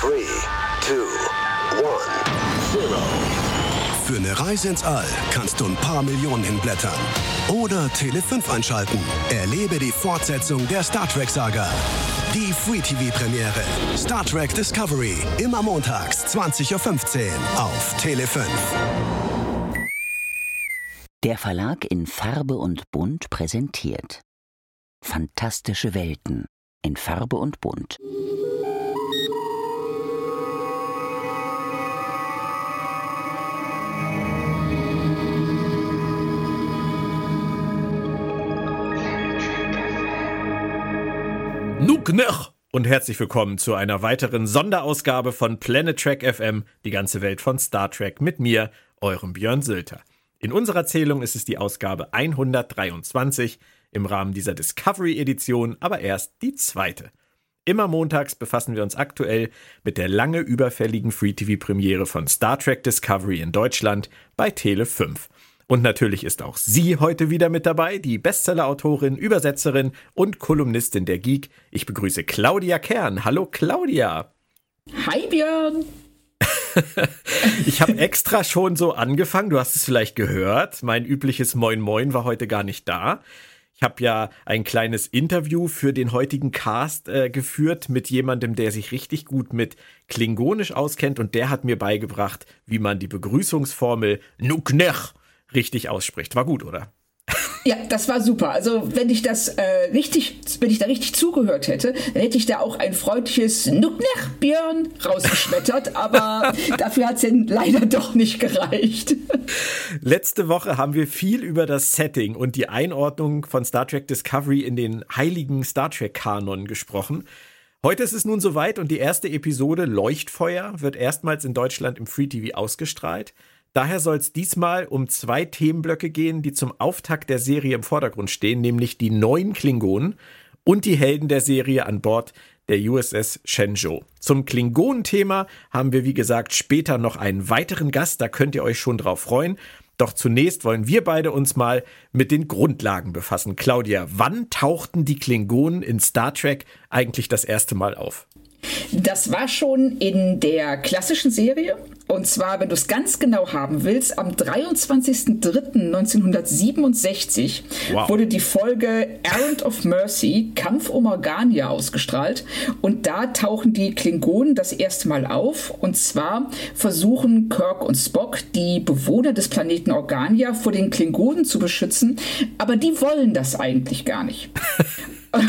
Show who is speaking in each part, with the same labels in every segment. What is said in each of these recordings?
Speaker 1: 3, 2, 1, 0. Für eine Reise ins All kannst du ein paar Millionen hinblättern. Oder Tele 5 einschalten. Erlebe die Fortsetzung der Star Trek-Saga. Die Free TV-Premiere. Star Trek Discovery. Immer montags, 20.15 Uhr auf Tele 5.
Speaker 2: Der Verlag in Farbe und Bunt präsentiert Fantastische Welten in Farbe und Bunt.
Speaker 3: Nuknech und herzlich willkommen zu einer weiteren Sonderausgabe von Planet Trek FM, die ganze Welt von Star Trek mit mir, eurem Björn Sülter. In unserer Zählung ist es die Ausgabe 123 im Rahmen dieser Discovery-Edition, aber erst die zweite. Immer montags befassen wir uns aktuell mit der lange überfälligen Free-TV-Premiere von Star Trek Discovery in Deutschland bei Tele 5. Und natürlich ist auch sie heute wieder mit dabei, die Bestseller-Autorin, Übersetzerin und Kolumnistin der Geek. Ich begrüße Claudia Kern. Hallo Claudia.
Speaker 4: Hi Björn.
Speaker 3: ich habe extra schon so angefangen, du hast es vielleicht gehört. Mein übliches Moin Moin war heute gar nicht da. Ich habe ja ein kleines Interview für den heutigen Cast äh, geführt mit jemandem, der sich richtig gut mit Klingonisch auskennt und der hat mir beigebracht, wie man die Begrüßungsformel Nuknech richtig ausspricht. War gut, oder?
Speaker 4: Ja, das war super. Also wenn ich das äh, richtig, wenn ich da richtig zugehört hätte, dann hätte ich da auch ein freundliches Nucknech Björn rausgeschmettert, aber dafür hat es dann leider doch nicht gereicht.
Speaker 3: Letzte Woche haben wir viel über das Setting und die Einordnung von Star Trek Discovery in den heiligen Star Trek Kanon gesprochen. Heute ist es nun soweit und die erste Episode Leuchtfeuer wird erstmals in Deutschland im Free TV ausgestrahlt. Daher soll es diesmal um zwei Themenblöcke gehen, die zum Auftakt der Serie im Vordergrund stehen, nämlich die neuen Klingonen und die Helden der Serie an Bord der USS Shenzhou. Zum Klingonen-Thema haben wir, wie gesagt, später noch einen weiteren Gast, da könnt ihr euch schon drauf freuen. Doch zunächst wollen wir beide uns mal mit den Grundlagen befassen. Claudia, wann tauchten die Klingonen in Star Trek eigentlich das erste Mal auf?
Speaker 4: Das war schon in der klassischen Serie. Und zwar, wenn du es ganz genau haben willst, am 23.03.1967 wow. wurde die Folge Errand of Mercy, Kampf um Organia, ausgestrahlt. Und da tauchen die Klingonen das erste Mal auf. Und zwar versuchen Kirk und Spock, die Bewohner des Planeten Organia, vor den Klingonen zu beschützen. Aber die wollen das eigentlich gar nicht.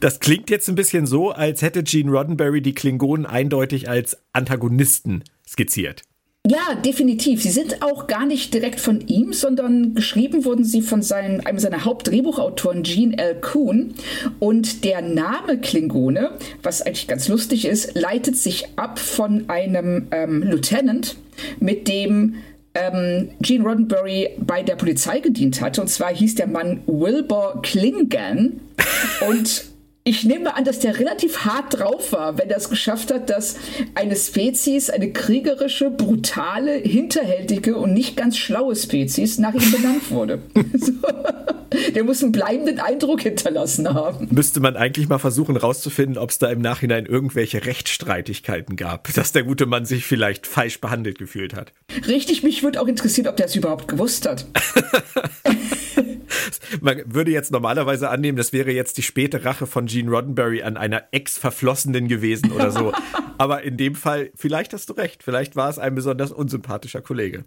Speaker 3: Das klingt jetzt ein bisschen so, als hätte Gene Roddenberry die Klingonen eindeutig als Antagonisten skizziert.
Speaker 4: Ja, definitiv. Sie sind auch gar nicht direkt von ihm, sondern geschrieben wurden sie von seinen, einem seiner Hauptdrehbuchautoren, Gene L. Kuhn. Und der Name Klingone, was eigentlich ganz lustig ist, leitet sich ab von einem ähm, Lieutenant, mit dem ähm, Gene Roddenberry bei der Polizei gedient hatte. Und zwar hieß der Mann Wilbur Klingan. Und ich nehme an, dass der relativ hart drauf war, wenn er es geschafft hat, dass eine Spezies, eine kriegerische, brutale, hinterhältige und nicht ganz schlaue Spezies nach ihm benannt wurde. der muss einen bleibenden Eindruck hinterlassen haben.
Speaker 3: Müsste man eigentlich mal versuchen rauszufinden, ob es da im Nachhinein irgendwelche Rechtsstreitigkeiten gab, dass der gute Mann sich vielleicht falsch behandelt gefühlt hat.
Speaker 4: Richtig, mich würde auch interessieren, ob der es überhaupt gewusst hat.
Speaker 3: Man würde jetzt normalerweise annehmen, das wäre jetzt die späte Rache von Gene Roddenberry an einer Ex-Verflossenen gewesen oder so. Aber in dem Fall, vielleicht hast du recht, vielleicht war es ein besonders unsympathischer Kollege.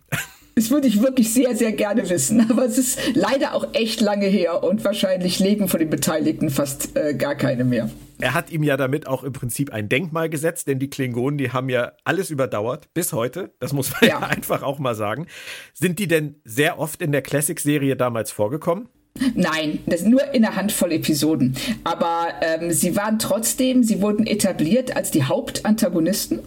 Speaker 4: Das würde ich wirklich sehr, sehr gerne wissen. Aber es ist leider auch echt lange her und wahrscheinlich leben von den Beteiligten fast äh, gar keine mehr.
Speaker 3: Er hat ihm ja damit auch im Prinzip ein Denkmal gesetzt, denn die Klingonen, die haben ja alles überdauert, bis heute. Das muss man ja, ja einfach auch mal sagen. Sind die denn sehr oft in der Classic-Serie damals vorgekommen?
Speaker 4: Nein, das nur in einer Handvoll Episoden. Aber ähm, sie waren trotzdem, sie wurden etabliert als die Hauptantagonisten.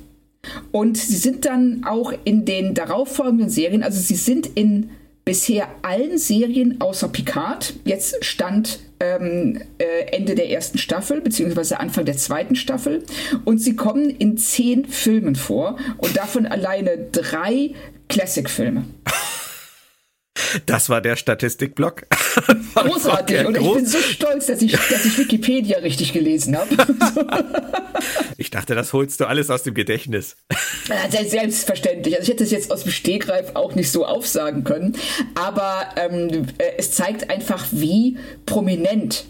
Speaker 4: Und sie sind dann auch in den darauffolgenden Serien, also sie sind in bisher allen Serien außer Picard, jetzt stand ähm, äh, Ende der ersten Staffel, beziehungsweise Anfang der zweiten Staffel. Und sie kommen in zehn Filmen vor und davon alleine drei Classic-Filme.
Speaker 3: Das war der Statistikblock.
Speaker 4: Großartig. Und ich bin so stolz, dass ich, dass ich Wikipedia richtig gelesen habe.
Speaker 3: ich dachte, das holst du alles aus dem Gedächtnis.
Speaker 4: Selbstverständlich. Also ich hätte es jetzt aus dem Stegreif auch nicht so aufsagen können. Aber ähm, äh, es zeigt einfach, wie prominent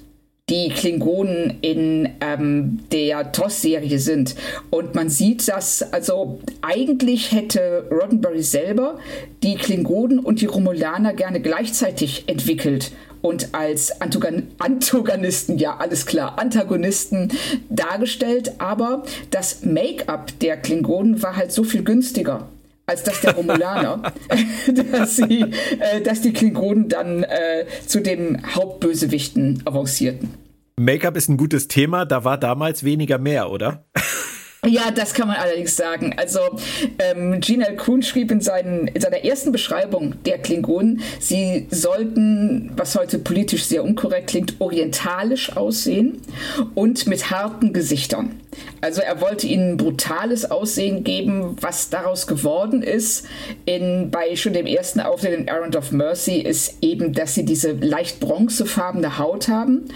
Speaker 4: die Klingonen in ähm, der TOS-Serie sind. Und man sieht, dass, also eigentlich hätte Roddenberry selber die Klingonen und die Romulaner gerne gleichzeitig entwickelt und als Antagon Antagonisten, ja, alles klar, Antagonisten dargestellt, aber das Make-up der Klingonen war halt so viel günstiger als das der Romulaner, dass, sie, äh, dass die Klingonen dann äh, zu den Hauptbösewichten avancierten.
Speaker 3: Make-up ist ein gutes Thema, da war damals weniger mehr, oder?
Speaker 4: Ja, das kann man allerdings sagen. Also ähm, Gene L. Kuhn schrieb in, seinen, in seiner ersten Beschreibung der Klingonen, sie sollten, was heute politisch sehr unkorrekt klingt, orientalisch aussehen und mit harten Gesichtern. Also er wollte ihnen brutales Aussehen geben, was daraus geworden ist. In, bei schon dem ersten Auftritt in Errand of Mercy ist eben, dass sie diese leicht bronzefarbene Haut haben,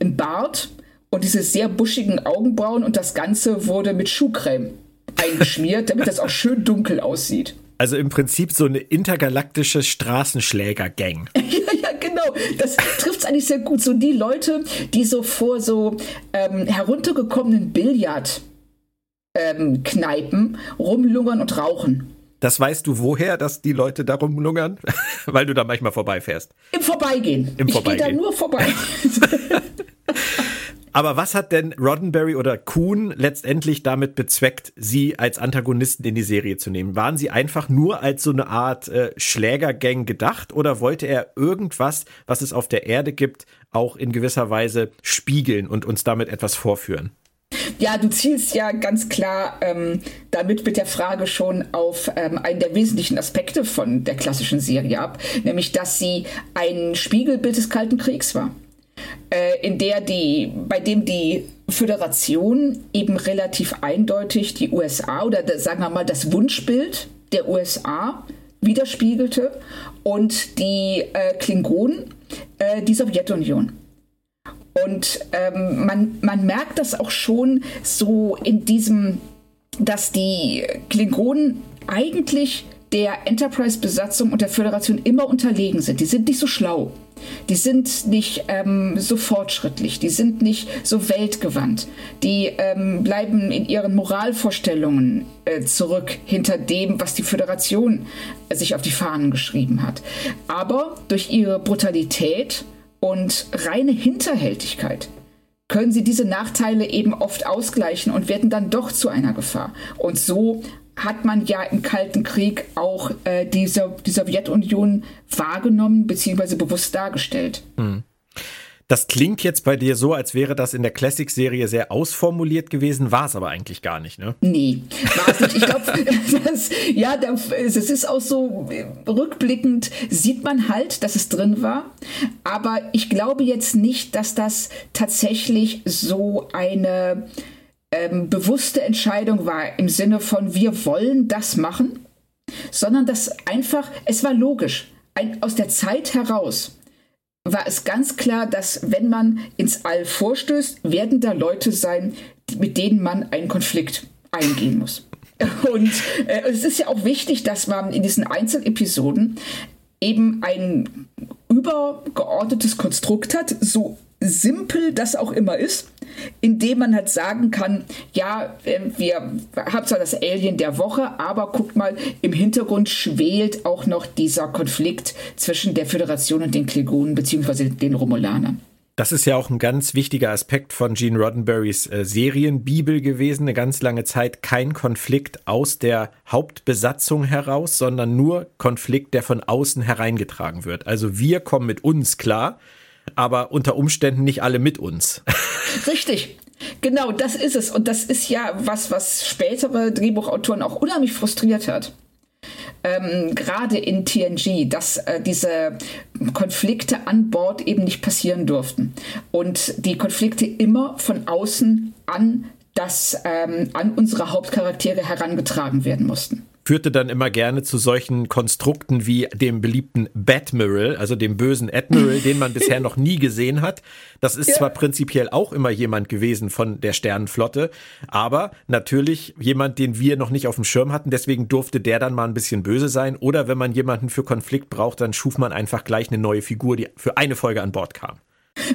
Speaker 4: ein Bart und diese sehr buschigen Augenbrauen und das Ganze wurde mit Schuhcreme eingeschmiert, damit das auch schön dunkel aussieht.
Speaker 3: Also im Prinzip so eine intergalaktische Straßenschläger-Gang.
Speaker 4: ja, ja, genau. Das trifft es eigentlich sehr gut. So die Leute, die so vor so ähm, heruntergekommenen Billardkneipen ähm, rumlungern und rauchen.
Speaker 3: Das weißt du woher, dass die Leute da rumlungern? Weil du da manchmal vorbeifährst.
Speaker 4: Im Vorbeigehen.
Speaker 3: Im Vorbeigehen.
Speaker 4: Ich gehe da nur vorbei.
Speaker 3: Aber was hat denn Roddenberry oder Kuhn letztendlich damit bezweckt, sie als Antagonisten in die Serie zu nehmen? Waren sie einfach nur als so eine Art äh, Schlägergang gedacht oder wollte er irgendwas, was es auf der Erde gibt, auch in gewisser Weise spiegeln und uns damit etwas vorführen?
Speaker 4: Ja, du zielst ja ganz klar ähm, damit mit der Frage schon auf ähm, einen der wesentlichen Aspekte von der klassischen Serie ab, nämlich dass sie ein Spiegelbild des Kalten Kriegs war äh, in der die, bei dem die Föderation eben relativ eindeutig die USA oder sagen wir mal das Wunschbild der USA widerspiegelte und die äh, Klingonen äh, die Sowjetunion. Und ähm, man, man merkt das auch schon so in diesem, dass die Klingonen eigentlich der Enterprise-Besatzung und der Föderation immer unterlegen sind. Die sind nicht so schlau. Die sind nicht ähm, so fortschrittlich, die sind nicht so weltgewandt, die ähm, bleiben in ihren Moralvorstellungen äh, zurück hinter dem, was die Föderation äh, sich auf die Fahnen geschrieben hat. Aber durch ihre Brutalität und reine Hinterhältigkeit können sie diese Nachteile eben oft ausgleichen und werden dann doch zu einer Gefahr. Und so hat man ja im Kalten Krieg auch äh, die, die Sowjetunion wahrgenommen bzw. bewusst dargestellt. Hm.
Speaker 3: Das klingt jetzt bei dir so, als wäre das in der Classic-Serie sehr ausformuliert gewesen, war es aber eigentlich gar nicht, ne?
Speaker 4: Nee, war es nicht. Ich glaube, ja, es ist auch so, rückblickend sieht man halt, dass es drin war, aber ich glaube jetzt nicht, dass das tatsächlich so eine ähm, bewusste Entscheidung war im Sinne von wir wollen das machen, sondern dass einfach, es war logisch, ein, aus der Zeit heraus war es ganz klar, dass wenn man ins All vorstößt, werden da Leute sein, mit denen man einen Konflikt eingehen muss. Und äh, es ist ja auch wichtig, dass man in diesen Einzelepisoden eben ein übergeordnetes Konstrukt hat, so simpel das auch immer ist, indem man halt sagen kann, ja, äh, wir haben zwar das Alien der Woche, aber guckt mal, im Hintergrund schwelt auch noch dieser Konflikt zwischen der Föderation und den Klingonen bzw. den Romulanern.
Speaker 3: Das ist ja auch ein ganz wichtiger Aspekt von Gene Roddenberrys äh, Serienbibel gewesen. Eine ganz lange Zeit kein Konflikt aus der Hauptbesatzung heraus, sondern nur Konflikt, der von außen hereingetragen wird. Also wir kommen mit uns klar, aber unter Umständen nicht alle mit uns.
Speaker 4: Richtig. Genau, das ist es. Und das ist ja was, was spätere Drehbuchautoren auch unheimlich frustriert hat. Ähm, gerade in TNG, dass äh, diese Konflikte an Bord eben nicht passieren durften. Und die Konflikte immer von außen an das ähm, an unsere Hauptcharaktere herangetragen werden mussten.
Speaker 3: Führte dann immer gerne zu solchen Konstrukten wie dem beliebten Batmiral, also dem bösen Admiral, den man bisher noch nie gesehen hat. Das ist ja. zwar prinzipiell auch immer jemand gewesen von der Sternenflotte, aber natürlich jemand, den wir noch nicht auf dem Schirm hatten. Deswegen durfte der dann mal ein bisschen böse sein. Oder wenn man jemanden für Konflikt braucht, dann schuf man einfach gleich eine neue Figur, die für eine Folge an Bord kam.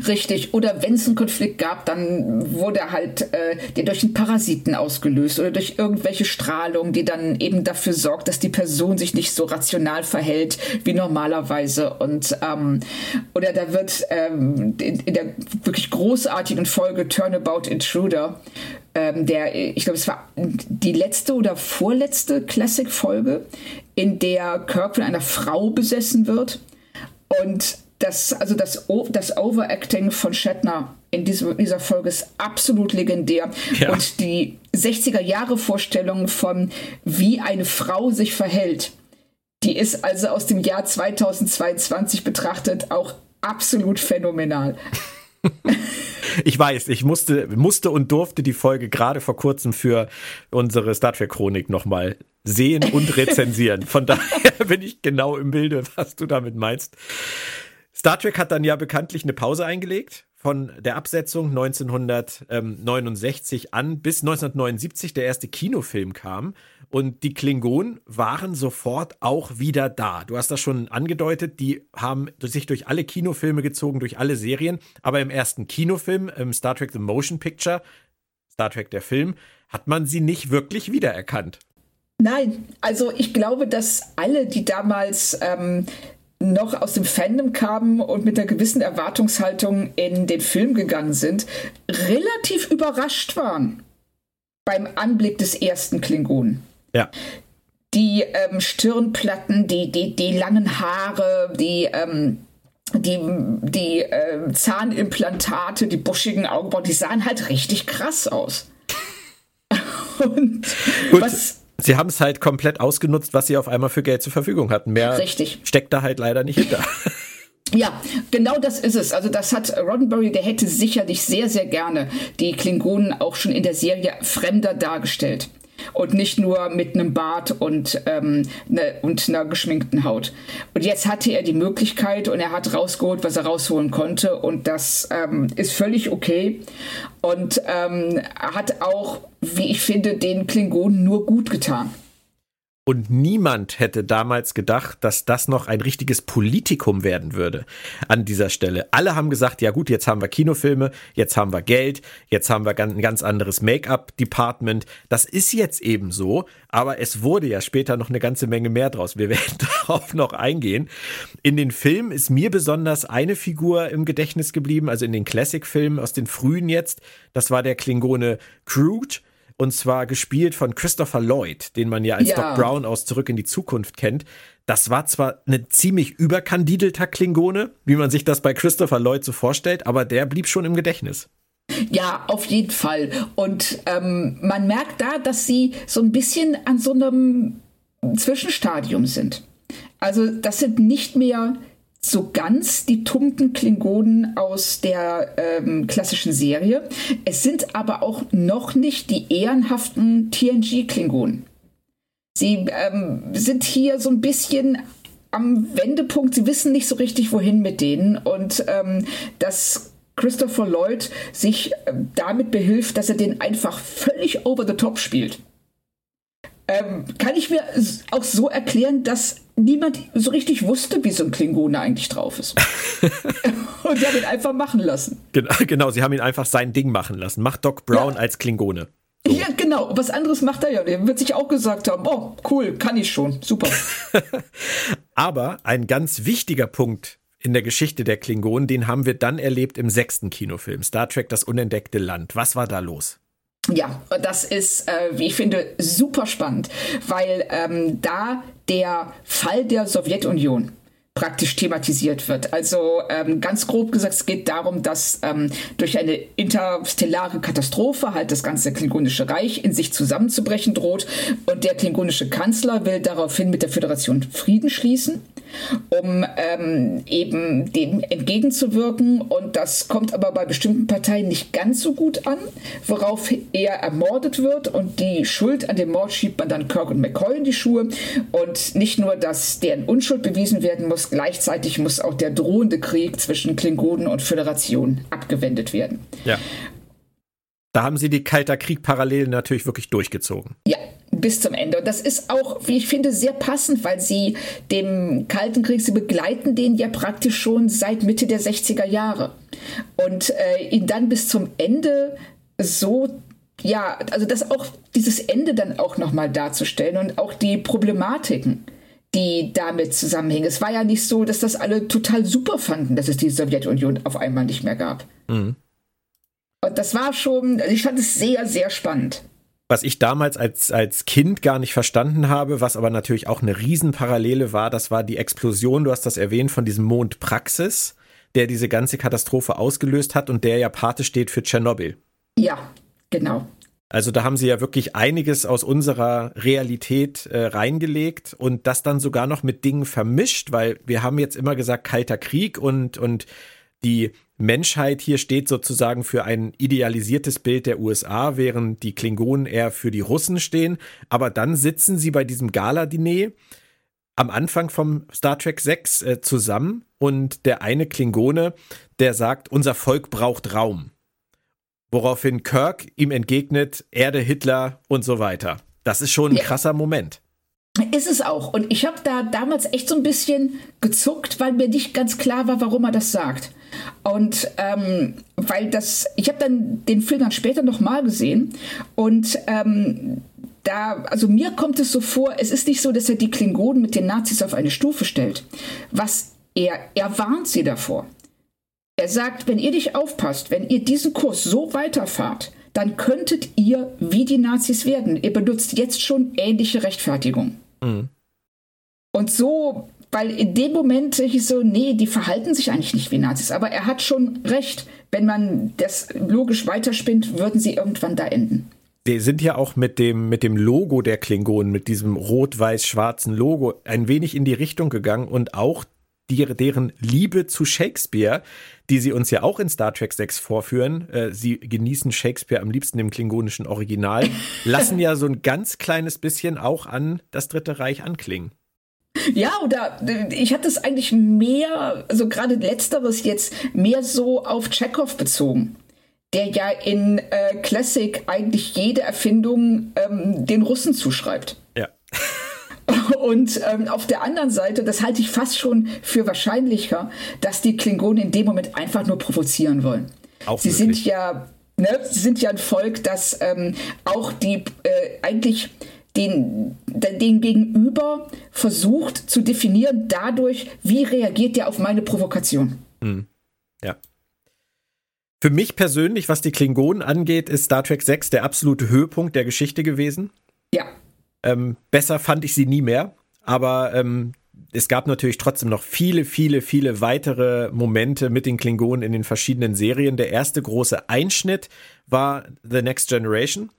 Speaker 4: Richtig. Oder wenn es einen Konflikt gab, dann wurde halt äh, durch einen Parasiten ausgelöst oder durch irgendwelche Strahlung, die dann eben dafür sorgt, dass die Person sich nicht so rational verhält wie normalerweise. Und ähm, oder da wird ähm, in, in, der wirklich großartigen Folge Turnabout Intruder ähm, der, ich glaube, es war die letzte oder vorletzte Classic-Folge, in der Kirk von einer Frau besessen wird. Und das, also das, das Overacting von Shatner in diesem, dieser Folge ist absolut legendär. Ja. Und die 60er-Jahre-Vorstellung von, wie eine Frau sich verhält, die ist also aus dem Jahr 2022 betrachtet auch absolut phänomenal.
Speaker 3: Ich weiß, ich musste, musste und durfte die Folge gerade vor kurzem für unsere Star Trek Chronik nochmal sehen und rezensieren. Von daher bin ich genau im Bilde, was du damit meinst. Star Trek hat dann ja bekanntlich eine Pause eingelegt von der Absetzung 1969 an bis 1979 der erste Kinofilm kam und die Klingonen waren sofort auch wieder da. Du hast das schon angedeutet, die haben sich durch alle Kinofilme gezogen, durch alle Serien, aber im ersten Kinofilm, im Star Trek The Motion Picture, Star Trek der Film, hat man sie nicht wirklich wiedererkannt.
Speaker 4: Nein, also ich glaube, dass alle, die damals ähm, noch aus dem Fandom kamen und mit einer gewissen Erwartungshaltung in den Film gegangen sind, relativ überrascht waren beim Anblick des ersten Klingonen.
Speaker 3: Ja.
Speaker 4: Die ähm, Stirnplatten, die, die, die langen Haare, die, ähm, die, die äh, Zahnimplantate, die buschigen Augenbrauen, die sahen halt richtig krass aus.
Speaker 3: und Gut. was Sie haben es halt komplett ausgenutzt, was sie auf einmal für Geld zur Verfügung hatten. Mehr Richtig. steckt da halt leider nicht hinter.
Speaker 4: Ja, genau das ist es. Also das hat Roddenberry, der hätte sicherlich sehr, sehr gerne die Klingonen auch schon in der Serie fremder dargestellt und nicht nur mit einem Bart und, ähm, ne, und einer geschminkten Haut. Und jetzt hatte er die Möglichkeit und er hat rausgeholt, was er rausholen konnte und das ähm, ist völlig okay und ähm, hat auch, wie ich finde, den Klingonen nur gut getan.
Speaker 3: Und niemand hätte damals gedacht, dass das noch ein richtiges Politikum werden würde an dieser Stelle. Alle haben gesagt, ja gut, jetzt haben wir Kinofilme, jetzt haben wir Geld, jetzt haben wir ein ganz anderes Make-up-Department. Das ist jetzt eben so, aber es wurde ja später noch eine ganze Menge mehr draus. Wir werden darauf noch eingehen. In den Filmen ist mir besonders eine Figur im Gedächtnis geblieben, also in den Classic-Filmen aus den frühen jetzt. Das war der Klingone Crude und zwar gespielt von Christopher Lloyd, den man ja als ja. Doc Brown aus Zurück in die Zukunft kennt. Das war zwar eine ziemlich überkandidelter Klingone, wie man sich das bei Christopher Lloyd so vorstellt, aber der blieb schon im Gedächtnis.
Speaker 4: Ja, auf jeden Fall. Und ähm, man merkt da, dass sie so ein bisschen an so einem Zwischenstadium sind. Also das sind nicht mehr so ganz die tumpen Klingonen aus der ähm, klassischen Serie. Es sind aber auch noch nicht die ehrenhaften TNG-Klingonen. Sie ähm, sind hier so ein bisschen am Wendepunkt. Sie wissen nicht so richtig, wohin mit denen. Und ähm, dass Christopher Lloyd sich äh, damit behilft, dass er den einfach völlig over the top spielt. Ähm, kann ich mir auch so erklären, dass niemand so richtig wusste, wie so ein Klingone eigentlich drauf ist. und die haben ihn einfach machen lassen.
Speaker 3: Genau, genau, sie haben ihn einfach sein Ding machen lassen. Macht Doc Brown ja. als Klingone.
Speaker 4: So. Ja, genau. Was anderes macht er ja. Der wird sich auch gesagt haben, oh, cool, kann ich schon. Super.
Speaker 3: Aber ein ganz wichtiger Punkt in der Geschichte der Klingonen, den haben wir dann erlebt im sechsten Kinofilm, Star Trek Das unentdeckte Land. Was war da los?
Speaker 4: Ja, das ist, äh, wie ich finde, super spannend, weil ähm, da der Fall der Sowjetunion praktisch thematisiert wird. Also ähm, ganz grob gesagt, es geht darum, dass ähm, durch eine interstellare Katastrophe halt das ganze Klingonische Reich in sich zusammenzubrechen droht und der klingonische Kanzler will daraufhin mit der Föderation Frieden schließen. Um ähm, eben dem entgegenzuwirken. Und das kommt aber bei bestimmten Parteien nicht ganz so gut an, worauf er ermordet wird. Und die Schuld an dem Mord schiebt man dann Kirk und McCoy in die Schuhe. Und nicht nur, dass deren Unschuld bewiesen werden muss, gleichzeitig muss auch der drohende Krieg zwischen Klingonen und Föderation abgewendet werden.
Speaker 3: Ja. Da haben sie die Kalter Krieg parallel natürlich wirklich durchgezogen.
Speaker 4: Ja, bis zum Ende. Und das ist auch, wie ich finde, sehr passend, weil sie dem Kalten Krieg, sie begleiten den ja praktisch schon seit Mitte der 60er Jahre. Und äh, ihn dann bis zum Ende so ja, also das auch dieses Ende dann auch nochmal darzustellen und auch die Problematiken, die damit zusammenhängen. Es war ja nicht so, dass das alle total super fanden, dass es die Sowjetunion auf einmal nicht mehr gab. Mhm. Und das war schon, also ich fand es sehr, sehr spannend
Speaker 3: was ich damals als, als Kind gar nicht verstanden habe, was aber natürlich auch eine Riesenparallele war, das war die Explosion, du hast das erwähnt, von diesem Mond Praxis, der diese ganze Katastrophe ausgelöst hat und der ja Pate steht für Tschernobyl.
Speaker 4: Ja, genau.
Speaker 3: Also da haben sie ja wirklich einiges aus unserer Realität äh, reingelegt und das dann sogar noch mit Dingen vermischt, weil wir haben jetzt immer gesagt Kalter Krieg und, und die Menschheit hier steht sozusagen für ein idealisiertes Bild der USA, während die Klingonen eher für die Russen stehen. Aber dann sitzen sie bei diesem Gala-Diner am Anfang vom Star Trek 6 äh, zusammen und der eine Klingone, der sagt, unser Volk braucht Raum. Woraufhin Kirk ihm entgegnet, Erde, Hitler und so weiter. Das ist schon ein krasser Moment.
Speaker 4: Ist es auch. Und ich habe da damals echt so ein bisschen gezuckt, weil mir nicht ganz klar war, warum er das sagt. Und ähm, weil das, ich habe dann den Film dann später nochmal gesehen und ähm, da, also mir kommt es so vor, es ist nicht so, dass er die Klingonen mit den Nazis auf eine Stufe stellt. Was er, er warnt sie davor. Er sagt, wenn ihr nicht aufpasst, wenn ihr diesen Kurs so weiterfahrt, dann könntet ihr wie die Nazis werden. Ihr benutzt jetzt schon ähnliche Rechtfertigung. Mhm. Und so weil in dem Moment ich so, nee, die verhalten sich eigentlich nicht wie Nazis. Aber er hat schon recht. Wenn man das logisch weiterspinnt, würden sie irgendwann da enden.
Speaker 3: Sie sind ja auch mit dem, mit dem Logo der Klingonen, mit diesem rot-weiß-schwarzen Logo, ein wenig in die Richtung gegangen und auch die, deren Liebe zu Shakespeare, die sie uns ja auch in Star Trek 6 vorführen, äh, sie genießen Shakespeare am liebsten im klingonischen Original, lassen ja so ein ganz kleines bisschen auch an das Dritte Reich anklingen.
Speaker 4: Ja, oder äh, ich hatte es eigentlich mehr, also gerade letzteres jetzt, mehr so auf Chekhov bezogen der ja in äh, Classic eigentlich jede Erfindung ähm, den Russen zuschreibt.
Speaker 3: Ja.
Speaker 4: Und ähm, auf der anderen Seite, das halte ich fast schon für wahrscheinlicher, dass die Klingonen in dem Moment einfach nur provozieren wollen. Auch sie möglich. sind ja, ne, sie sind ja ein Volk, das ähm, auch die äh, eigentlich den, den Gegenüber versucht zu definieren dadurch, wie reagiert der auf meine Provokation.
Speaker 3: Mhm. Ja. Für mich persönlich, was die Klingonen angeht, ist Star Trek 6 der absolute Höhepunkt der Geschichte gewesen.
Speaker 4: Ja.
Speaker 3: Ähm, besser fand ich sie nie mehr, aber ähm, es gab natürlich trotzdem noch viele, viele, viele weitere Momente mit den Klingonen in den verschiedenen Serien. Der erste große Einschnitt war The Next Generation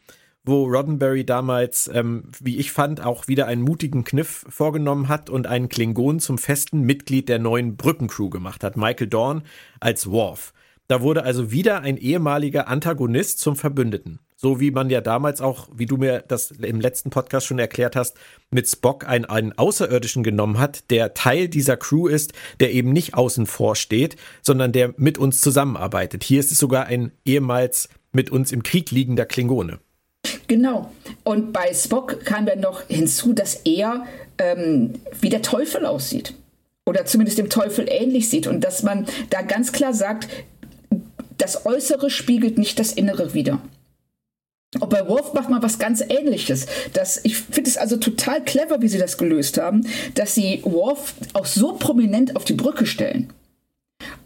Speaker 3: wo Roddenberry damals, ähm, wie ich fand, auch wieder einen mutigen Kniff vorgenommen hat und einen Klingon zum festen Mitglied der neuen Brückencrew gemacht hat, Michael Dorn als Worf. Da wurde also wieder ein ehemaliger Antagonist zum Verbündeten. So wie man ja damals auch, wie du mir das im letzten Podcast schon erklärt hast, mit Spock einen, einen Außerirdischen genommen hat, der Teil dieser Crew ist, der eben nicht außen vor steht, sondern der mit uns zusammenarbeitet. Hier ist es sogar ein ehemals mit uns im Krieg liegender Klingone.
Speaker 4: Genau. Und bei Spock kam dann noch hinzu, dass er ähm, wie der Teufel aussieht. Oder zumindest dem Teufel ähnlich sieht. Und dass man da ganz klar sagt, das Äußere spiegelt nicht das Innere wider. Und bei Worf macht man was ganz Ähnliches. Das, ich finde es also total clever, wie sie das gelöst haben, dass sie Worf auch so prominent auf die Brücke stellen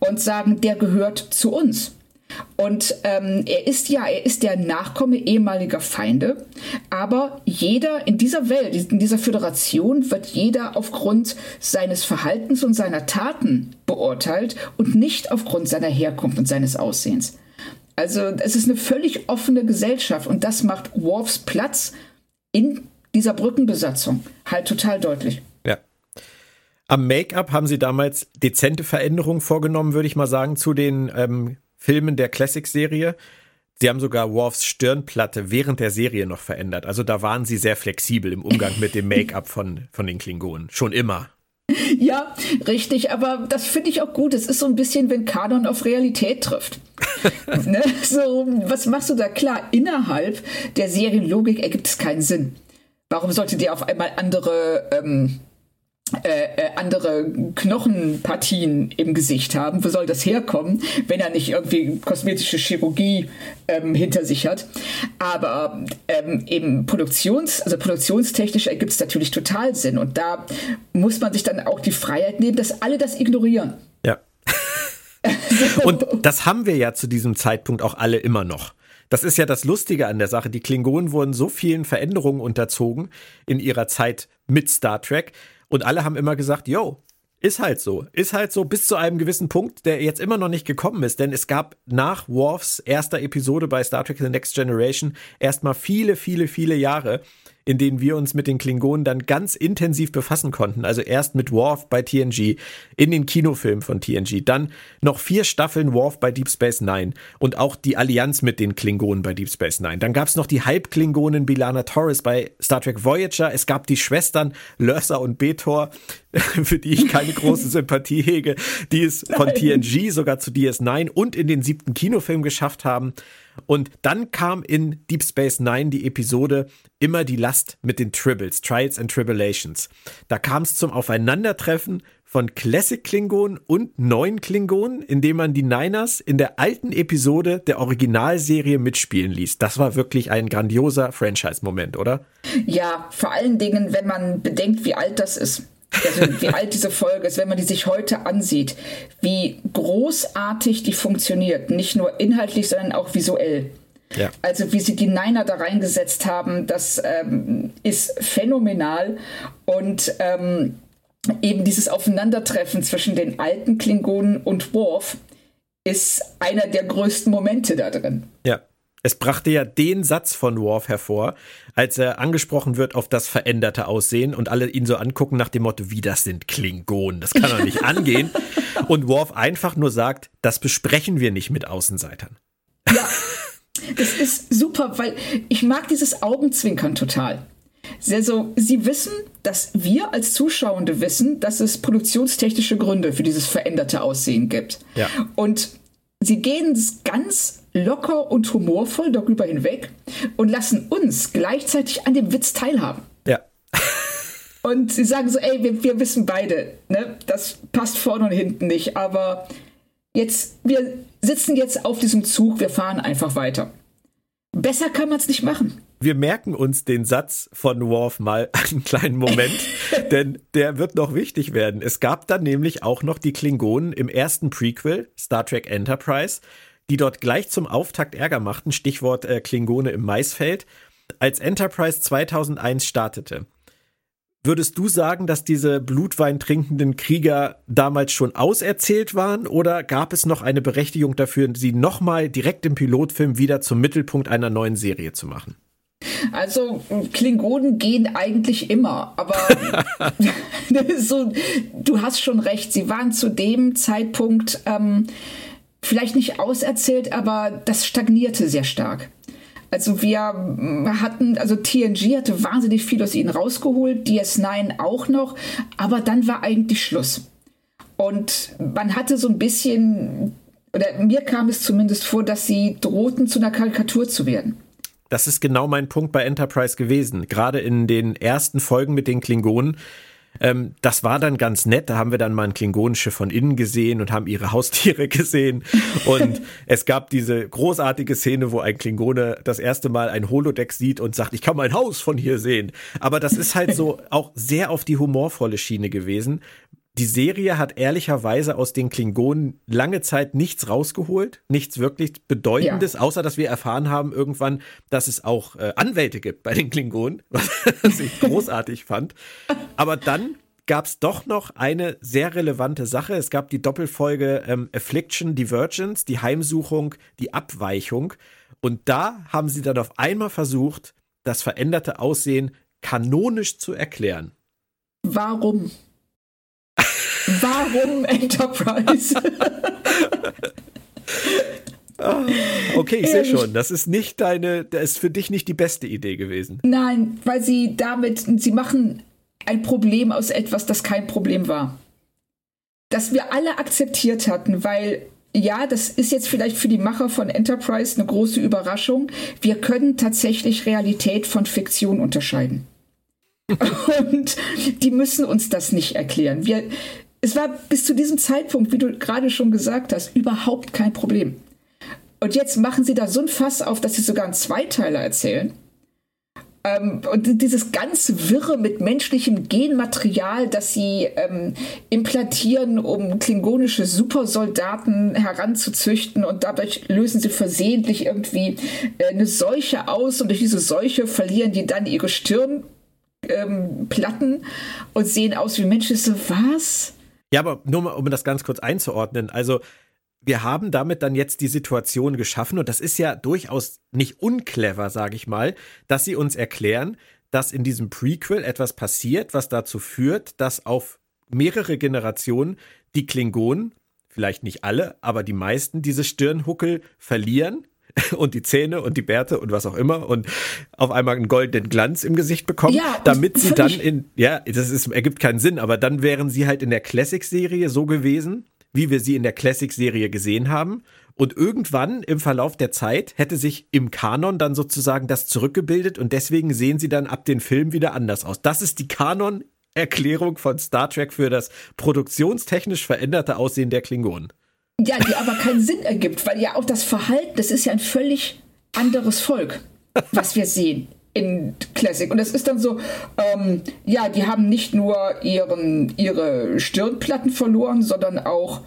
Speaker 4: und sagen, der gehört zu uns. Und ähm, er ist ja, er ist der Nachkomme ehemaliger Feinde, aber jeder in dieser Welt, in dieser Föderation wird jeder aufgrund seines Verhaltens und seiner Taten beurteilt und nicht aufgrund seiner Herkunft und seines Aussehens. Also es ist eine völlig offene Gesellschaft und das macht Worfs Platz in dieser Brückenbesatzung halt total deutlich.
Speaker 3: Am Make-up haben sie damals dezente Veränderungen vorgenommen, würde ich mal sagen, zu den ähm, Filmen der Classic-Serie. Sie haben sogar Worfs Stirnplatte während der Serie noch verändert. Also da waren sie sehr flexibel im Umgang mit dem Make-up von, von den Klingonen. Schon immer.
Speaker 4: Ja, richtig, aber das finde ich auch gut. Es ist so ein bisschen, wenn Kanon auf Realität trifft. ne? So, was machst du da? Klar, innerhalb der Serienlogik ergibt es keinen Sinn. Warum sollte der auf einmal andere ähm, äh, äh, andere Knochenpartien im Gesicht haben. Wo soll das herkommen, wenn er nicht irgendwie kosmetische Chirurgie ähm, hinter sich hat? Aber ähm, eben Produktions, also produktionstechnisch ergibt es natürlich total Sinn. Und da muss man sich dann auch die Freiheit nehmen, dass alle das ignorieren.
Speaker 3: Und das haben wir ja zu diesem Zeitpunkt auch alle immer noch. Das ist ja das Lustige an der Sache. Die Klingonen wurden so vielen Veränderungen unterzogen in ihrer Zeit mit Star Trek, und alle haben immer gesagt, yo, ist halt so. Ist halt so bis zu einem gewissen Punkt, der jetzt immer noch nicht gekommen ist. Denn es gab nach Worfs erster Episode bei Star Trek The Next Generation erstmal viele, viele, viele Jahre, in denen wir uns mit den Klingonen dann ganz intensiv befassen konnten. Also erst mit Worf bei TNG, in den Kinofilmen von TNG, dann noch vier Staffeln Worf bei Deep Space Nine und auch die Allianz mit den Klingonen bei Deep Space Nine. Dann gab es noch die Halbklingonen Bilana Torres bei Star Trek Voyager. Es gab die Schwestern Lursa und Betor, für die ich keine große Sympathie hege, die es von TNG sogar zu DS9 und in den siebten Kinofilm geschafft haben. Und dann kam in Deep Space Nine die Episode immer die Last mit den Tribbles, Trials and Tribulations. Da kam es zum Aufeinandertreffen von Classic Klingonen und neuen Klingonen, indem man die Niners in der alten Episode der Originalserie mitspielen ließ. Das war wirklich ein grandioser Franchise-Moment, oder?
Speaker 4: Ja, vor allen Dingen, wenn man bedenkt, wie alt das ist also wie alt diese Folge ist, wenn man die sich heute ansieht, wie großartig die funktioniert, nicht nur inhaltlich, sondern auch visuell. Ja. Also wie sie die Niner da reingesetzt haben, das ähm, ist phänomenal und ähm, eben dieses Aufeinandertreffen zwischen den alten Klingonen und Worf ist einer der größten Momente da drin.
Speaker 3: Ja. Es brachte ja den Satz von Worf hervor, als er angesprochen wird auf das veränderte Aussehen und alle ihn so angucken nach dem Motto, wie das sind Klingonen, das kann doch nicht angehen. Und Worf einfach nur sagt, das besprechen wir nicht mit Außenseitern.
Speaker 4: Ja, das ist super, weil ich mag dieses Augenzwinkern total. Also, sie wissen, dass wir als Zuschauende wissen, dass es produktionstechnische Gründe für dieses veränderte Aussehen gibt. Ja. Und sie gehen es ganz locker und humorvoll darüber hinweg und lassen uns gleichzeitig an dem Witz teilhaben.
Speaker 3: Ja.
Speaker 4: und sie sagen so, ey, wir, wir wissen beide, ne, das passt vorne und hinten nicht, aber jetzt, wir sitzen jetzt auf diesem Zug, wir fahren einfach weiter. Besser kann man es nicht machen.
Speaker 3: Wir merken uns den Satz von Worf mal einen kleinen Moment, denn der wird noch wichtig werden. Es gab dann nämlich auch noch die Klingonen im ersten Prequel, Star Trek Enterprise, die dort gleich zum Auftakt Ärger machten, Stichwort äh, Klingone im Maisfeld, als Enterprise 2001 startete. Würdest du sagen, dass diese Blutwein trinkenden Krieger damals schon auserzählt waren oder gab es noch eine Berechtigung dafür, sie nochmal direkt im Pilotfilm wieder zum Mittelpunkt einer neuen Serie zu machen?
Speaker 4: Also Klingonen gehen eigentlich immer, aber so, du hast schon recht, sie waren zu dem Zeitpunkt ähm, vielleicht nicht auserzählt, aber das stagnierte sehr stark. Also wir hatten, also TNG hatte wahnsinnig viel aus ihnen rausgeholt, DS9 auch noch, aber dann war eigentlich Schluss. Und man hatte so ein bisschen, oder mir kam es zumindest vor, dass sie drohten, zu einer Karikatur zu werden.
Speaker 3: Das ist genau mein Punkt bei Enterprise gewesen. Gerade in den ersten Folgen mit den Klingonen ähm, das war dann ganz nett. Da haben wir dann mal ein Klingonenschiff von innen gesehen und haben ihre Haustiere gesehen. Und es gab diese großartige Szene, wo ein Klingone das erste Mal ein Holodeck sieht und sagt, ich kann mein Haus von hier sehen. Aber das ist halt so auch sehr auf die humorvolle Schiene gewesen. Die Serie hat ehrlicherweise aus den Klingonen lange Zeit nichts rausgeholt, nichts wirklich Bedeutendes, ja. außer dass wir erfahren haben irgendwann, dass es auch äh, Anwälte gibt bei den Klingonen, was ich großartig fand. Aber dann gab es doch noch eine sehr relevante Sache. Es gab die Doppelfolge ähm, Affliction, Divergence, die Heimsuchung, die Abweichung. Und da haben sie dann auf einmal versucht, das veränderte Aussehen kanonisch zu erklären.
Speaker 4: Warum? Warum Enterprise?
Speaker 3: Ah, okay, ich sehe schon. Das ist nicht deine, das ist für dich nicht die beste Idee gewesen.
Speaker 4: Nein, weil sie damit, sie machen ein Problem aus etwas, das kein Problem war. Das wir alle akzeptiert hatten, weil ja, das ist jetzt vielleicht für die Macher von Enterprise eine große Überraschung. Wir können tatsächlich Realität von Fiktion unterscheiden. Und die müssen uns das nicht erklären. Wir, es war bis zu diesem Zeitpunkt, wie du gerade schon gesagt hast, überhaupt kein Problem. Und jetzt machen sie da so ein Fass auf, dass sie sogar einen Zweiteiler erzählen. Ähm, und dieses ganz Wirre mit menschlichem Genmaterial, das sie ähm, implantieren, um klingonische Supersoldaten heranzuzüchten und dadurch lösen sie versehentlich irgendwie äh, eine Seuche aus und durch diese Seuche verlieren die dann ihre Stirnplatten ähm, und sehen aus wie Menschen. So, was?
Speaker 3: Ja, aber nur mal, um das ganz kurz einzuordnen. Also wir haben damit dann jetzt die Situation geschaffen, und das ist ja durchaus nicht unclever, sage ich mal, dass sie uns erklären, dass in diesem Prequel etwas passiert, was dazu führt, dass auf mehrere Generationen die Klingonen, vielleicht nicht alle, aber die meisten, diese Stirnhuckel verlieren und die Zähne und die Bärte und was auch immer und auf einmal einen goldenen Glanz im Gesicht bekommen, ja, damit sie dann in, ja, das ist, ergibt keinen Sinn, aber dann wären sie halt in der Classic-Serie so gewesen, wie wir sie in der Classic-Serie gesehen haben. Und irgendwann im Verlauf der Zeit hätte sich im Kanon dann sozusagen das zurückgebildet und deswegen sehen sie dann ab den Filmen wieder anders aus. Das ist die Kanon-Erklärung von Star Trek für das produktionstechnisch veränderte Aussehen der Klingonen.
Speaker 4: Ja, die aber keinen Sinn ergibt, weil ja auch das Verhalten, das ist ja ein völlig anderes Volk, was wir sehen in Classic. Und das ist dann so, ähm, ja, die haben nicht nur ihren, ihre Stirnplatten verloren, sondern auch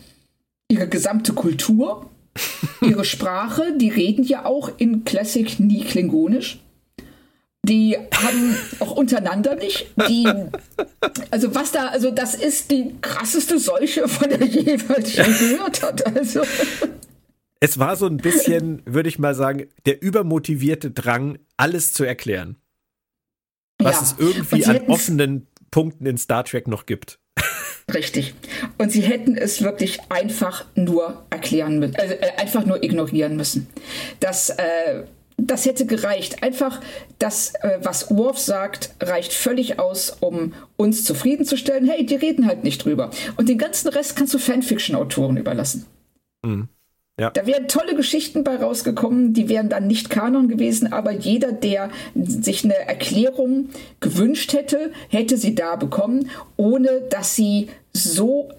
Speaker 4: ihre gesamte Kultur, ihre Sprache. Die reden ja auch in Classic nie klingonisch. Die haben auch untereinander nicht. Die, also was da, also das ist die krasseste Seuche, von der jemals schon gehört hat. Also.
Speaker 3: Es war so ein bisschen, würde ich mal sagen, der übermotivierte Drang, alles zu erklären. Was ja. es irgendwie an offenen Punkten in Star Trek noch gibt.
Speaker 4: Richtig. Und sie hätten es wirklich einfach nur erklären müssen, also, äh, einfach nur ignorieren müssen. Das, äh, das hätte gereicht. Einfach das, äh, was Worf sagt, reicht völlig aus, um uns zufriedenzustellen. Hey, die reden halt nicht drüber. Und den ganzen Rest kannst du Fanfiction-Autoren überlassen. Mhm. Ja. Da wären tolle Geschichten bei rausgekommen, die wären dann nicht Kanon gewesen, aber jeder, der sich eine Erklärung gewünscht hätte, hätte sie da bekommen, ohne dass sie so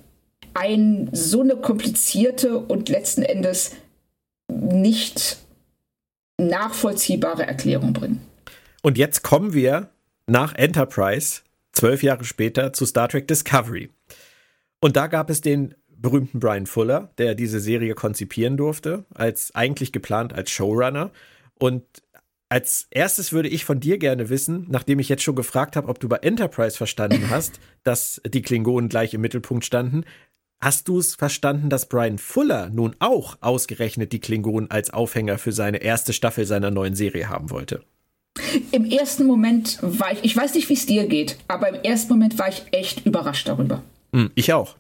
Speaker 4: ein so eine komplizierte und letzten Endes nicht nachvollziehbare Erklärung bringen.
Speaker 3: Und jetzt kommen wir nach Enterprise, zwölf Jahre später, zu Star Trek Discovery. Und da gab es den berühmten Brian Fuller, der diese Serie konzipieren durfte, als eigentlich geplant als Showrunner. Und als erstes würde ich von dir gerne wissen, nachdem ich jetzt schon gefragt habe, ob du bei Enterprise verstanden hast, dass die Klingonen gleich im Mittelpunkt standen. Hast du es verstanden, dass Brian Fuller nun auch ausgerechnet die Klingonen als Aufhänger für seine erste Staffel seiner neuen Serie haben wollte?
Speaker 4: Im ersten Moment war ich, ich weiß nicht, wie es dir geht, aber im ersten Moment war ich echt überrascht darüber.
Speaker 3: Hm, ich auch.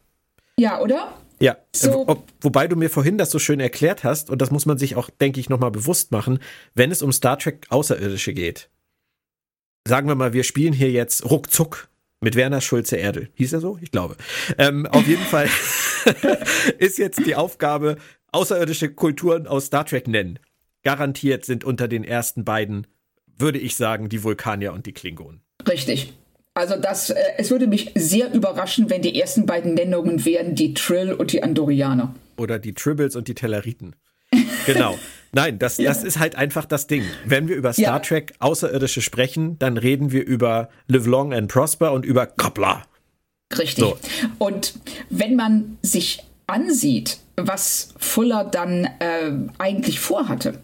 Speaker 4: Ja, oder?
Speaker 3: Ja, so. Ob, wobei du mir vorhin das so schön erklärt hast, und das muss man sich auch, denke ich, nochmal bewusst machen, wenn es um Star Trek Außerirdische geht. Sagen wir mal, wir spielen hier jetzt ruckzuck mit Werner Schulze Erdel. Hieß er so? Ich glaube. Ähm, auf jeden Fall ist jetzt die Aufgabe, außerirdische Kulturen aus Star Trek nennen. Garantiert sind unter den ersten beiden, würde ich sagen, die Vulkanier und die Klingonen.
Speaker 4: Richtig. Also das, äh, es würde mich sehr überraschen, wenn die ersten beiden Nennungen wären die Trill und die Andorianer.
Speaker 3: Oder die Tribbles und die Telleriten. Genau. Nein, das, das ist halt einfach das Ding. Wenn wir über Star ja. Trek Außerirdische sprechen, dann reden wir über Live Long and Prosper und über Koppler.
Speaker 4: Richtig. So. Und wenn man sich ansieht, was Fuller dann äh, eigentlich vorhatte,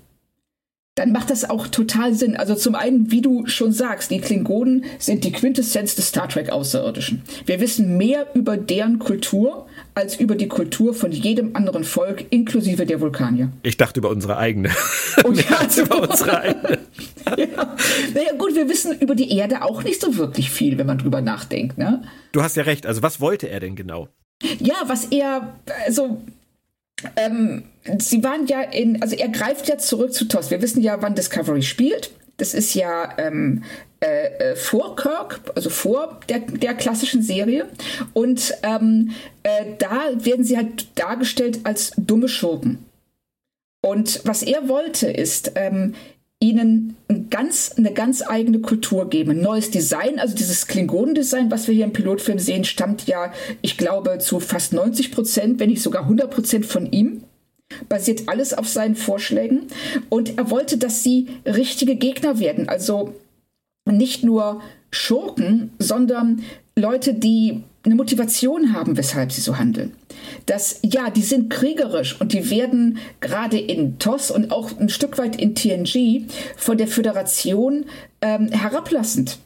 Speaker 4: dann macht das auch total Sinn. Also zum einen, wie du schon sagst, die Klingonen sind die Quintessenz des Star Trek Außerirdischen. Wir wissen mehr über deren Kultur als über die Kultur von jedem anderen Volk, inklusive der Vulkanier.
Speaker 3: Ich dachte über unsere eigene. Und ja, als über unsere
Speaker 4: eigene. ja. Naja, gut, wir wissen über die Erde auch nicht so wirklich viel, wenn man drüber nachdenkt. Ne?
Speaker 3: Du hast ja recht. Also was wollte er denn genau?
Speaker 4: Ja, was er, also ähm, sie waren ja in, also er greift ja zurück zu TOS. Wir wissen ja, wann Discovery spielt. Das ist ja ähm, äh, äh, vor Kirk, also vor der, der klassischen Serie. Und ähm, äh, da werden sie halt dargestellt als dumme Schurken. Und was er wollte, ist, ähm, ihnen ein ganz, eine ganz eigene Kultur geben. Ein neues Design, also dieses Klingonendesign, was wir hier im Pilotfilm sehen, stammt ja, ich glaube, zu fast 90 Prozent, wenn nicht sogar 100 Prozent von ihm. Basiert alles auf seinen Vorschlägen. Und er wollte, dass sie richtige Gegner werden. Also nicht nur Schurken, sondern Leute, die eine Motivation haben, weshalb sie so handeln. Dass, ja, die sind kriegerisch und die werden gerade in TOS und auch ein Stück weit in TNG von der Föderation ähm, herablassend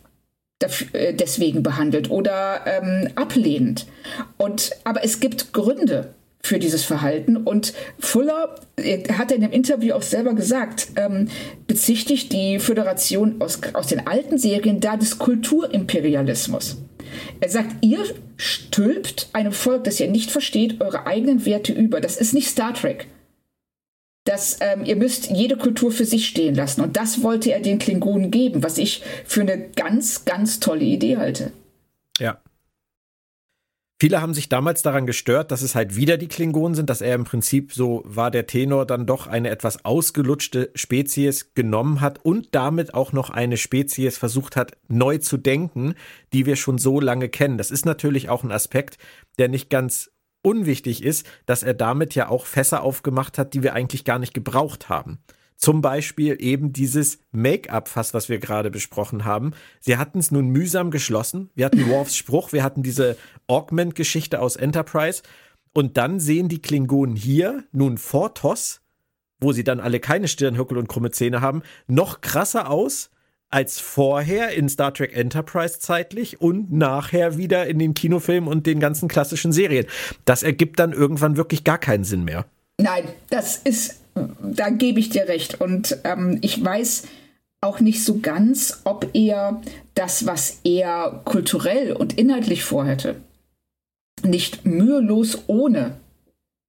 Speaker 4: äh, deswegen behandelt oder ähm, ablehnend. Und, aber es gibt Gründe, für dieses Verhalten. Und Fuller hat in dem Interview auch selber gesagt, ähm, bezichtigt die Föderation aus, aus den alten Serien da des Kulturimperialismus. Er sagt, ihr stülpt einem Volk, das ihr nicht versteht, eure eigenen Werte über. Das ist nicht Star Trek. Das, ähm, ihr müsst jede Kultur für sich stehen lassen. Und das wollte er den Klingonen geben, was ich für eine ganz, ganz tolle Idee halte.
Speaker 3: Viele haben sich damals daran gestört, dass es halt wieder die Klingonen sind, dass er im Prinzip, so war der Tenor, dann doch eine etwas ausgelutschte Spezies genommen hat und damit auch noch eine Spezies versucht hat, neu zu denken, die wir schon so lange kennen. Das ist natürlich auch ein Aspekt, der nicht ganz unwichtig ist, dass er damit ja auch Fässer aufgemacht hat, die wir eigentlich gar nicht gebraucht haben. Zum Beispiel eben dieses Make-up-Fass, was wir gerade besprochen haben. Sie hatten es nun mühsam geschlossen. Wir hatten Worfs Spruch, wir hatten diese Augment-Geschichte aus Enterprise. Und dann sehen die Klingonen hier nun vor TOS, wo sie dann alle keine Stirnhöckel und krumme Zähne haben, noch krasser aus als vorher in Star Trek Enterprise zeitlich und nachher wieder in den Kinofilmen und den ganzen klassischen Serien. Das ergibt dann irgendwann wirklich gar keinen Sinn mehr.
Speaker 4: Nein, das ist da gebe ich dir recht. Und ähm, ich weiß auch nicht so ganz, ob er das, was er kulturell und inhaltlich vorhätte, nicht mühelos ohne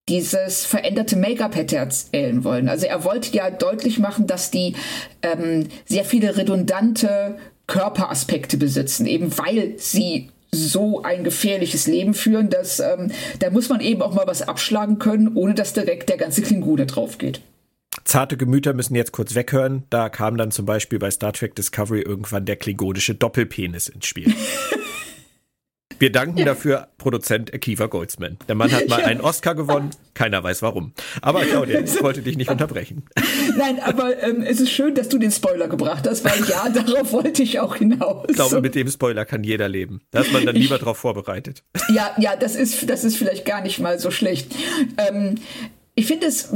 Speaker 4: dieses veränderte Make-up hätte erzählen wollen. Also er wollte ja deutlich machen, dass die ähm, sehr viele redundante Körperaspekte besitzen, eben weil sie so ein gefährliches Leben führen, dass ähm, da muss man eben auch mal was abschlagen können, ohne dass direkt der ganze Klingone drauf geht.
Speaker 3: Zarte Gemüter müssen jetzt kurz weghören. Da kam dann zum Beispiel bei Star Trek Discovery irgendwann der klingonische Doppelpenis ins Spiel. Wir danken ja. dafür Produzent Akiva Goldsman. Der Mann hat mal ja. einen Oscar gewonnen, keiner weiß warum. Aber Claudia, ich wollte dich nicht unterbrechen.
Speaker 4: Nein, aber ähm, es ist schön, dass du den Spoiler gebracht hast, weil ja, darauf wollte ich auch hinaus.
Speaker 3: Ich glaube, mit dem Spoiler kann jeder leben. Da ist man dann lieber drauf vorbereitet.
Speaker 4: Ja, ja, das ist, das ist vielleicht gar nicht mal so schlecht. Ähm, ich finde es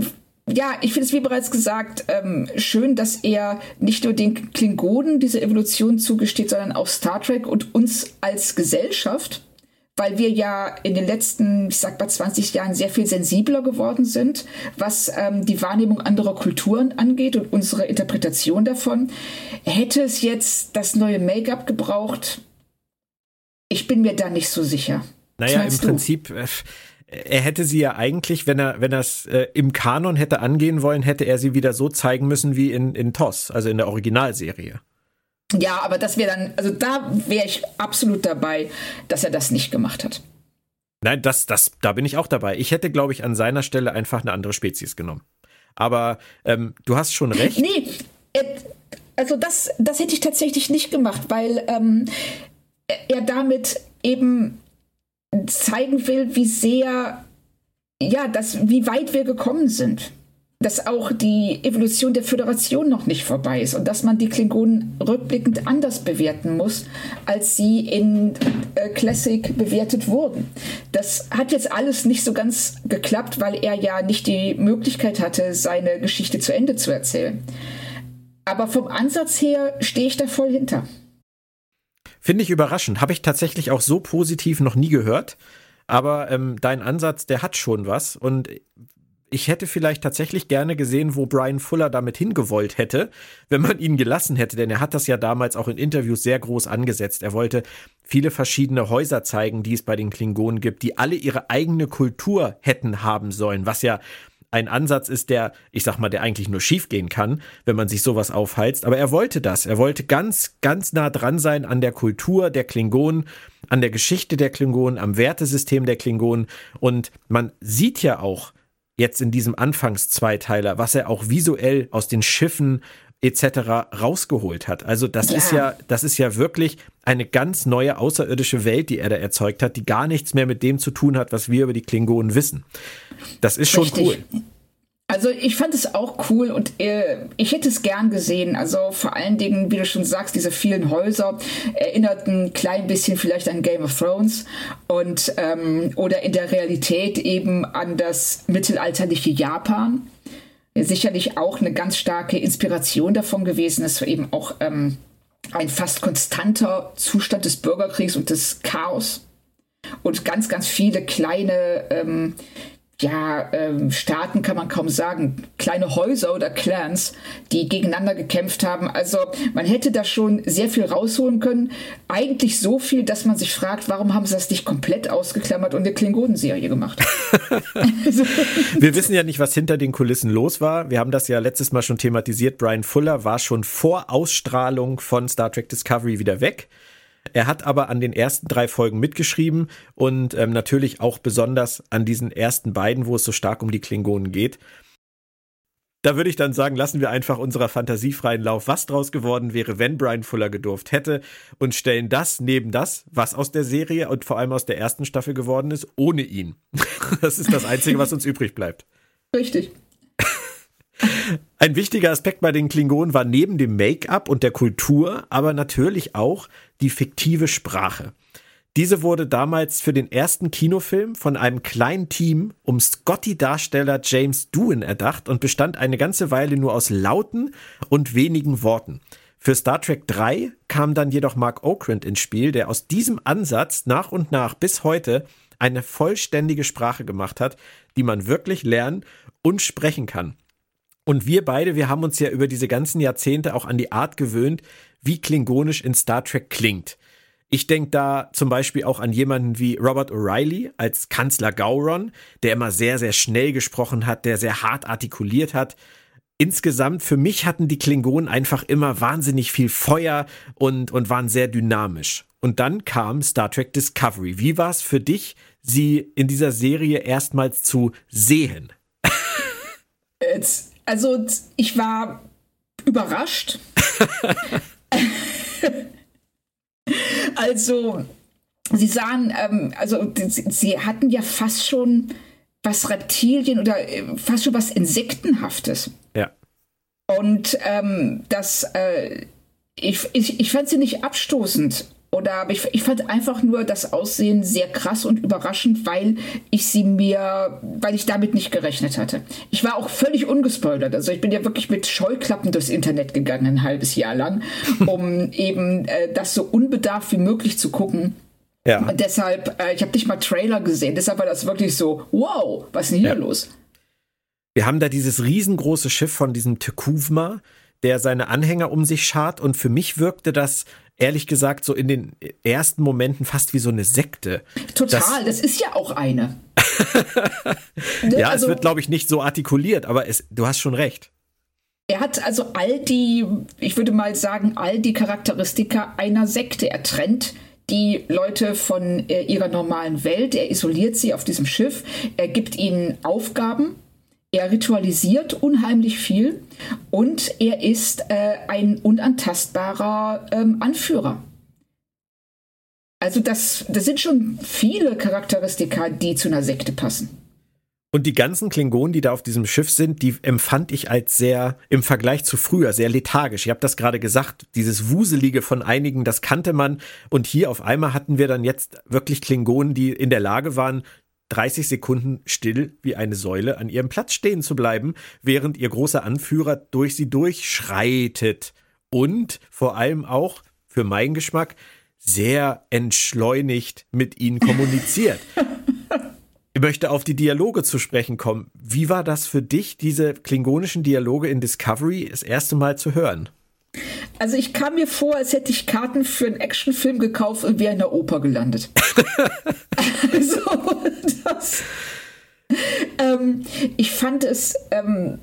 Speaker 4: ja, ich finde es wie bereits gesagt ähm, schön, dass er nicht nur den Klingonen diese Evolution zugesteht, sondern auch Star Trek und uns als Gesellschaft, weil wir ja in den letzten, ich sag mal, 20 Jahren sehr viel sensibler geworden sind, was ähm, die Wahrnehmung anderer Kulturen angeht und unsere Interpretation davon. Hätte es jetzt das neue Make-up gebraucht? Ich bin mir da nicht so sicher.
Speaker 3: Naja, im Prinzip. Äh, er hätte sie ja eigentlich, wenn er, wenn es äh, im Kanon hätte angehen wollen, hätte er sie wieder so zeigen müssen wie in, in TOS, also in der Originalserie.
Speaker 4: Ja, aber das wäre dann, also da wäre ich absolut dabei, dass er das nicht gemacht hat.
Speaker 3: Nein, das, das, da bin ich auch dabei. Ich hätte, glaube ich, an seiner Stelle einfach eine andere Spezies genommen. Aber ähm, du hast schon recht.
Speaker 4: Nee, also das, das hätte ich tatsächlich nicht gemacht, weil ähm, er damit eben zeigen will, wie sehr, ja, das, wie weit wir gekommen sind. Dass auch die Evolution der Föderation noch nicht vorbei ist und dass man die Klingonen rückblickend anders bewerten muss, als sie in äh, Classic bewertet wurden. Das hat jetzt alles nicht so ganz geklappt, weil er ja nicht die Möglichkeit hatte, seine Geschichte zu Ende zu erzählen. Aber vom Ansatz her stehe ich da voll hinter.
Speaker 3: Finde ich überraschend. Habe ich tatsächlich auch so positiv noch nie gehört. Aber ähm, dein Ansatz, der hat schon was. Und ich hätte vielleicht tatsächlich gerne gesehen, wo Brian Fuller damit hingewollt hätte, wenn man ihn gelassen hätte, denn er hat das ja damals auch in Interviews sehr groß angesetzt. Er wollte viele verschiedene Häuser zeigen, die es bei den Klingonen gibt, die alle ihre eigene Kultur hätten haben sollen, was ja ein Ansatz ist, der, ich sag mal, der eigentlich nur schiefgehen kann, wenn man sich sowas aufheizt. Aber er wollte das. Er wollte ganz, ganz nah dran sein an der Kultur der Klingonen, an der Geschichte der Klingonen, am Wertesystem der Klingonen. Und man sieht ja auch jetzt in diesem Anfangszweiteiler, was er auch visuell aus den Schiffen etc. rausgeholt hat. Also das ja. ist ja, das ist ja wirklich eine ganz neue außerirdische Welt, die er da erzeugt hat, die gar nichts mehr mit dem zu tun hat, was wir über die Klingonen wissen. Das ist schon Richtig. cool.
Speaker 4: Also ich fand es auch cool und äh, ich hätte es gern gesehen. Also vor allen Dingen, wie du schon sagst, diese vielen Häuser erinnerten ein klein bisschen vielleicht an Game of Thrones und ähm, oder in der Realität eben an das mittelalterliche Japan. Sicherlich auch eine ganz starke Inspiration davon gewesen ist, eben auch ähm, ein fast konstanter Zustand des Bürgerkriegs und des Chaos und ganz, ganz viele kleine ähm, ja, ähm, Staaten kann man kaum sagen, kleine Häuser oder Clans, die gegeneinander gekämpft haben. Also man hätte da schon sehr viel rausholen können. Eigentlich so viel, dass man sich fragt, warum haben sie das nicht komplett ausgeklammert und eine Klingonen-Serie gemacht?
Speaker 3: Wir wissen ja nicht, was hinter den Kulissen los war. Wir haben das ja letztes Mal schon thematisiert. Brian Fuller war schon vor Ausstrahlung von Star Trek Discovery wieder weg. Er hat aber an den ersten drei Folgen mitgeschrieben und ähm, natürlich auch besonders an diesen ersten beiden, wo es so stark um die Klingonen geht. Da würde ich dann sagen, lassen wir einfach unserer Fantasie freien Lauf, was draus geworden wäre, wenn Brian Fuller gedurft hätte und stellen das neben das, was aus der Serie und vor allem aus der ersten Staffel geworden ist, ohne ihn. Das ist das Einzige, was uns übrig bleibt.
Speaker 4: Richtig.
Speaker 3: Ein wichtiger Aspekt bei den Klingonen war neben dem Make-up und der Kultur, aber natürlich auch die fiktive Sprache. Diese wurde damals für den ersten Kinofilm von einem kleinen Team um Scotty-Darsteller James Doohan erdacht und bestand eine ganze Weile nur aus Lauten und wenigen Worten. Für Star Trek 3 kam dann jedoch Mark Okrand ins Spiel, der aus diesem Ansatz nach und nach bis heute eine vollständige Sprache gemacht hat, die man wirklich lernen und sprechen kann. Und wir beide, wir haben uns ja über diese ganzen Jahrzehnte auch an die Art gewöhnt, wie klingonisch in Star Trek klingt. Ich denke da zum Beispiel auch an jemanden wie Robert O'Reilly als Kanzler Gauron, der immer sehr, sehr schnell gesprochen hat, der sehr hart artikuliert hat. Insgesamt für mich hatten die Klingonen einfach immer wahnsinnig viel Feuer und, und waren sehr dynamisch. Und dann kam Star Trek Discovery. Wie war es für dich, sie in dieser Serie erstmals zu sehen?
Speaker 4: Jetzt, also ich war überrascht. also, sie sahen, ähm, also sie hatten ja fast schon was Reptilien oder äh, fast schon was Insektenhaftes.
Speaker 3: Ja.
Speaker 4: Und ähm, das, äh, ich, ich, ich fand sie nicht abstoßend. Oder aber ich, ich fand einfach nur das Aussehen sehr krass und überraschend, weil ich sie mir, weil ich damit nicht gerechnet hatte. Ich war auch völlig ungespoilert. Also ich bin ja wirklich mit Scheuklappen durchs Internet gegangen, ein halbes Jahr lang, um eben äh, das so unbedarft wie möglich zu gucken. Ja. Und deshalb, äh, ich habe nicht mal Trailer gesehen, deshalb war das wirklich so, wow, was ist denn hier ja. los?
Speaker 3: Wir haben da dieses riesengroße Schiff von diesem Tekuvma, der seine Anhänger um sich schart und für mich wirkte das ehrlich gesagt so in den ersten Momenten fast wie so eine Sekte.
Speaker 4: Total, das, das ist ja auch eine.
Speaker 3: ja, also, es wird, glaube ich, nicht so artikuliert, aber es, du hast schon recht.
Speaker 4: Er hat also all die, ich würde mal sagen, all die Charakteristika einer Sekte. Er trennt die Leute von äh, ihrer normalen Welt, er isoliert sie auf diesem Schiff, er gibt ihnen Aufgaben, er ritualisiert unheimlich viel und er ist äh, ein unantastbarer ähm, Anführer. Also das, das sind schon viele Charakteristika, die zu einer Sekte passen.
Speaker 3: Und die ganzen Klingonen, die da auf diesem Schiff sind, die empfand ich als sehr, im Vergleich zu früher, sehr lethargisch. Ich habe das gerade gesagt, dieses Wuselige von einigen, das kannte man. Und hier auf einmal hatten wir dann jetzt wirklich Klingonen, die in der Lage waren, 30 Sekunden still wie eine Säule an ihrem Platz stehen zu bleiben, während ihr großer Anführer durch sie durchschreitet. Und vor allem auch, für meinen Geschmack, sehr entschleunigt mit ihnen kommuniziert. Ich möchte auf die Dialoge zu sprechen kommen. Wie war das für dich, diese klingonischen Dialoge in Discovery das erste Mal zu hören?
Speaker 4: Also ich kam mir vor, als hätte ich Karten für einen Actionfilm gekauft und wäre in der Oper gelandet. also das. Ähm, ich fand es ähm,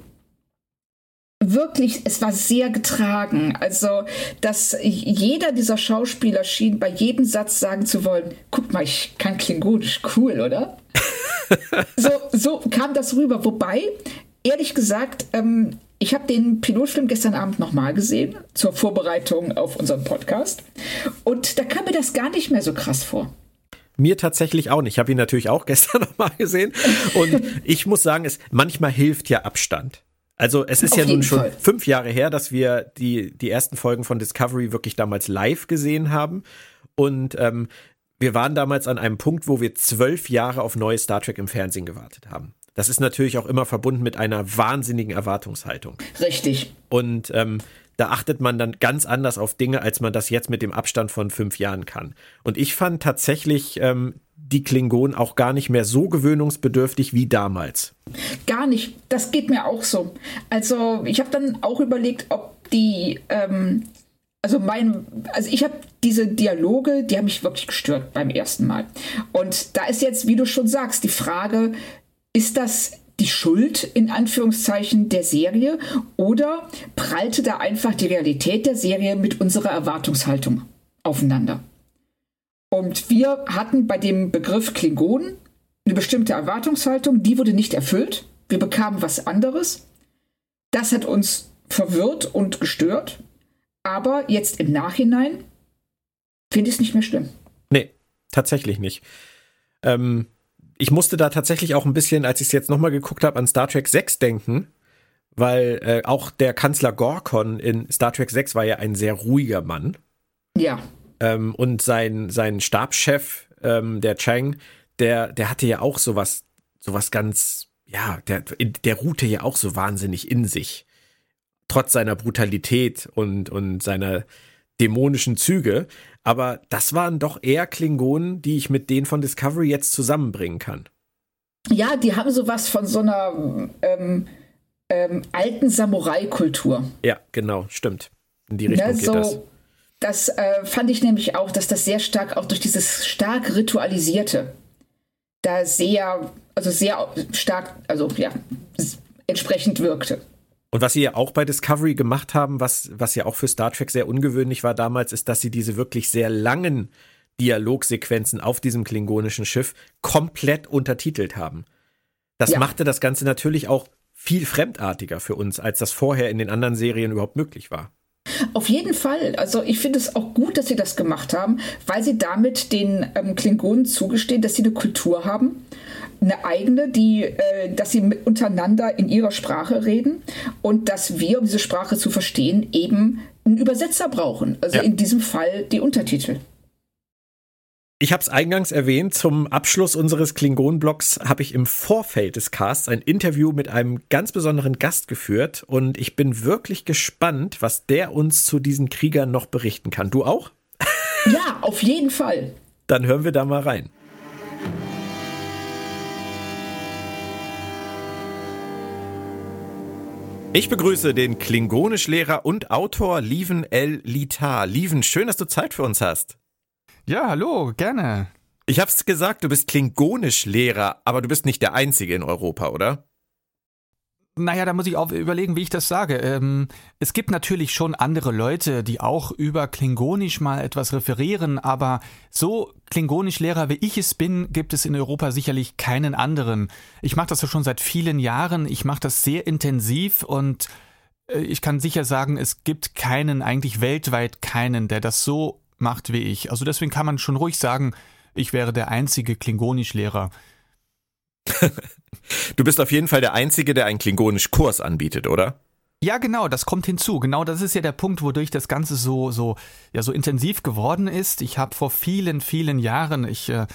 Speaker 4: wirklich, es war sehr getragen. Also, dass jeder dieser Schauspieler schien bei jedem Satz sagen zu wollen, guck mal, ich kann Klingonisch, cool, oder? so, so kam das rüber. Wobei, ehrlich gesagt, ähm, ich habe den Pilotfilm gestern Abend nochmal gesehen, zur Vorbereitung auf unseren Podcast. Und da kam mir das gar nicht mehr so krass vor.
Speaker 3: Mir tatsächlich auch nicht. Ich habe ihn natürlich auch gestern nochmal gesehen. Und ich muss sagen, es manchmal hilft ja Abstand. Also es ist Auf ja nun schon Fall. fünf Jahre her, dass wir die, die ersten Folgen von Discovery wirklich damals live gesehen haben. Und ähm, wir waren damals an einem Punkt, wo wir zwölf Jahre auf neue Star Trek im Fernsehen gewartet haben. Das ist natürlich auch immer verbunden mit einer wahnsinnigen Erwartungshaltung.
Speaker 4: Richtig.
Speaker 3: Und ähm, da achtet man dann ganz anders auf Dinge, als man das jetzt mit dem Abstand von fünf Jahren kann. Und ich fand tatsächlich ähm, die Klingonen auch gar nicht mehr so gewöhnungsbedürftig wie damals.
Speaker 4: Gar nicht. Das geht mir auch so. Also ich habe dann auch überlegt, ob die ähm, also mein, also ich habe diese Dialoge, die haben mich wirklich gestört beim ersten Mal. Und da ist jetzt, wie du schon sagst, die Frage, ist das die Schuld in Anführungszeichen der Serie oder prallte da einfach die Realität der Serie mit unserer Erwartungshaltung aufeinander? Und wir hatten bei dem Begriff Klingonen eine bestimmte Erwartungshaltung, die wurde nicht erfüllt. Wir bekamen was anderes. Das hat uns verwirrt und gestört. Aber jetzt im Nachhinein finde ich es nicht mehr schlimm.
Speaker 3: Nee, tatsächlich nicht. Ähm, ich musste da tatsächlich auch ein bisschen, als ich es jetzt nochmal geguckt habe, an Star Trek 6 denken, weil äh, auch der Kanzler Gorkon in Star Trek 6 war ja ein sehr ruhiger Mann.
Speaker 4: Ja.
Speaker 3: Ähm, und sein, sein Stabschef, ähm, der Chang, der, der hatte ja auch sowas, sowas ganz, ja, der, der ruhte ja auch so wahnsinnig in sich. Trotz seiner Brutalität und, und seiner dämonischen Züge. Aber das waren doch eher Klingonen, die ich mit denen von Discovery jetzt zusammenbringen kann.
Speaker 4: Ja, die haben sowas von so einer ähm, ähm, alten Samurai-Kultur.
Speaker 3: Ja, genau, stimmt. In die Richtung ja, ne, so, geht das.
Speaker 4: Das äh, fand ich nämlich auch, dass das sehr stark auch durch dieses stark ritualisierte da sehr, also sehr stark, also ja, entsprechend wirkte.
Speaker 3: Und was sie ja auch bei Discovery gemacht haben, was, was ja auch für Star Trek sehr ungewöhnlich war damals, ist, dass sie diese wirklich sehr langen Dialogsequenzen auf diesem klingonischen Schiff komplett untertitelt haben. Das ja. machte das Ganze natürlich auch viel fremdartiger für uns, als das vorher in den anderen Serien überhaupt möglich war.
Speaker 4: Auf jeden Fall. Also ich finde es auch gut, dass sie das gemacht haben, weil sie damit den ähm, Klingonen zugestehen, dass sie eine Kultur haben eine eigene, die, äh, dass sie untereinander in ihrer Sprache reden und dass wir, um diese Sprache zu verstehen, eben einen Übersetzer brauchen. Also ja. in diesem Fall die Untertitel.
Speaker 3: Ich habe es eingangs erwähnt, zum Abschluss unseres Klingon-Blogs habe ich im Vorfeld des Casts ein Interview mit einem ganz besonderen Gast geführt und ich bin wirklich gespannt, was der uns zu diesen Kriegern noch berichten kann. Du auch?
Speaker 4: Ja, auf jeden Fall.
Speaker 3: Dann hören wir da mal rein. Ich begrüße den Klingonischlehrer und Autor Lieven L. Litar. Lieven, schön, dass du Zeit für uns hast.
Speaker 5: Ja, hallo, gerne.
Speaker 3: Ich hab's gesagt, du bist Klingonischlehrer, aber du bist nicht der Einzige in Europa, oder?
Speaker 5: Naja, da muss ich auch überlegen, wie ich das sage. Ähm, es gibt natürlich schon andere Leute, die auch über Klingonisch mal etwas referieren, aber so Klingonisch-Lehrer wie ich es bin, gibt es in Europa sicherlich keinen anderen. Ich mache das ja schon seit vielen Jahren, ich mache das sehr intensiv und äh, ich kann sicher sagen, es gibt keinen, eigentlich weltweit keinen, der das so macht wie ich. Also deswegen kann man schon ruhig sagen, ich wäre der einzige Klingonisch-Lehrer.
Speaker 3: du bist auf jeden Fall der Einzige, der einen Klingonisch-Kurs anbietet, oder?
Speaker 5: Ja, genau, das kommt hinzu. Genau, das ist ja der Punkt, wodurch das Ganze so, so, ja, so intensiv geworden ist. Ich habe vor vielen, vielen Jahren, ich, äh,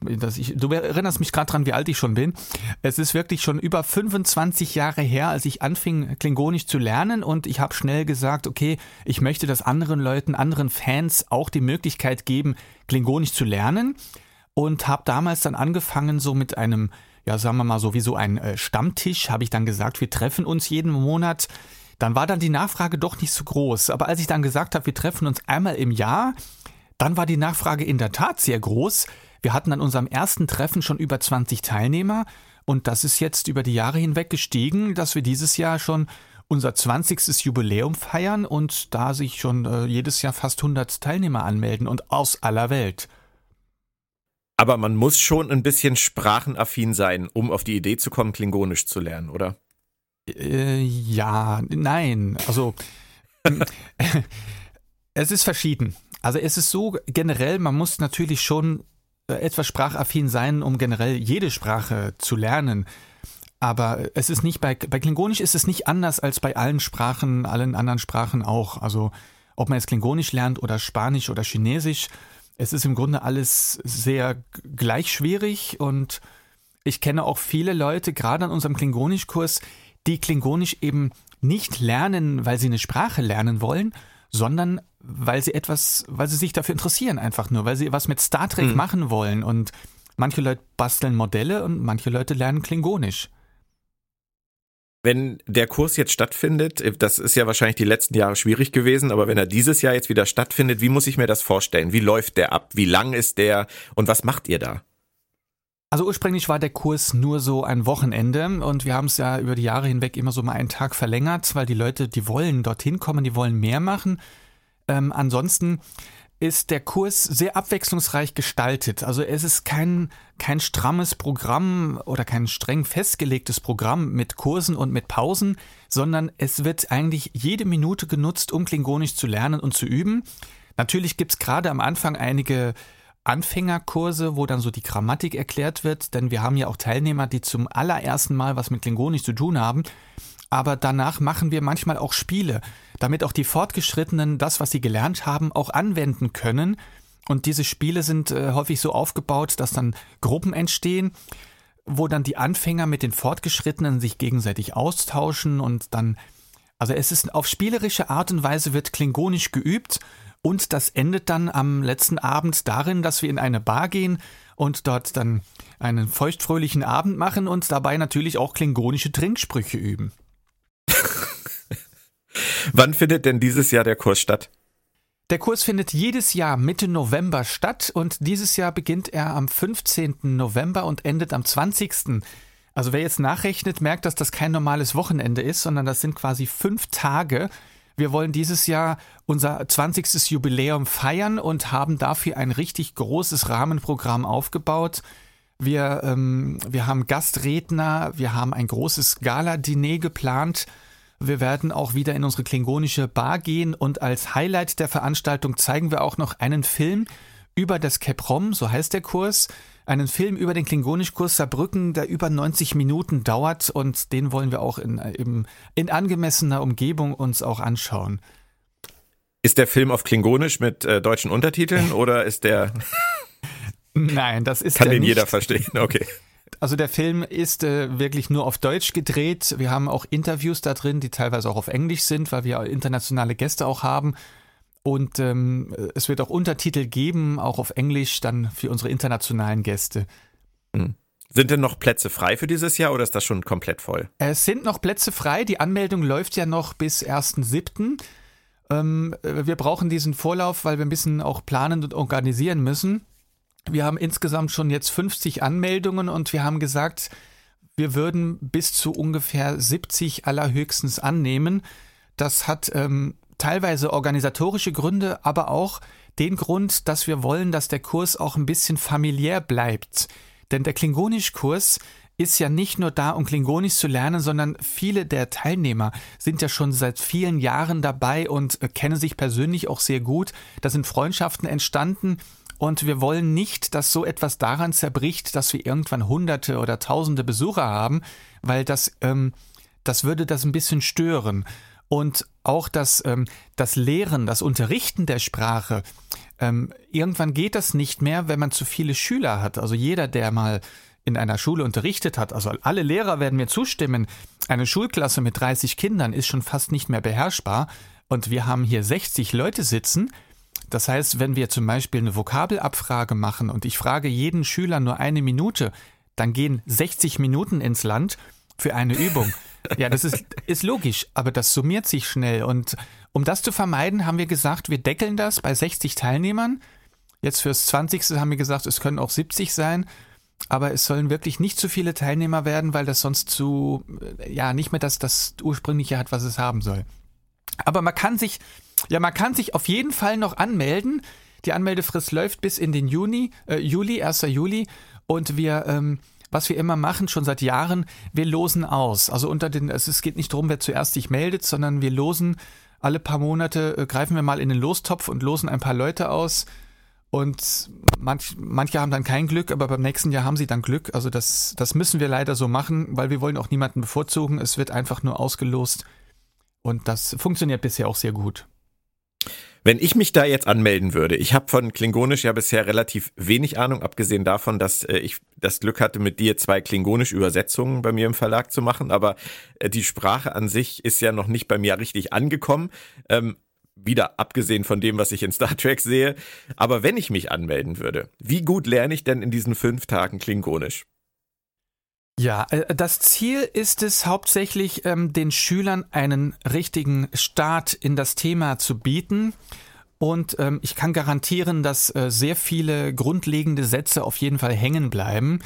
Speaker 5: das, ich, du erinnerst mich gerade dran, wie alt ich schon bin. Es ist wirklich schon über 25 Jahre her, als ich anfing, Klingonisch zu lernen und ich habe schnell gesagt, okay, ich möchte das anderen Leuten, anderen Fans auch die Möglichkeit geben, Klingonisch zu lernen. und habe damals dann angefangen so mit einem, ja sagen wir mal so wie so ein äh, Stammtisch, habe ich dann gesagt, wir treffen uns jeden Monat. Dann war dann die Nachfrage doch nicht so groß. Aber als ich dann gesagt habe, wir treffen uns einmal im Jahr, dann war die Nachfrage in der Tat sehr groß. Wir hatten an unserem ersten Treffen schon über 20 Teilnehmer und das ist jetzt über die Jahre hinweg gestiegen, dass wir dieses Jahr schon unser 20. Jubiläum feiern und da sich schon äh, jedes Jahr fast 100 Teilnehmer anmelden und aus aller Welt.
Speaker 3: Aber man muss schon ein bisschen sprachenaffin sein, um auf die Idee zu kommen, Klingonisch zu lernen, oder?
Speaker 5: Äh, ja, nein. Also es ist verschieden. Also es ist so generell, man muss natürlich schon äh, etwas sprachaffin sein, um generell jede Sprache zu lernen. Aber es ist nicht bei, bei Klingonisch ist es nicht anders als bei allen Sprachen, allen anderen Sprachen auch. Also ob man jetzt Klingonisch lernt oder Spanisch oder Chinesisch, es ist im Grunde alles sehr gleich schwierig und ich kenne auch viele Leute, gerade an unserem Klingonischkurs, die Klingonisch eben nicht lernen, weil sie eine Sprache lernen wollen, sondern weil sie etwas, weil sie sich dafür interessieren einfach nur, weil sie was mit Star Trek mhm. machen wollen und manche Leute basteln Modelle und manche Leute lernen Klingonisch.
Speaker 3: Wenn der Kurs jetzt stattfindet, das ist ja wahrscheinlich die letzten Jahre schwierig gewesen, aber wenn er dieses Jahr jetzt wieder stattfindet, wie muss ich mir das vorstellen? Wie läuft der ab? Wie lang ist der? Und was macht ihr da?
Speaker 5: Also ursprünglich war der Kurs nur so ein Wochenende und wir haben es ja über die Jahre hinweg immer so mal einen Tag verlängert, weil die Leute, die wollen dorthin kommen, die wollen mehr machen. Ähm, ansonsten ist der Kurs sehr abwechslungsreich gestaltet. Also es ist kein, kein strammes Programm oder kein streng festgelegtes Programm mit Kursen und mit Pausen, sondern es wird eigentlich jede Minute genutzt, um Klingonisch zu lernen und zu üben. Natürlich gibt es gerade am Anfang einige Anfängerkurse, wo dann so die Grammatik erklärt wird, denn wir haben ja auch Teilnehmer, die zum allerersten Mal was mit Klingonisch zu tun haben. Aber danach machen wir manchmal auch Spiele, damit auch die Fortgeschrittenen das, was sie gelernt haben, auch anwenden können. Und diese Spiele sind äh, häufig so aufgebaut, dass dann Gruppen entstehen, wo dann die Anfänger mit den Fortgeschrittenen sich gegenseitig austauschen und dann, also es ist auf spielerische Art und Weise wird Klingonisch geübt und das endet dann am letzten Abend darin, dass wir in eine Bar gehen und dort dann einen feuchtfröhlichen Abend machen und dabei natürlich auch klingonische Trinksprüche üben.
Speaker 3: Wann findet denn dieses Jahr der Kurs statt?
Speaker 5: Der Kurs findet jedes Jahr Mitte November statt und dieses Jahr beginnt er am 15. November und endet am 20. Also wer jetzt nachrechnet, merkt, dass das kein normales Wochenende ist, sondern das sind quasi fünf Tage, wir wollen dieses Jahr unser 20. Jubiläum feiern und haben dafür ein richtig großes Rahmenprogramm aufgebaut. Wir, ähm, wir haben Gastredner, wir haben ein großes Gala-Diner geplant. Wir werden auch wieder in unsere klingonische Bar gehen und als Highlight der Veranstaltung zeigen wir auch noch einen Film über das Keprom, so heißt der Kurs einen Film über den Klingonischkurs Saarbrücken, der über 90 Minuten dauert und den wollen wir auch in, in, in angemessener Umgebung uns auch anschauen.
Speaker 3: Ist der Film auf Klingonisch mit äh, deutschen Untertiteln oder ist der.
Speaker 5: Nein, das ist
Speaker 3: Kann den nicht. jeder verstehen, okay.
Speaker 5: Also der Film ist äh, wirklich nur auf Deutsch gedreht. Wir haben auch Interviews da drin, die teilweise auch auf Englisch sind, weil wir internationale Gäste auch haben. Und ähm, es wird auch Untertitel geben, auch auf Englisch, dann für unsere internationalen Gäste.
Speaker 3: Hm. Sind denn noch Plätze frei für dieses Jahr oder ist das schon komplett voll?
Speaker 5: Es sind noch Plätze frei. Die Anmeldung läuft ja noch bis 1.7. Ähm, wir brauchen diesen Vorlauf, weil wir ein bisschen auch planen und organisieren müssen. Wir haben insgesamt schon jetzt 50 Anmeldungen und wir haben gesagt, wir würden bis zu ungefähr 70 allerhöchstens annehmen. Das hat ähm, teilweise organisatorische Gründe, aber auch den Grund, dass wir wollen, dass der Kurs auch ein bisschen familiär bleibt. Denn der Klingonisch-Kurs ist ja nicht nur da, um Klingonisch zu lernen, sondern viele der Teilnehmer sind ja schon seit vielen Jahren dabei und äh, kennen sich persönlich auch sehr gut. Da sind Freundschaften entstanden und wir wollen nicht, dass so etwas daran zerbricht, dass wir irgendwann Hunderte oder Tausende Besucher haben, weil das, ähm, das würde das ein bisschen stören. Und auch das, ähm, das Lehren, das Unterrichten der Sprache, ähm, irgendwann geht das nicht mehr, wenn man zu viele Schüler hat. Also jeder, der mal in einer Schule unterrichtet hat, also alle Lehrer werden mir zustimmen, eine Schulklasse mit 30 Kindern ist schon fast nicht mehr beherrschbar. Und wir haben hier 60 Leute sitzen, Das heißt, wenn wir zum Beispiel eine Vokabelabfrage machen und ich frage jeden Schüler nur eine Minute, dann gehen 60 Minuten ins Land für eine Übung. Ja, das ist, ist logisch, aber das summiert sich schnell. Und um das zu vermeiden, haben wir gesagt, wir deckeln das bei 60 Teilnehmern. Jetzt fürs 20. haben wir gesagt, es können auch 70 sein. Aber es sollen wirklich nicht zu viele Teilnehmer werden, weil das sonst zu, äh, ja, nicht mehr das, das ursprüngliche hat, was es haben soll. Aber man kann sich, ja, man kann sich auf jeden Fall noch anmelden. Die Anmeldefrist läuft bis in den Juni, äh, Juli, 1. Juli. Und wir, ähm, was wir immer machen, schon seit Jahren, wir losen aus. Also unter den, es geht nicht darum, wer zuerst sich meldet, sondern wir losen alle paar Monate, äh, greifen wir mal in den Lostopf und losen ein paar Leute aus. Und manch, manche haben dann kein Glück, aber beim nächsten Jahr haben sie dann Glück. Also das, das müssen wir leider so machen, weil wir wollen auch niemanden bevorzugen. Es wird einfach nur ausgelost. Und das funktioniert bisher auch sehr gut.
Speaker 3: Wenn ich mich da jetzt anmelden würde, ich habe von Klingonisch ja bisher relativ wenig Ahnung, abgesehen davon, dass äh, ich das Glück hatte, mit dir zwei Klingonisch-Übersetzungen bei mir im Verlag zu machen, aber äh, die Sprache an sich ist ja noch nicht bei mir richtig angekommen. Ähm, wieder abgesehen von dem, was ich in Star Trek sehe. Aber wenn ich mich anmelden würde, wie gut lerne ich denn in diesen fünf Tagen Klingonisch?
Speaker 5: Ja, äh, das Ziel ist es hauptsächlich, ähm, den Schülern einen richtigen Start in das Thema zu bieten. Und ähm, ich kann garantieren, dass äh, sehr viele grundlegende Sätze auf jeden Fall hängen bleiben.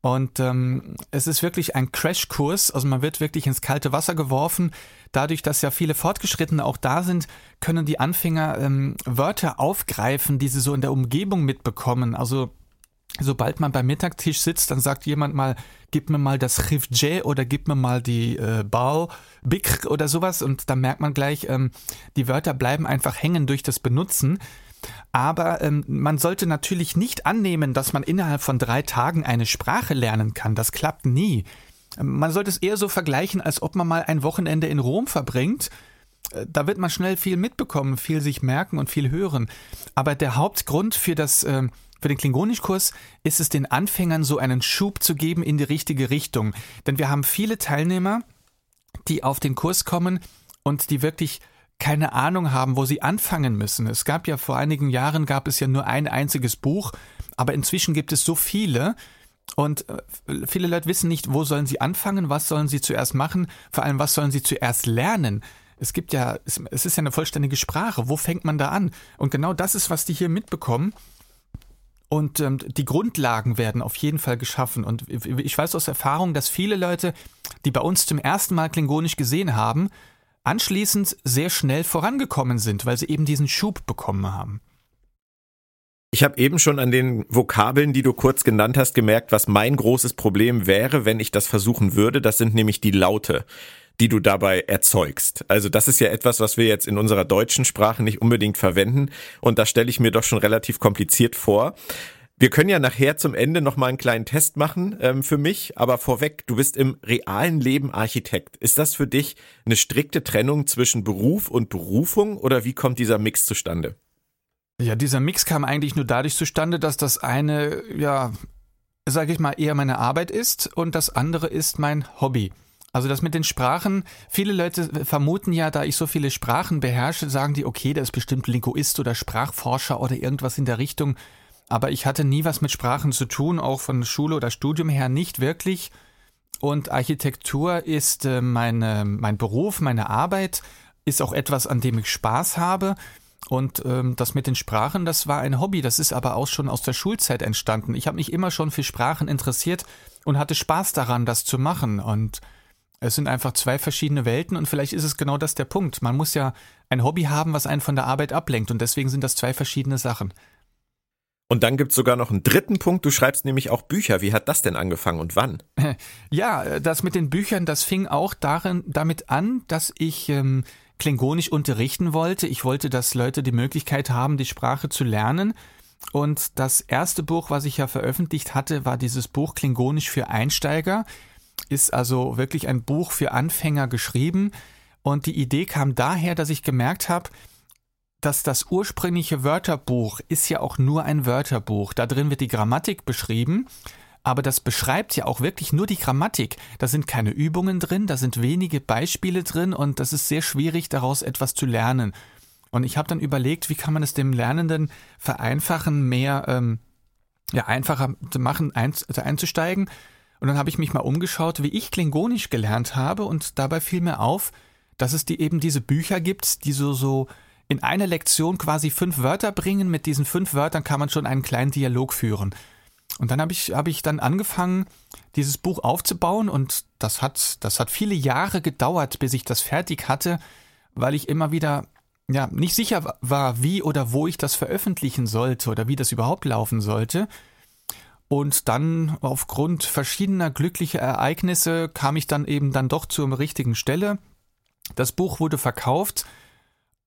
Speaker 5: Und ähm, es ist wirklich ein Crashkurs, also man wird wirklich ins kalte Wasser geworfen. Dadurch, dass ja viele Fortgeschrittene auch da sind, können die Anfänger ähm, Wörter aufgreifen, die sie so in der Umgebung mitbekommen. Also sobald man beim Mittagstisch sitzt, dann sagt jemand mal, gib mir mal das Rifje oder gib mir mal die äh, Bau, Bikr oder sowas und dann merkt man gleich, ähm, die Wörter bleiben einfach hängen durch das Benutzen. Aber ähm, man sollte natürlich nicht annehmen, dass man innerhalb von drei Tagen eine Sprache lernen kann. Das klappt nie. Man sollte es eher so vergleichen, als ob man mal ein Wochenende in Rom verbringt. Äh, da wird man schnell viel mitbekommen, viel sich merken und viel hören. Aber der Hauptgrund für das äh, für den Klingonischkurs ist es den Anfängern so einen Schub zu geben in die richtige Richtung. Denn wir haben viele Teilnehmer, die auf den Kurs kommen und die wirklich keine Ahnung haben, wo sie anfangen müssen. Es gab ja vor einigen Jahren gab es ja nur ein einziges Buch, aber inzwischen gibt es so viele und äh, viele Leute wissen nicht, wo sollen sie anfangen, was sollen sie zuerst machen, vor allem was sollen sie zuerst lernen. Es gibt ja, es ist ja eine vollständige Sprache. Wo fängt man da an? Und genau das ist, was die hier mitbekommen. Und ähm, die Grundlagen werden auf jeden Fall geschaffen. Und ich weiß aus Erfahrung, dass viele Leute, die bei uns zum ersten Mal Klingonisch gesehen haben, anschließend sehr schnell vorangekommen sind, weil sie eben diesen Schub bekommen haben.
Speaker 3: Ich habe eben schon an den Vokabeln, die du kurz genannt hast, gemerkt, was mein großes Problem wäre, wenn ich das versuchen würde. Das sind nämlich die Laute die du dabei erzeugst. Also das ist ja etwas, was wir jetzt in unserer deutschen Sprache nicht unbedingt verwenden und da stelle ich mir doch schon relativ kompliziert vor. Wir können ja nachher zum Ende noch mal einen kleinen Test machen ähm, für mich, aber vorweg, du bist im realen Leben Architekt. Ist das für dich eine strikte Trennung zwischen Beruf und Berufung oder wie kommt dieser Mix zustande?
Speaker 5: Ja, dieser Mix kam eigentlich nur dadurch zustande, dass das eine, ja, sage ich mal, eher meine Arbeit ist und das andere ist mein Hobby. Also das mit den Sprachen, viele Leute vermuten ja, da ich so viele Sprachen beherrsche, sagen die, okay, der ist bestimmt Linguist oder Sprachforscher oder irgendwas in der Richtung. Aber ich hatte nie was mit Sprachen zu tun, auch von Schule oder Studium her nicht wirklich. Und Architektur ist äh, meine, mein Beruf, meine Arbeit, ist auch etwas, an dem ich Spaß habe. Und ähm, das mit den Sprachen, das war ein Hobby, das ist aber auch schon aus der Schulzeit entstanden. Ich habe mich immer schon für Sprachen interessiert und hatte Spaß daran, das zu machen. Und es sind einfach zwei verschiedene Welten und vielleicht ist es genau das der Punkt. Man muss ja ein Hobby haben, was einen von der Arbeit ablenkt und deswegen sind das zwei verschiedene Sachen.
Speaker 3: Und dann gibt es sogar noch einen dritten Punkt. Du schreibst nämlich auch Bücher. Wie hat das denn angefangen und wann?
Speaker 5: Ja, das mit den Büchern, das fing auch darin, damit an, dass ich ähm, Klingonisch unterrichten wollte. Ich wollte, dass Leute die Möglichkeit haben, die Sprache zu lernen. Und das erste Buch, was ich ja veröffentlicht hatte, war dieses Buch Klingonisch für Einsteiger ist also wirklich ein Buch für Anfänger geschrieben. Und die Idee kam daher, dass ich gemerkt habe, dass das ursprüngliche Wörterbuch ist ja auch nur ein Wörterbuch. Da drin wird die Grammatik beschrieben, aber das beschreibt ja auch wirklich nur die Grammatik. Da sind keine Übungen drin, da sind wenige Beispiele drin und das ist sehr schwierig, daraus etwas zu lernen. Und ich habe dann überlegt, wie kann man es dem Lernenden vereinfachen, mehr ähm, ja, einfacher zu machen, ein, also einzusteigen. Und dann habe ich mich mal umgeschaut, wie ich Klingonisch gelernt habe und dabei fiel mir auf, dass es die eben diese Bücher gibt, die so, so in einer Lektion quasi fünf Wörter bringen. Mit diesen fünf Wörtern kann man schon einen kleinen Dialog führen. Und dann habe ich, hab ich dann angefangen, dieses Buch aufzubauen und das hat, das hat viele Jahre gedauert, bis ich das fertig hatte, weil ich immer wieder ja, nicht sicher war, wie oder wo ich das veröffentlichen sollte oder wie das überhaupt laufen sollte. Und dann aufgrund verschiedener glücklicher Ereignisse kam ich dann eben dann doch zur richtigen Stelle. Das Buch wurde verkauft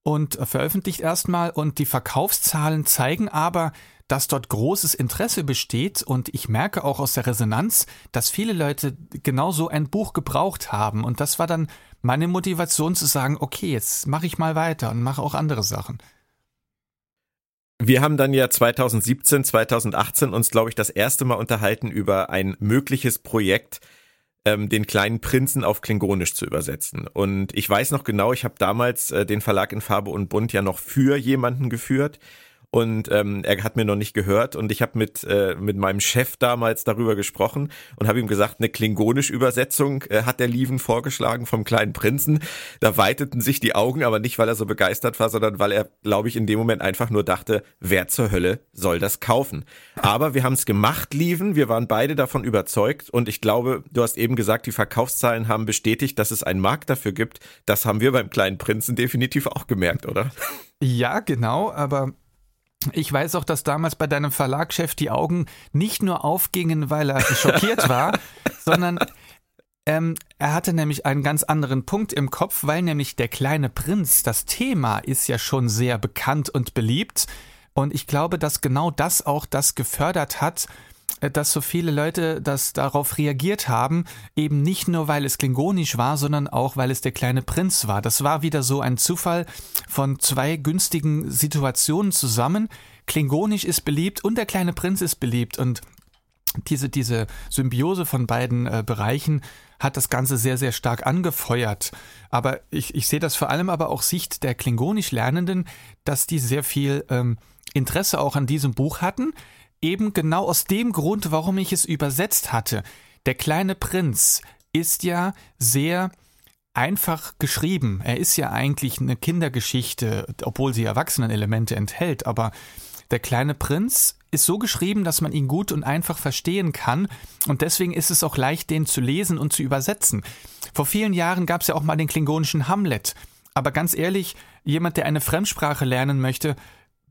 Speaker 5: und veröffentlicht erstmal und die Verkaufszahlen zeigen aber, dass dort großes Interesse besteht und ich merke auch aus der Resonanz, dass viele Leute genau so ein Buch gebraucht haben und das war dann meine Motivation zu sagen, okay, jetzt mache ich mal weiter und mache auch andere Sachen.
Speaker 3: Wir haben dann ja 2017, 2018 uns, glaube ich, das erste Mal unterhalten über ein mögliches Projekt, ähm, den kleinen Prinzen auf Klingonisch zu übersetzen. Und ich weiß noch genau, ich habe damals äh, den Verlag in Farbe und Bunt ja noch für jemanden geführt und ähm, er hat mir noch nicht gehört und ich habe mit äh, mit meinem Chef damals darüber gesprochen und habe ihm gesagt, eine klingonisch Übersetzung äh, hat der Lieven vorgeschlagen vom kleinen Prinzen. Da weiteten sich die Augen, aber nicht weil er so begeistert war, sondern weil er, glaube ich, in dem Moment einfach nur dachte, wer zur Hölle soll das kaufen? Aber wir haben es gemacht, Lieven, wir waren beide davon überzeugt und ich glaube, du hast eben gesagt, die Verkaufszahlen haben bestätigt, dass es einen Markt dafür gibt. Das haben wir beim kleinen Prinzen definitiv auch gemerkt, oder?
Speaker 5: Ja, genau, aber ich weiß auch, dass damals bei deinem Verlagschef die Augen nicht nur aufgingen, weil er schockiert war, sondern ähm, er hatte nämlich einen ganz anderen Punkt im Kopf, weil nämlich der kleine Prinz, das Thema ist ja schon sehr bekannt und beliebt. Und ich glaube, dass genau das auch das gefördert hat, dass so viele Leute das darauf reagiert haben, eben nicht nur weil es klingonisch war, sondern auch weil es der kleine Prinz war. Das war wieder so ein Zufall von zwei günstigen Situationen zusammen. Klingonisch ist beliebt und der kleine Prinz ist beliebt und diese, diese Symbiose von beiden äh, Bereichen hat das Ganze sehr, sehr stark angefeuert. Aber ich, ich sehe das vor allem aber auch Sicht der klingonisch Lernenden, dass die sehr viel ähm, Interesse auch an diesem Buch hatten, Eben genau aus dem Grund, warum ich es übersetzt hatte. Der kleine Prinz ist ja sehr einfach geschrieben. Er ist ja eigentlich eine Kindergeschichte, obwohl sie Erwachsenenelemente enthält, aber der kleine Prinz ist so geschrieben, dass man ihn gut und einfach verstehen kann und deswegen ist es auch leicht, den zu lesen und zu übersetzen. Vor vielen Jahren gab es ja auch mal den klingonischen Hamlet. Aber ganz ehrlich, jemand, der eine Fremdsprache lernen möchte,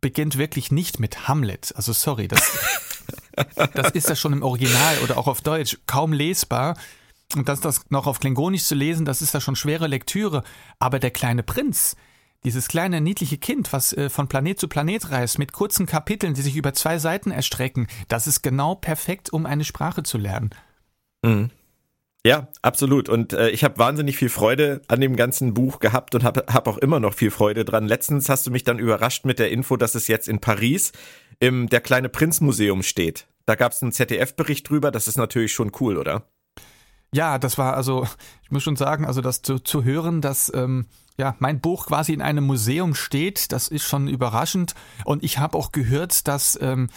Speaker 5: beginnt wirklich nicht mit Hamlet. Also sorry, das, das ist ja schon im Original oder auch auf Deutsch kaum lesbar. Und das, das noch auf Klingonisch zu lesen, das ist ja schon schwere Lektüre. Aber der kleine Prinz, dieses kleine niedliche Kind, was äh, von Planet zu Planet reist, mit kurzen Kapiteln, die sich über zwei Seiten erstrecken, das ist genau perfekt, um eine Sprache zu lernen.
Speaker 3: Mhm. Ja, absolut. Und äh, ich habe wahnsinnig viel Freude an dem ganzen Buch gehabt und habe hab auch immer noch viel Freude dran. Letztens hast du mich dann überrascht mit der Info, dass es jetzt in Paris im Der kleine Prinz Museum steht. Da gab es einen ZDF-Bericht drüber. Das ist natürlich schon cool, oder?
Speaker 5: Ja, das war also, ich muss schon sagen, also das zu, zu hören, dass ähm, ja mein Buch quasi in einem Museum steht, das ist schon überraschend. Und ich habe auch gehört, dass ähm,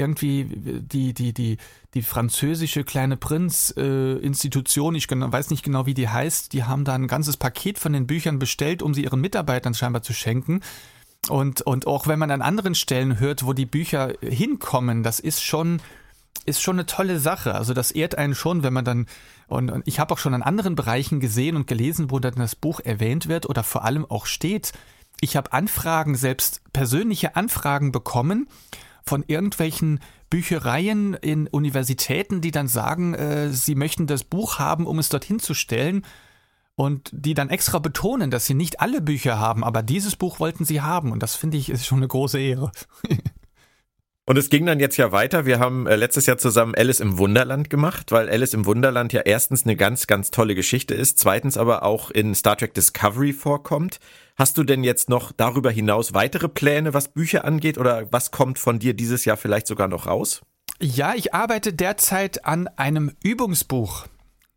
Speaker 5: irgendwie die, die, die, die französische kleine Prinz-Institution, äh, ich weiß nicht genau, wie die heißt, die haben da ein ganzes Paket von den Büchern bestellt, um sie ihren Mitarbeitern scheinbar zu schenken. Und, und auch wenn man an anderen Stellen hört, wo die Bücher hinkommen, das ist schon, ist schon eine tolle Sache. Also das ehrt einen schon, wenn man dann, und, und ich habe auch schon an anderen Bereichen gesehen und gelesen, wo dann das Buch erwähnt wird oder vor allem auch steht. Ich habe Anfragen, selbst persönliche Anfragen bekommen, von irgendwelchen Büchereien in Universitäten, die dann sagen, äh, sie möchten das Buch haben, um es dorthin zu stellen und die dann extra betonen, dass sie nicht alle Bücher haben, aber dieses Buch wollten sie haben und das finde ich ist schon eine große Ehre.
Speaker 3: Und es ging dann jetzt ja weiter. Wir haben äh, letztes Jahr zusammen Alice im Wunderland gemacht, weil Alice im Wunderland ja erstens eine ganz, ganz tolle Geschichte ist, zweitens aber auch in Star Trek Discovery vorkommt. Hast du denn jetzt noch darüber hinaus weitere Pläne, was Bücher angeht, oder was kommt von dir dieses Jahr vielleicht sogar noch raus?
Speaker 5: Ja, ich arbeite derzeit an einem Übungsbuch.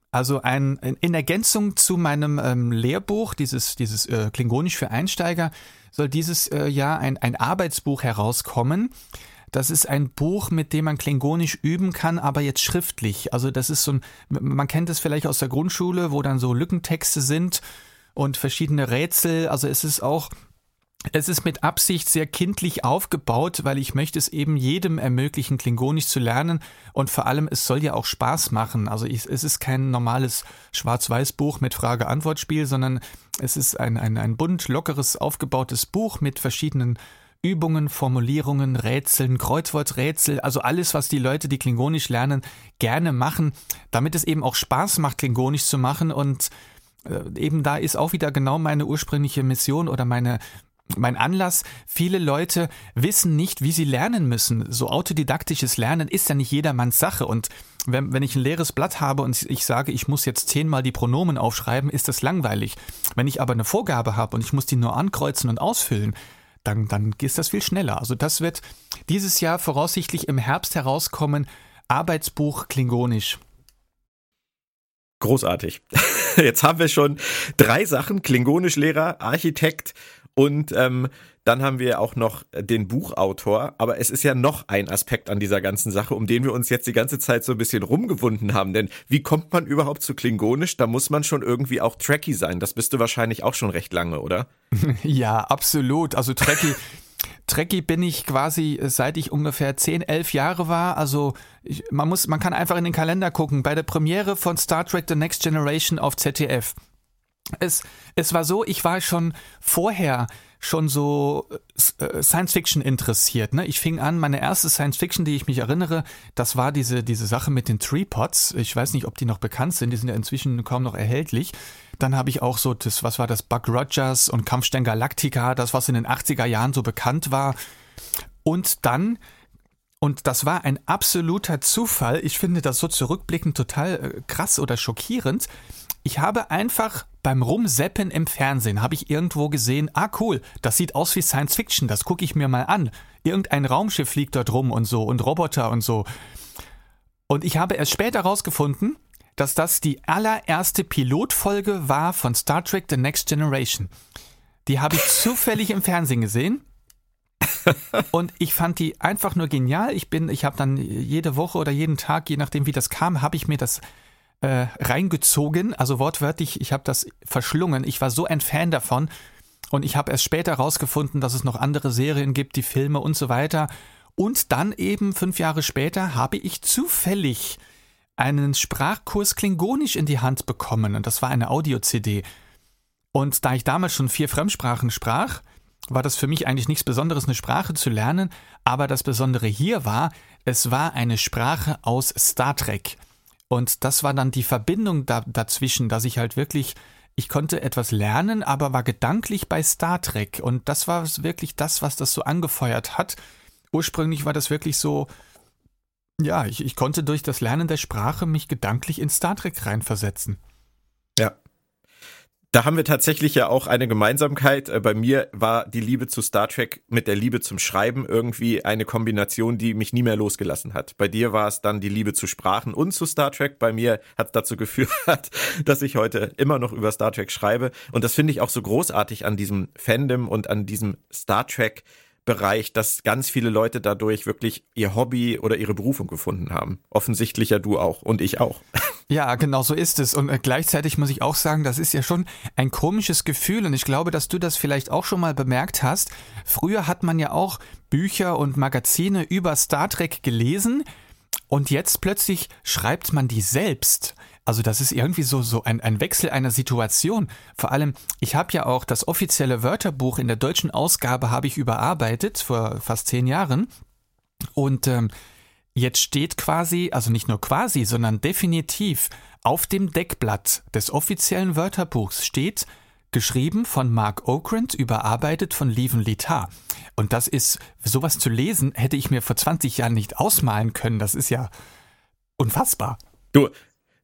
Speaker 5: Also ein, in Ergänzung zu meinem ähm, Lehrbuch, dieses, dieses äh, Klingonisch für Einsteiger, soll dieses äh, Jahr ein, ein Arbeitsbuch herauskommen. Das ist ein Buch, mit dem man Klingonisch üben kann, aber jetzt schriftlich. Also das ist so ein, man kennt es vielleicht aus der Grundschule, wo dann so Lückentexte sind und verschiedene Rätsel. Also es ist auch es ist mit Absicht sehr kindlich aufgebaut, weil ich möchte es eben jedem ermöglichen, Klingonisch zu lernen und vor allem es soll ja auch Spaß machen. Also ich, es ist kein normales Schwarz-Weiß-Buch mit Frage-Antwort-Spiel, sondern es ist ein, ein, ein bunt, lockeres, aufgebautes Buch mit verschiedenen Übungen, Formulierungen, Rätseln, Kreuzworträtsel, also alles, was die Leute, die Klingonisch lernen, gerne machen, damit es eben auch Spaß macht, Klingonisch zu machen und eben da ist auch wieder genau meine ursprüngliche Mission oder meine mein Anlass, viele Leute wissen nicht, wie sie lernen müssen. So autodidaktisches Lernen ist ja nicht jedermanns Sache. Und wenn, wenn ich ein leeres Blatt habe und ich sage, ich muss jetzt zehnmal die Pronomen aufschreiben, ist das langweilig. Wenn ich aber eine Vorgabe habe und ich muss die nur ankreuzen und ausfüllen, dann, dann ist das viel schneller. Also das wird dieses Jahr voraussichtlich im Herbst herauskommen. Arbeitsbuch Klingonisch.
Speaker 3: Großartig. Jetzt haben wir schon drei Sachen. Klingonischlehrer, Architekt und ähm, dann haben wir auch noch den Buchautor, aber es ist ja noch ein Aspekt an dieser ganzen Sache, um den wir uns jetzt die ganze Zeit so ein bisschen rumgewunden haben. Denn wie kommt man überhaupt zu Klingonisch? Da muss man schon irgendwie auch Tracky sein. Das bist du wahrscheinlich auch schon recht lange, oder?
Speaker 5: Ja, absolut. Also Tracky. Trekkie bin ich quasi seit ich ungefähr 10, 11 Jahre war. Also ich, man muss, man kann einfach in den Kalender gucken. Bei der Premiere von Star Trek The Next Generation auf ZDF es, es war so, ich war schon vorher schon so äh, Science Fiction interessiert. Ne? Ich fing an, meine erste Science Fiction, die ich mich erinnere, das war diese, diese Sache mit den Treepods. Ich weiß nicht, ob die noch bekannt sind, die sind ja inzwischen kaum noch erhältlich. Dann habe ich auch so das, was war das, Buck Rogers und Kampfstern Galactica, das, was in den 80er Jahren so bekannt war. Und dann und das war ein absoluter Zufall. Ich finde das so zurückblickend total äh, krass oder schockierend. Ich habe einfach beim Rumseppen im Fernsehen habe ich irgendwo gesehen, ah cool, das sieht aus wie Science Fiction, das gucke ich mir mal an. Irgendein Raumschiff fliegt dort rum und so und Roboter und so. Und ich habe erst später herausgefunden, dass das die allererste Pilotfolge war von Star Trek The Next Generation. Die habe ich zufällig im Fernsehen gesehen. und ich fand die einfach nur genial. Ich bin, ich habe dann jede Woche oder jeden Tag, je nachdem wie das kam, habe ich mir das äh, reingezogen, also wortwörtlich, ich habe das verschlungen. Ich war so ein Fan davon und ich habe erst später herausgefunden, dass es noch andere Serien gibt, die Filme und so weiter. Und dann eben fünf Jahre später habe ich zufällig einen Sprachkurs Klingonisch in die Hand bekommen und das war eine Audio-CD. Und da ich damals schon vier Fremdsprachen sprach, war das für mich eigentlich nichts Besonderes, eine Sprache zu lernen, aber das Besondere hier war, es war eine Sprache aus Star Trek. Und das war dann die Verbindung da, dazwischen, dass ich halt wirklich, ich konnte etwas lernen, aber war gedanklich bei Star Trek. Und das war wirklich das, was das so angefeuert hat. Ursprünglich war das wirklich so, ja, ich, ich konnte durch das Lernen der Sprache mich gedanklich in Star Trek reinversetzen.
Speaker 3: Da haben wir tatsächlich ja auch eine Gemeinsamkeit. Äh, bei mir war die Liebe zu Star Trek mit der Liebe zum Schreiben irgendwie eine Kombination, die mich nie mehr losgelassen hat. Bei dir war es dann die Liebe zu Sprachen und zu Star Trek. Bei mir hat es dazu geführt, dass ich heute immer noch über Star Trek schreibe. Und das finde ich auch so großartig an diesem Fandom und an diesem Star Trek Bereich, dass ganz viele Leute dadurch wirklich ihr Hobby oder ihre Berufung gefunden haben. Offensichtlich ja du auch und ich auch.
Speaker 5: Ja, genau so ist es. Und äh, gleichzeitig muss ich auch sagen, das ist ja schon ein komisches Gefühl und ich glaube, dass du das vielleicht auch schon mal bemerkt hast. Früher hat man ja auch Bücher und Magazine über Star Trek gelesen und jetzt plötzlich schreibt man die selbst. Also das ist irgendwie so, so ein, ein Wechsel einer Situation. Vor allem, ich habe ja auch das offizielle Wörterbuch in der deutschen Ausgabe habe ich überarbeitet vor fast zehn Jahren. Und ähm, jetzt steht quasi, also nicht nur quasi, sondern definitiv auf dem Deckblatt des offiziellen Wörterbuchs steht, geschrieben von Mark Okrand, überarbeitet von Lieven Litar. Und das ist, sowas zu lesen, hätte ich mir vor 20 Jahren nicht ausmalen können. Das ist ja unfassbar.
Speaker 3: Du,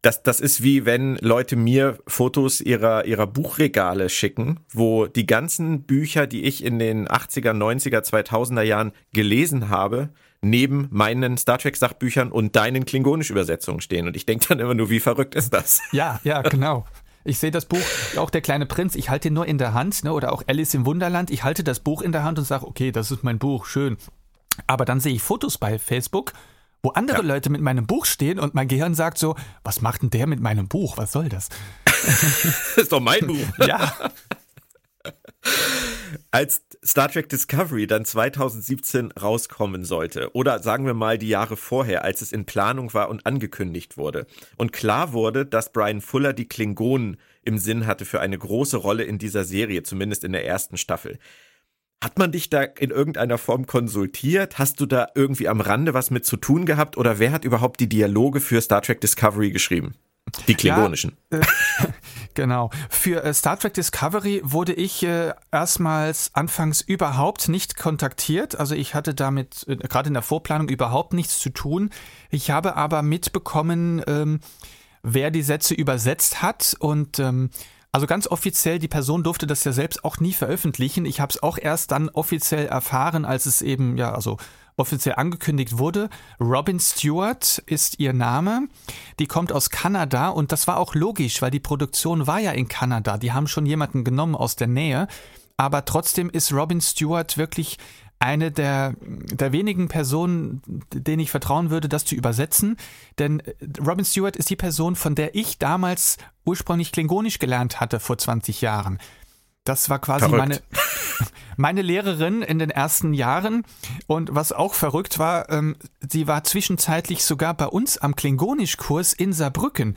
Speaker 3: das, das ist wie wenn Leute mir Fotos ihrer, ihrer Buchregale schicken, wo die ganzen Bücher, die ich in den 80er, 90er, 2000er Jahren gelesen habe, neben meinen Star Trek Sachbüchern und deinen klingonisch Übersetzungen stehen. Und ich denke dann immer nur, wie verrückt ist das?
Speaker 5: Ja, ja, genau. Ich sehe das Buch, auch der kleine Prinz, ich halte ihn nur in der Hand, ne, oder auch Alice im Wunderland, ich halte das Buch in der Hand und sage, okay, das ist mein Buch, schön. Aber dann sehe ich Fotos bei Facebook, wo andere ja. Leute mit meinem Buch stehen und mein Gehirn sagt so, was macht denn der mit meinem Buch? Was soll das?
Speaker 3: das ist doch mein Buch.
Speaker 5: ja.
Speaker 3: Als Star Trek Discovery dann 2017 rauskommen sollte, oder sagen wir mal die Jahre vorher, als es in Planung war und angekündigt wurde, und klar wurde, dass Brian Fuller die Klingonen im Sinn hatte für eine große Rolle in dieser Serie, zumindest in der ersten Staffel. Hat man dich da in irgendeiner Form konsultiert? Hast du da irgendwie am Rande was mit zu tun gehabt? Oder wer hat überhaupt die Dialoge für Star Trek Discovery geschrieben? Die klingonischen. Ja, äh,
Speaker 5: genau. Für äh, Star Trek Discovery wurde ich äh, erstmals anfangs überhaupt nicht kontaktiert. Also ich hatte damit äh, gerade in der Vorplanung überhaupt nichts zu tun. Ich habe aber mitbekommen, ähm, wer die Sätze übersetzt hat und ähm, also ganz offiziell, die Person durfte das ja selbst auch nie veröffentlichen. Ich habe es auch erst dann offiziell erfahren, als es eben, ja, also offiziell angekündigt wurde. Robin Stewart ist ihr Name. Die kommt aus Kanada und das war auch logisch, weil die Produktion war ja in Kanada. Die haben schon jemanden genommen aus der Nähe. Aber trotzdem ist Robin Stewart wirklich eine der, der wenigen Personen, denen ich vertrauen würde, das zu übersetzen. Denn äh, Robin Stewart ist die Person, von der ich damals ursprünglich Klingonisch gelernt hatte vor 20 Jahren. Das war quasi meine, meine Lehrerin in den ersten Jahren. Und was auch verrückt war, ähm, sie war zwischenzeitlich sogar bei uns am Klingonischkurs in Saarbrücken.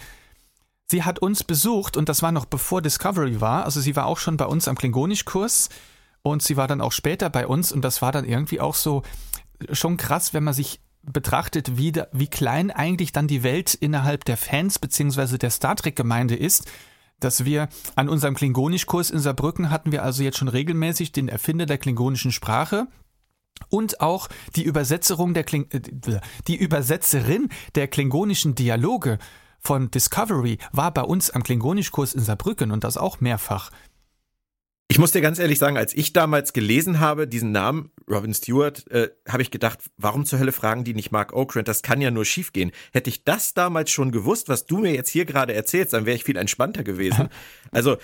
Speaker 5: Sie hat uns besucht und das war noch bevor Discovery war. Also sie war auch schon bei uns am Klingonischkurs und sie war dann auch später bei uns und das war dann irgendwie auch so schon krass, wenn man sich betrachtet, wie, da, wie klein eigentlich dann die Welt innerhalb der Fans beziehungsweise der Star Trek-Gemeinde ist, dass wir an unserem Klingonischkurs in Saarbrücken hatten wir also jetzt schon regelmäßig den Erfinder der klingonischen Sprache und auch die Übersetzerung der Kling äh, die Übersetzerin der klingonischen Dialoge von Discovery war bei uns am Klingonischkurs in Saarbrücken und das auch mehrfach.
Speaker 3: Ich muss dir ganz ehrlich sagen, als ich damals gelesen habe, diesen Namen, Robin Stewart, äh, habe ich gedacht, warum zur Hölle fragen die nicht Mark Okrand? Das kann ja nur schiefgehen. Hätte ich das damals schon gewusst, was du mir jetzt hier gerade erzählst, dann wäre ich viel entspannter gewesen. Also,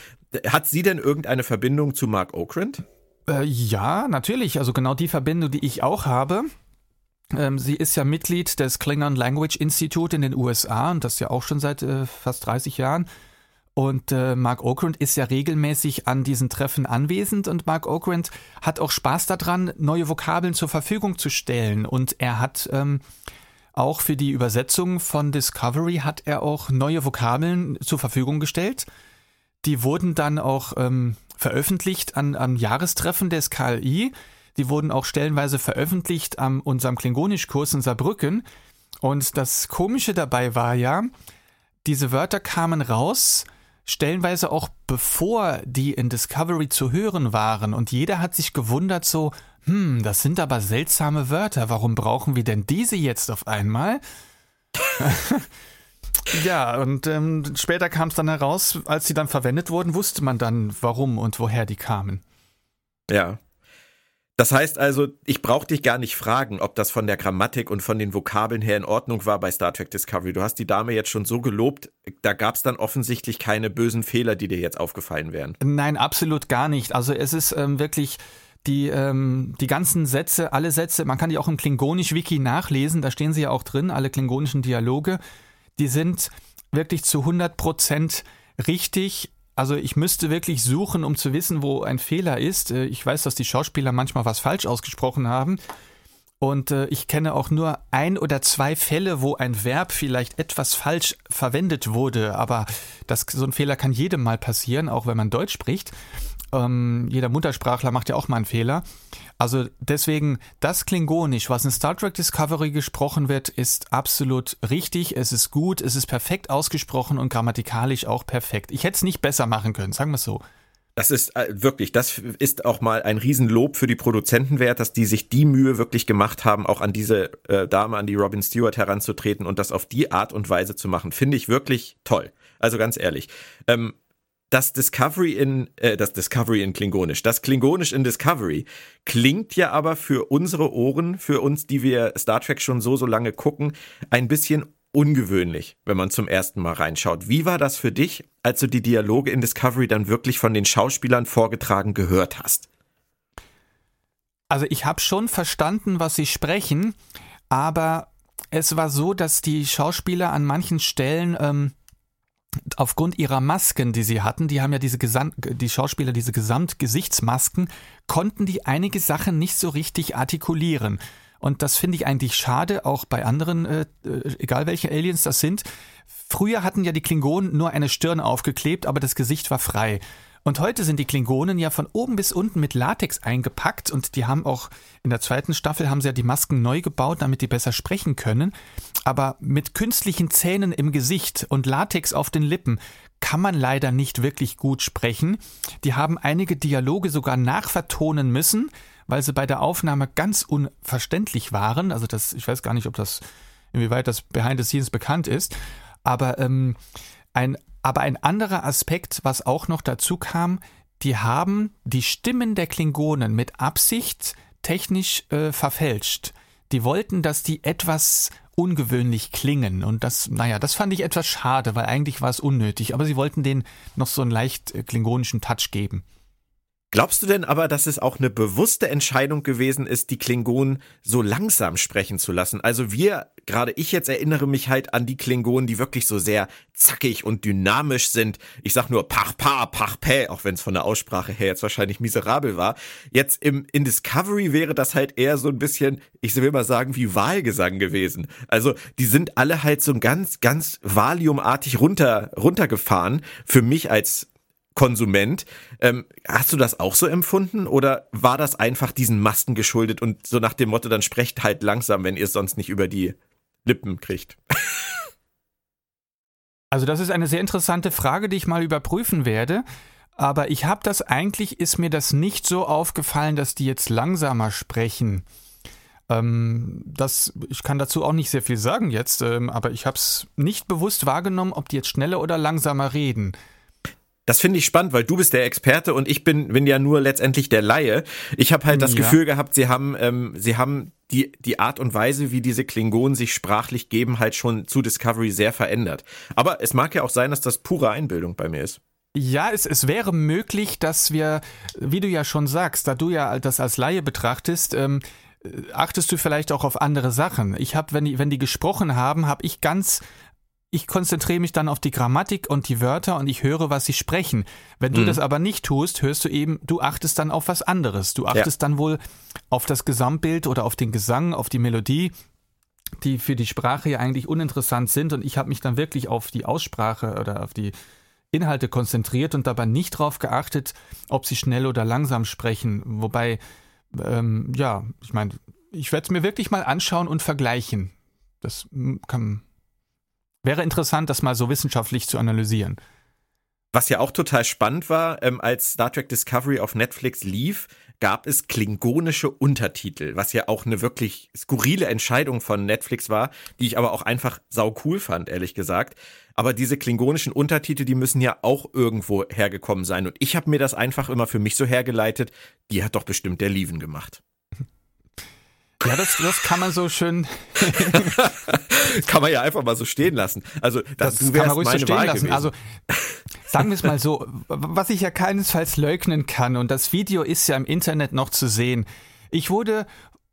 Speaker 3: hat sie denn irgendeine Verbindung zu Mark Okrand?
Speaker 5: Äh, ja, natürlich. Also genau die Verbindung, die ich auch habe. Ähm, sie ist ja Mitglied des Klingon Language Institute in den USA und das ja auch schon seit äh, fast 30 Jahren. Und äh, Mark Okrand ist ja regelmäßig an diesen Treffen anwesend und Mark Okrand hat auch Spaß daran, neue Vokabeln zur Verfügung zu stellen. Und er hat ähm, auch für die Übersetzung von Discovery hat er auch neue Vokabeln zur Verfügung gestellt. Die wurden dann auch ähm, veröffentlicht an, am Jahrestreffen des KLI. Die wurden auch stellenweise veröffentlicht an unserem Klingonischkurs in Saarbrücken. Und das Komische dabei war ja, diese Wörter kamen raus, stellenweise auch bevor die in Discovery zu hören waren und jeder hat sich gewundert so, hm, das sind aber seltsame Wörter, warum brauchen wir denn diese jetzt auf einmal? ja, und ähm, später kam es dann heraus, als sie dann verwendet wurden, wusste man dann, warum und woher die kamen.
Speaker 3: Ja. Das heißt also, ich brauche dich gar nicht fragen, ob das von der Grammatik und von den Vokabeln her in Ordnung war bei Star Trek Discovery. Du hast die Dame jetzt schon so gelobt, da gab es dann offensichtlich keine bösen Fehler, die dir jetzt aufgefallen wären.
Speaker 5: Nein, absolut gar nicht. Also es ist ähm, wirklich die, ähm, die ganzen Sätze, alle Sätze, man kann die auch im Klingonisch-Wiki nachlesen, da stehen sie ja auch drin, alle klingonischen Dialoge, die sind wirklich zu 100 Prozent richtig also ich müsste wirklich suchen, um zu wissen, wo ein Fehler ist. Äh, ich weiß, dass die Schauspieler manchmal was falsch ausgesprochen haben. Und äh, ich kenne auch nur ein oder zwei Fälle, wo ein Verb vielleicht etwas falsch verwendet wurde. Aber das, so ein Fehler kann jedem mal passieren, auch wenn man Deutsch spricht. Ähm, jeder Muttersprachler macht ja auch mal einen Fehler. Also deswegen, das Klingonisch, was in Star Trek Discovery gesprochen wird, ist absolut richtig, es ist gut, es ist perfekt ausgesprochen und grammatikalisch auch perfekt. Ich hätte es nicht besser machen können, sagen wir es so.
Speaker 3: Das ist äh, wirklich, das ist auch mal ein Riesenlob für die Produzenten wert, dass die sich die Mühe wirklich gemacht haben, auch an diese äh, Dame, an die Robin Stewart heranzutreten und das auf die Art und Weise zu machen. Finde ich wirklich toll. Also ganz ehrlich. Ähm, das Discovery in, äh, das Discovery in Klingonisch, das Klingonisch in Discovery klingt ja aber für unsere Ohren, für uns, die wir Star Trek schon so, so lange gucken, ein bisschen ungewöhnlich, wenn man zum ersten Mal reinschaut. Wie war das für dich, als du die Dialoge in Discovery dann wirklich von den Schauspielern vorgetragen gehört hast?
Speaker 5: Also ich habe schon verstanden, was sie sprechen, aber es war so, dass die Schauspieler an manchen Stellen ähm, aufgrund ihrer Masken, die sie hatten, die haben ja diese Gesam die Schauspieler diese Gesamtgesichtsmasken, konnten die einige Sachen nicht so richtig artikulieren. Und das finde ich eigentlich schade, auch bei anderen, äh, äh, egal welche Aliens das sind. Früher hatten ja die Klingonen nur eine Stirn aufgeklebt, aber das Gesicht war frei. Und heute sind die Klingonen ja von oben bis unten mit Latex eingepackt und die haben auch in der zweiten Staffel haben sie ja die Masken neu gebaut, damit die besser sprechen können. Aber mit künstlichen Zähnen im Gesicht und Latex auf den Lippen kann man leider nicht wirklich gut sprechen. Die haben einige Dialoge sogar nachvertonen müssen, weil sie bei der Aufnahme ganz unverständlich waren. Also das, ich weiß gar nicht, ob das, inwieweit das Behind the Scenes bekannt ist. Aber ähm, ein aber ein anderer Aspekt, was auch noch dazu kam, die haben die Stimmen der Klingonen mit Absicht technisch äh, verfälscht. Die wollten, dass die etwas ungewöhnlich klingen. Und das, naja, das fand ich etwas schade, weil eigentlich war es unnötig. Aber sie wollten denen noch so einen leicht äh, klingonischen Touch geben.
Speaker 3: Glaubst du denn aber, dass es auch eine bewusste Entscheidung gewesen ist, die Klingonen so langsam sprechen zu lassen? Also wir, gerade ich jetzt erinnere mich halt an die Klingonen, die wirklich so sehr zackig und dynamisch sind. Ich sag nur pach pa, pach pä, auch wenn es von der Aussprache her jetzt wahrscheinlich miserabel war. Jetzt im in Discovery wäre das halt eher so ein bisschen, ich will mal sagen, wie Wahlgesang gewesen. Also die sind alle halt so ganz, ganz valiumartig runter runtergefahren. Für mich als Konsument. Ähm, hast du das auch so empfunden oder war das einfach diesen Masten geschuldet und so nach dem Motto, dann sprecht halt langsam, wenn ihr es sonst nicht über die Lippen kriegt?
Speaker 5: Also das ist eine sehr interessante Frage, die ich mal überprüfen werde. Aber ich habe das eigentlich, ist mir das nicht so aufgefallen, dass die jetzt langsamer sprechen. Ähm, das, ich kann dazu auch nicht sehr viel sagen jetzt, ähm, aber ich habe es nicht bewusst wahrgenommen, ob die jetzt schneller oder langsamer reden.
Speaker 3: Das finde ich spannend, weil du bist der Experte und ich bin, bin ja nur letztendlich der Laie. Ich habe halt das ja. Gefühl gehabt, sie haben, ähm, sie haben die, die Art und Weise, wie diese Klingonen sich sprachlich geben, halt schon zu Discovery sehr verändert. Aber es mag ja auch sein, dass das pure Einbildung bei mir ist.
Speaker 5: Ja, es, es wäre möglich, dass wir, wie du ja schon sagst, da du ja das als Laie betrachtest, ähm, achtest du vielleicht auch auf andere Sachen. Ich habe, wenn die, wenn die gesprochen haben, habe ich ganz ich konzentriere mich dann auf die Grammatik und die Wörter und ich höre, was sie sprechen. Wenn du mhm. das aber nicht tust, hörst du eben, du achtest dann auf was anderes. Du achtest ja. dann wohl auf das Gesamtbild oder auf den Gesang, auf die Melodie, die für die Sprache ja eigentlich uninteressant sind. Und ich habe mich dann wirklich auf die Aussprache oder auf die Inhalte konzentriert und dabei nicht darauf geachtet, ob sie schnell oder langsam sprechen. Wobei, ähm, ja, ich meine, ich werde es mir wirklich mal anschauen und vergleichen. Das kann, Wäre interessant, das mal so wissenschaftlich zu analysieren.
Speaker 3: Was ja auch total spannend war, ähm, als Star Trek Discovery auf Netflix lief, gab es klingonische Untertitel, was ja auch eine wirklich skurrile Entscheidung von Netflix war, die ich aber auch einfach sau cool fand, ehrlich gesagt. Aber diese klingonischen Untertitel, die müssen ja auch irgendwo hergekommen sein. Und ich habe mir das einfach immer für mich so hergeleitet, die hat doch bestimmt der Lieven gemacht.
Speaker 5: Ja, das, das kann man so schön.
Speaker 3: kann man ja einfach mal so stehen lassen. Also,
Speaker 5: das, das kann man ruhig so stehen Wahl lassen. Gewesen. Also, sagen wir es mal so, was ich ja keinesfalls leugnen kann, und das Video ist ja im Internet noch zu sehen. Ich wurde,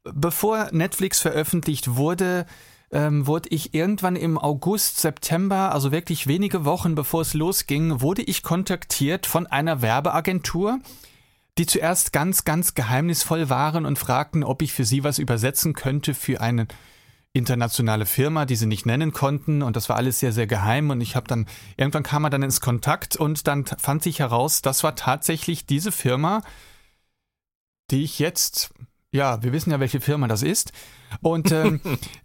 Speaker 5: bevor Netflix veröffentlicht wurde, ähm, wurde ich irgendwann im August, September, also wirklich wenige Wochen bevor es losging, wurde ich kontaktiert von einer Werbeagentur, die zuerst ganz, ganz geheimnisvoll waren und fragten, ob ich für sie was übersetzen könnte für eine internationale Firma, die sie nicht nennen konnten. Und das war alles sehr, sehr geheim. Und ich habe dann, irgendwann kam man dann ins Kontakt und dann fand sich heraus, das war tatsächlich diese Firma, die ich jetzt, ja, wir wissen ja, welche Firma das ist. Und ähm,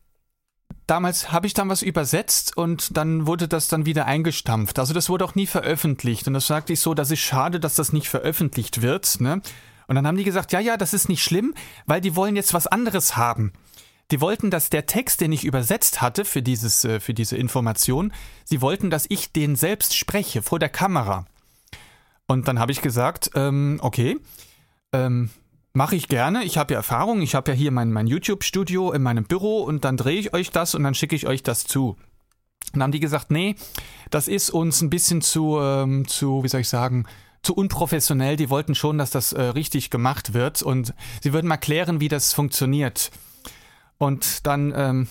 Speaker 5: damals habe ich dann was übersetzt und dann wurde das dann wieder eingestampft. Also das wurde auch nie veröffentlicht. Und das sagte ich so, das ist schade, dass das nicht veröffentlicht wird. Ne? Und dann haben die gesagt, ja, ja, das ist nicht schlimm, weil die wollen jetzt was anderes haben. Die wollten, dass der Text, den ich übersetzt hatte für, dieses, äh, für diese Information, sie wollten, dass ich den selbst spreche vor der Kamera. Und dann habe ich gesagt, ähm, okay, ähm, mache ich gerne. Ich habe ja Erfahrung. Ich habe ja hier mein, mein YouTube-Studio in meinem Büro und dann drehe ich euch das und dann schicke ich euch das zu. Und dann haben die gesagt, nee, das ist uns ein bisschen zu, ähm, zu, wie soll ich sagen, zu unprofessionell. Die wollten schon, dass das äh, richtig gemacht wird und sie würden mal klären, wie das funktioniert. Und dann ähm,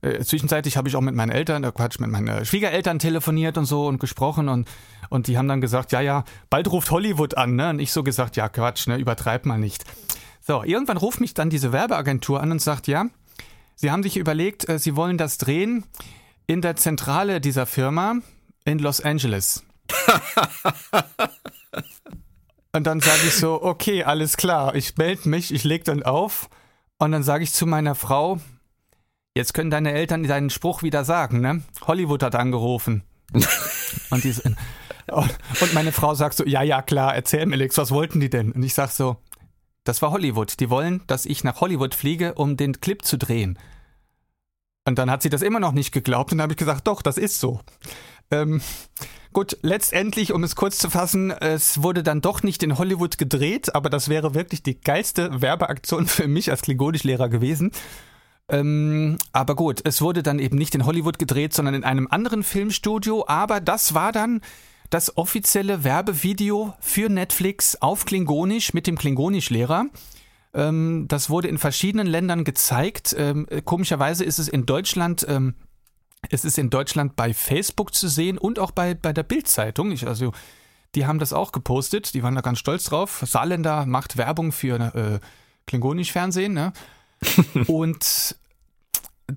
Speaker 5: äh, zwischenzeitlich habe ich auch mit meinen Eltern, äh, Quatsch, mit meinen Schwiegereltern telefoniert und so und gesprochen und, und die haben dann gesagt, ja, ja, bald ruft Hollywood an, ne? Und ich so gesagt, ja, Quatsch, ne, übertreib mal nicht. So, irgendwann ruft mich dann diese Werbeagentur an und sagt, ja, sie haben sich überlegt, äh, sie wollen das drehen in der Zentrale dieser Firma in Los Angeles. und dann sage ich so, okay, alles klar, ich melde mich, ich leg dann auf und dann sage ich zu meiner Frau, Jetzt können deine Eltern deinen Spruch wieder sagen, ne? Hollywood hat angerufen. und, die, und meine Frau sagt so, ja, ja, klar, erzähl mir Alex, was wollten die denn? Und ich sag so, das war Hollywood. Die wollen, dass ich nach Hollywood fliege, um den Clip zu drehen. Und dann hat sie das immer noch nicht geglaubt und dann habe ich gesagt, doch, das ist so. Ähm, gut, letztendlich, um es kurz zu fassen, es wurde dann doch nicht in Hollywood gedreht, aber das wäre wirklich die geilste Werbeaktion für mich als Klingonischlehrer gewesen. Ähm, aber gut, es wurde dann eben nicht in Hollywood gedreht, sondern in einem anderen Filmstudio. Aber das war dann das offizielle Werbevideo für Netflix auf Klingonisch mit dem Klingonischlehrer. Ähm, das wurde in verschiedenen Ländern gezeigt. Ähm, komischerweise ist es in Deutschland, ähm, es ist in Deutschland bei Facebook zu sehen und auch bei, bei der Bildzeitung. also die haben das auch gepostet, die waren da ganz stolz drauf. Saarländer macht Werbung für äh, Klingonisch-Fernsehen, ne? und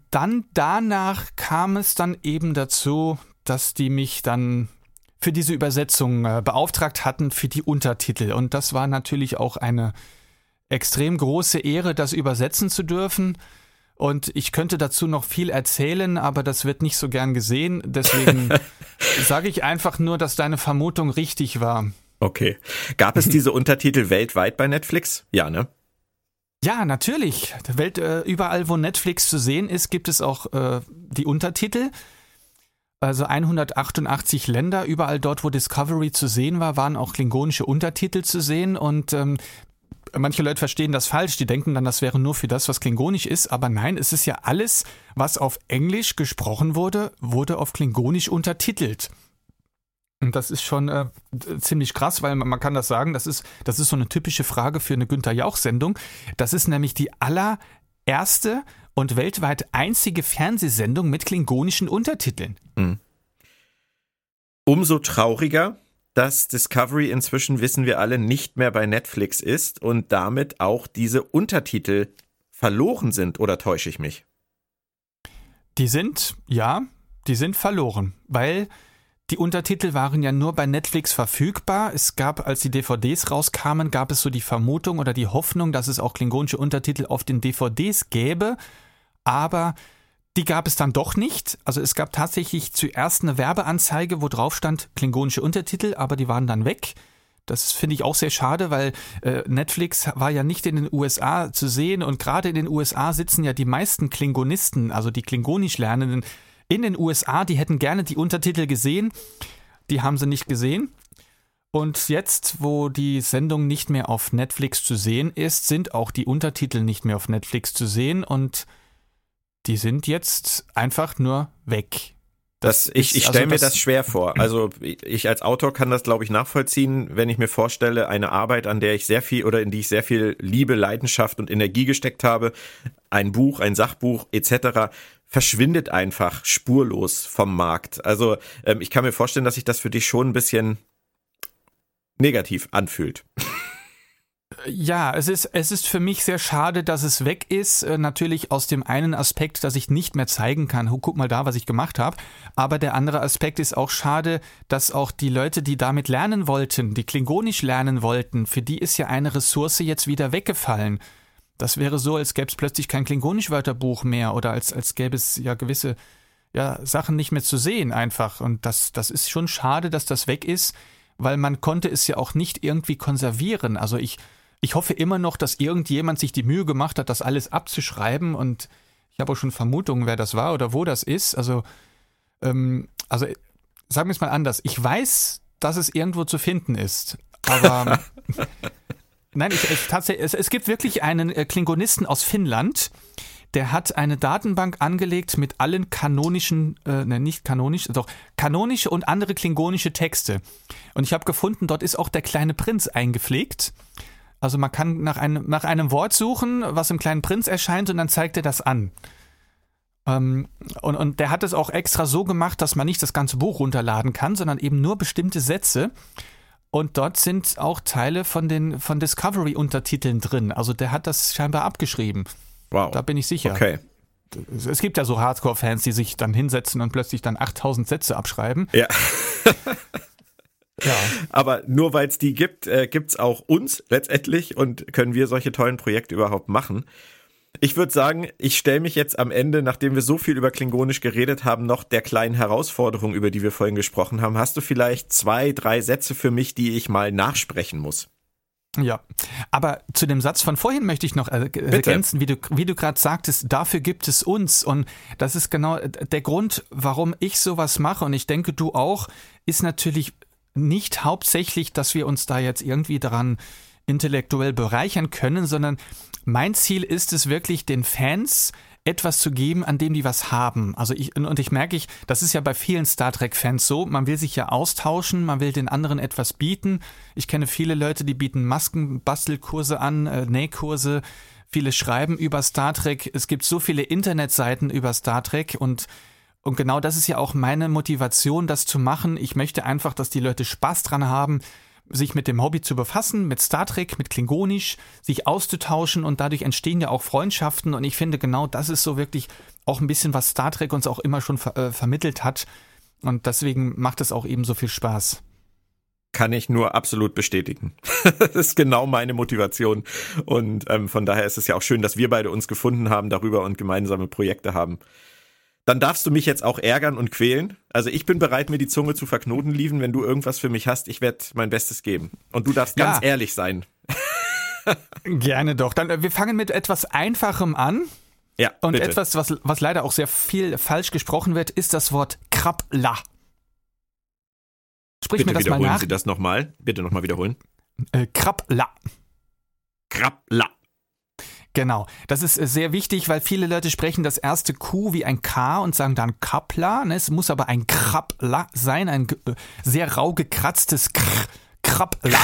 Speaker 5: dann danach kam es dann eben dazu, dass die mich dann für diese Übersetzung äh, beauftragt hatten für die Untertitel. Und das war natürlich auch eine extrem große Ehre, das übersetzen zu dürfen. Und ich könnte dazu noch viel erzählen, aber das wird nicht so gern gesehen. Deswegen sage ich einfach nur, dass deine Vermutung richtig war.
Speaker 3: Okay. Gab es diese Untertitel weltweit bei Netflix? Ja, ne?
Speaker 5: Ja, natürlich. Welt, äh, überall, wo Netflix zu sehen ist, gibt es auch äh, die Untertitel. Also 188 Länder, überall dort, wo Discovery zu sehen war, waren auch klingonische Untertitel zu sehen. Und ähm, manche Leute verstehen das falsch. Die denken dann, das wäre nur für das, was klingonisch ist. Aber nein, es ist ja alles, was auf Englisch gesprochen wurde, wurde auf klingonisch untertitelt. Und das ist schon äh, ziemlich krass, weil man, man, kann das sagen, das ist, das ist so eine typische Frage für eine Günther Jauch-Sendung. Das ist nämlich die allererste und weltweit einzige Fernsehsendung mit klingonischen Untertiteln. Mhm.
Speaker 3: Umso trauriger, dass Discovery inzwischen, wissen wir alle, nicht mehr bei Netflix ist und damit auch diese Untertitel verloren sind, oder täusche ich mich?
Speaker 5: Die sind, ja, die sind verloren, weil die Untertitel waren ja nur bei Netflix verfügbar. Es gab, als die DVDs rauskamen, gab es so die Vermutung oder die Hoffnung, dass es auch klingonische Untertitel auf den DVDs gäbe. Aber die gab es dann doch nicht. Also es gab tatsächlich zuerst eine Werbeanzeige, wo drauf stand klingonische Untertitel, aber die waren dann weg. Das finde ich auch sehr schade, weil äh, Netflix war ja nicht in den USA zu sehen und gerade in den USA sitzen ja die meisten Klingonisten, also die klingonisch Lernenden, in den USA, die hätten gerne die Untertitel gesehen, die haben sie nicht gesehen. Und jetzt, wo die Sendung nicht mehr auf Netflix zu sehen ist, sind auch die Untertitel nicht mehr auf Netflix zu sehen und die sind jetzt einfach nur weg.
Speaker 3: Das, das ich ich stelle also mir das schwer vor. Also ich als Autor kann das, glaube ich, nachvollziehen, wenn ich mir vorstelle, eine Arbeit, an der ich sehr viel oder in die ich sehr viel Liebe, Leidenschaft und Energie gesteckt habe, ein Buch, ein Sachbuch etc verschwindet einfach spurlos vom Markt. Also ähm, ich kann mir vorstellen, dass sich das für dich schon ein bisschen negativ anfühlt.
Speaker 5: Ja, es ist, es ist für mich sehr schade, dass es weg ist. Äh, natürlich aus dem einen Aspekt, dass ich nicht mehr zeigen kann, oh, guck mal da, was ich gemacht habe. Aber der andere Aspekt ist auch schade, dass auch die Leute, die damit lernen wollten, die klingonisch lernen wollten, für die ist ja eine Ressource jetzt wieder weggefallen. Das wäre so, als gäbe es plötzlich kein Klingonisch-Wörterbuch mehr oder als, als gäbe es ja gewisse ja, Sachen nicht mehr zu sehen einfach. Und das, das ist schon schade, dass das weg ist, weil man konnte es ja auch nicht irgendwie konservieren. Also ich, ich hoffe immer noch, dass irgendjemand sich die Mühe gemacht hat, das alles abzuschreiben und ich habe auch schon Vermutungen, wer das war oder wo das ist. Also, ähm, also sagen wir es mal anders. Ich weiß, dass es irgendwo zu finden ist. Aber nein, ich, ich, tatsächlich, es, es gibt wirklich einen äh, Klingonisten aus Finnland, der hat eine Datenbank angelegt mit allen kanonischen, äh, ne, nicht kanonisch, doch kanonische und andere klingonische Texte. Und ich habe gefunden, dort ist auch der kleine Prinz eingepflegt. Also man kann nach einem, nach einem Wort suchen, was im kleinen Prinz erscheint, und dann zeigt er das an. Ähm, und, und der hat es auch extra so gemacht, dass man nicht das ganze Buch runterladen kann, sondern eben nur bestimmte Sätze. Und dort sind auch Teile von den von Discovery-Untertiteln drin. Also der hat das scheinbar abgeschrieben.
Speaker 3: Wow.
Speaker 5: Da bin ich sicher.
Speaker 3: Okay.
Speaker 5: Es gibt ja so Hardcore-Fans, die sich dann hinsetzen und plötzlich dann 8000 Sätze abschreiben.
Speaker 3: Ja.
Speaker 5: Ja.
Speaker 3: Aber nur weil es die gibt, äh, gibt es auch uns letztendlich und können wir solche tollen Projekte überhaupt machen. Ich würde sagen, ich stelle mich jetzt am Ende, nachdem wir so viel über Klingonisch geredet haben, noch der kleinen Herausforderung, über die wir vorhin gesprochen haben. Hast du vielleicht zwei, drei Sätze für mich, die ich mal nachsprechen muss?
Speaker 5: Ja, aber zu dem Satz von vorhin möchte ich noch ergänzen, wie du, wie du gerade sagtest, dafür gibt es uns. Und das ist genau der Grund, warum ich sowas mache. Und ich denke, du auch, ist natürlich nicht hauptsächlich, dass wir uns da jetzt irgendwie daran intellektuell bereichern können, sondern mein Ziel ist es wirklich, den Fans etwas zu geben, an dem die was haben. Also ich, und ich merke ich, das ist ja bei vielen Star Trek-Fans so, man will sich ja austauschen, man will den anderen etwas bieten. Ich kenne viele Leute, die bieten Maskenbastelkurse an, äh, Nähkurse, viele schreiben über Star Trek. Es gibt so viele Internetseiten über Star Trek und und genau das ist ja auch meine Motivation, das zu machen. Ich möchte einfach, dass die Leute Spaß dran haben, sich mit dem Hobby zu befassen, mit Star Trek, mit Klingonisch, sich auszutauschen und dadurch entstehen ja auch Freundschaften und ich finde genau das ist so wirklich auch ein bisschen, was Star Trek uns auch immer schon ver äh, vermittelt hat und deswegen macht es auch eben so viel Spaß.
Speaker 3: Kann ich nur absolut bestätigen. das ist genau meine Motivation und ähm, von daher ist es ja auch schön, dass wir beide uns gefunden haben darüber und gemeinsame Projekte haben dann darfst du mich jetzt auch ärgern und quälen. Also ich bin bereit, mir die Zunge zu verknoten, Lieven. Wenn du irgendwas für mich hast, ich werde mein Bestes geben. Und du darfst ganz ja. ehrlich sein.
Speaker 5: Gerne doch. Dann äh, wir fangen mit etwas Einfachem an.
Speaker 3: Ja.
Speaker 5: Und bitte. etwas, was, was leider auch sehr viel falsch gesprochen wird, ist das Wort Krabla.
Speaker 3: Sprich bitte mir das wiederholen mal nach. Sie das nochmal. Bitte nochmal wiederholen.
Speaker 5: Äh, Krabla.
Speaker 3: Krabla.
Speaker 5: Genau, das ist äh, sehr wichtig, weil viele Leute sprechen das erste Q wie ein K und sagen dann Kapla. Ne? Es muss aber ein Krabla sein, ein äh, sehr rau gekratztes Kr Krabla.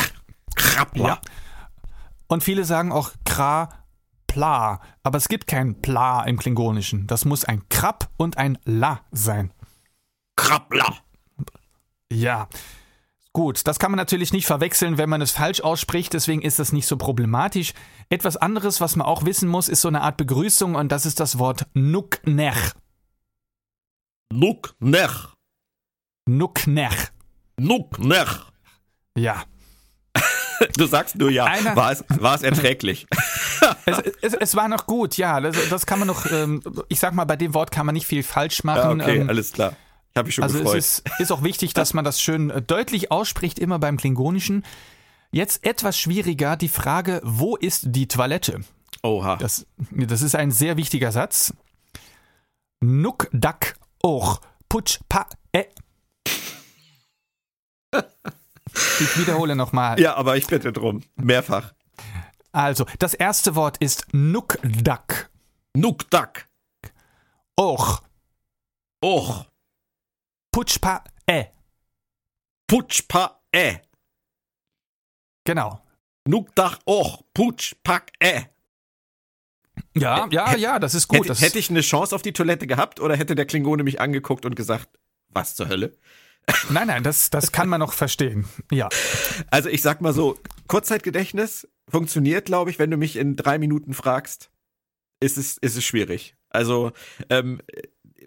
Speaker 3: Krabla. Ja.
Speaker 5: Und viele sagen auch Kra Pla, aber es gibt kein Pla im Klingonischen. Das muss ein Krab und ein La sein.
Speaker 3: Krabla.
Speaker 5: Ja. Gut, das kann man natürlich nicht verwechseln, wenn man es falsch ausspricht, deswegen ist das nicht so problematisch. Etwas anderes, was man auch wissen muss, ist so eine Art Begrüßung und das ist das Wort Nuknech.
Speaker 3: Nuknech.
Speaker 5: Nuknech.
Speaker 3: Nuknech.
Speaker 5: Ja.
Speaker 3: Du sagst nur ja. Einer, war, es, war es erträglich?
Speaker 5: es, es, es, war noch gut, ja. Das, das kann man noch, ähm, ich sag mal, bei dem Wort kann man nicht viel falsch machen.
Speaker 3: Ja, okay, ähm, alles klar. Habe ich schon
Speaker 5: also
Speaker 3: gefreut.
Speaker 5: Es ist, ist auch wichtig, dass man das schön äh, deutlich ausspricht, immer beim Klingonischen. Jetzt etwas schwieriger, die Frage, wo ist die Toilette?
Speaker 3: Oha.
Speaker 5: Das, das ist ein sehr wichtiger Satz. Nuk dak och putsch pa e. Ich wiederhole nochmal.
Speaker 3: Ja, aber ich bitte drum. Mehrfach.
Speaker 5: Also, das erste Wort ist Nukdak.
Speaker 3: Nukdak.
Speaker 5: Och.
Speaker 3: Och.
Speaker 5: Putschpa e.
Speaker 3: Putschpa e.
Speaker 5: Genau.
Speaker 3: Nukdach och, Putschpak e.
Speaker 5: Ja, ja, ja, das ist gut.
Speaker 3: Hätte,
Speaker 5: das
Speaker 3: hätte ich eine Chance auf die Toilette gehabt oder hätte der Klingone mich angeguckt und gesagt, was zur Hölle?
Speaker 5: Nein, nein, das, das kann man noch verstehen. Ja.
Speaker 3: Also ich sag mal so, Kurzzeitgedächtnis funktioniert, glaube ich, wenn du mich in drei Minuten fragst, ist es, ist es schwierig. Also ähm,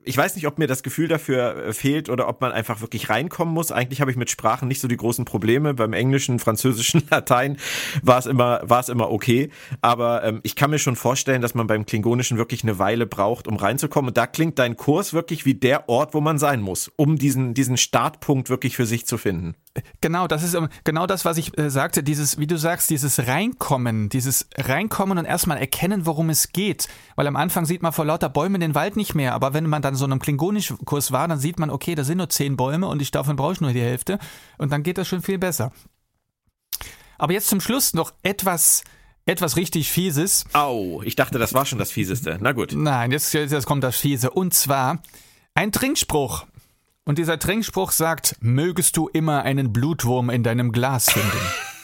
Speaker 3: ich weiß nicht, ob mir das Gefühl dafür äh, fehlt oder ob man einfach wirklich reinkommen muss. Eigentlich habe ich mit Sprachen nicht so die großen Probleme. Beim Englischen, Französischen, Latein war es immer, war es immer okay. Aber ähm, ich kann mir schon vorstellen, dass man beim Klingonischen wirklich eine Weile braucht, um reinzukommen. Und da klingt dein Kurs wirklich wie der Ort, wo man sein muss, um diesen, diesen Startpunkt wirklich für sich zu finden.
Speaker 5: Genau, das ist ähm, genau das, was ich äh, sagte, dieses, wie du sagst, dieses Reinkommen, dieses Reinkommen und erstmal erkennen, worum es geht. Weil am Anfang sieht man vor lauter Bäumen den Wald nicht mehr, aber wenn man dann so einem Klingonisch-Kurs war, dann sieht man, okay, da sind nur zehn Bäume und ich davon brauche ich nur die Hälfte und dann geht das schon viel besser. Aber jetzt zum Schluss noch etwas, etwas richtig Fieses.
Speaker 3: Au, ich dachte, das war schon das Fieseste. Na gut.
Speaker 5: Nein, jetzt, jetzt kommt das Fiese. Und zwar ein Trinkspruch. Und dieser Trinkspruch sagt, mögest du immer einen Blutwurm in deinem Glas finden.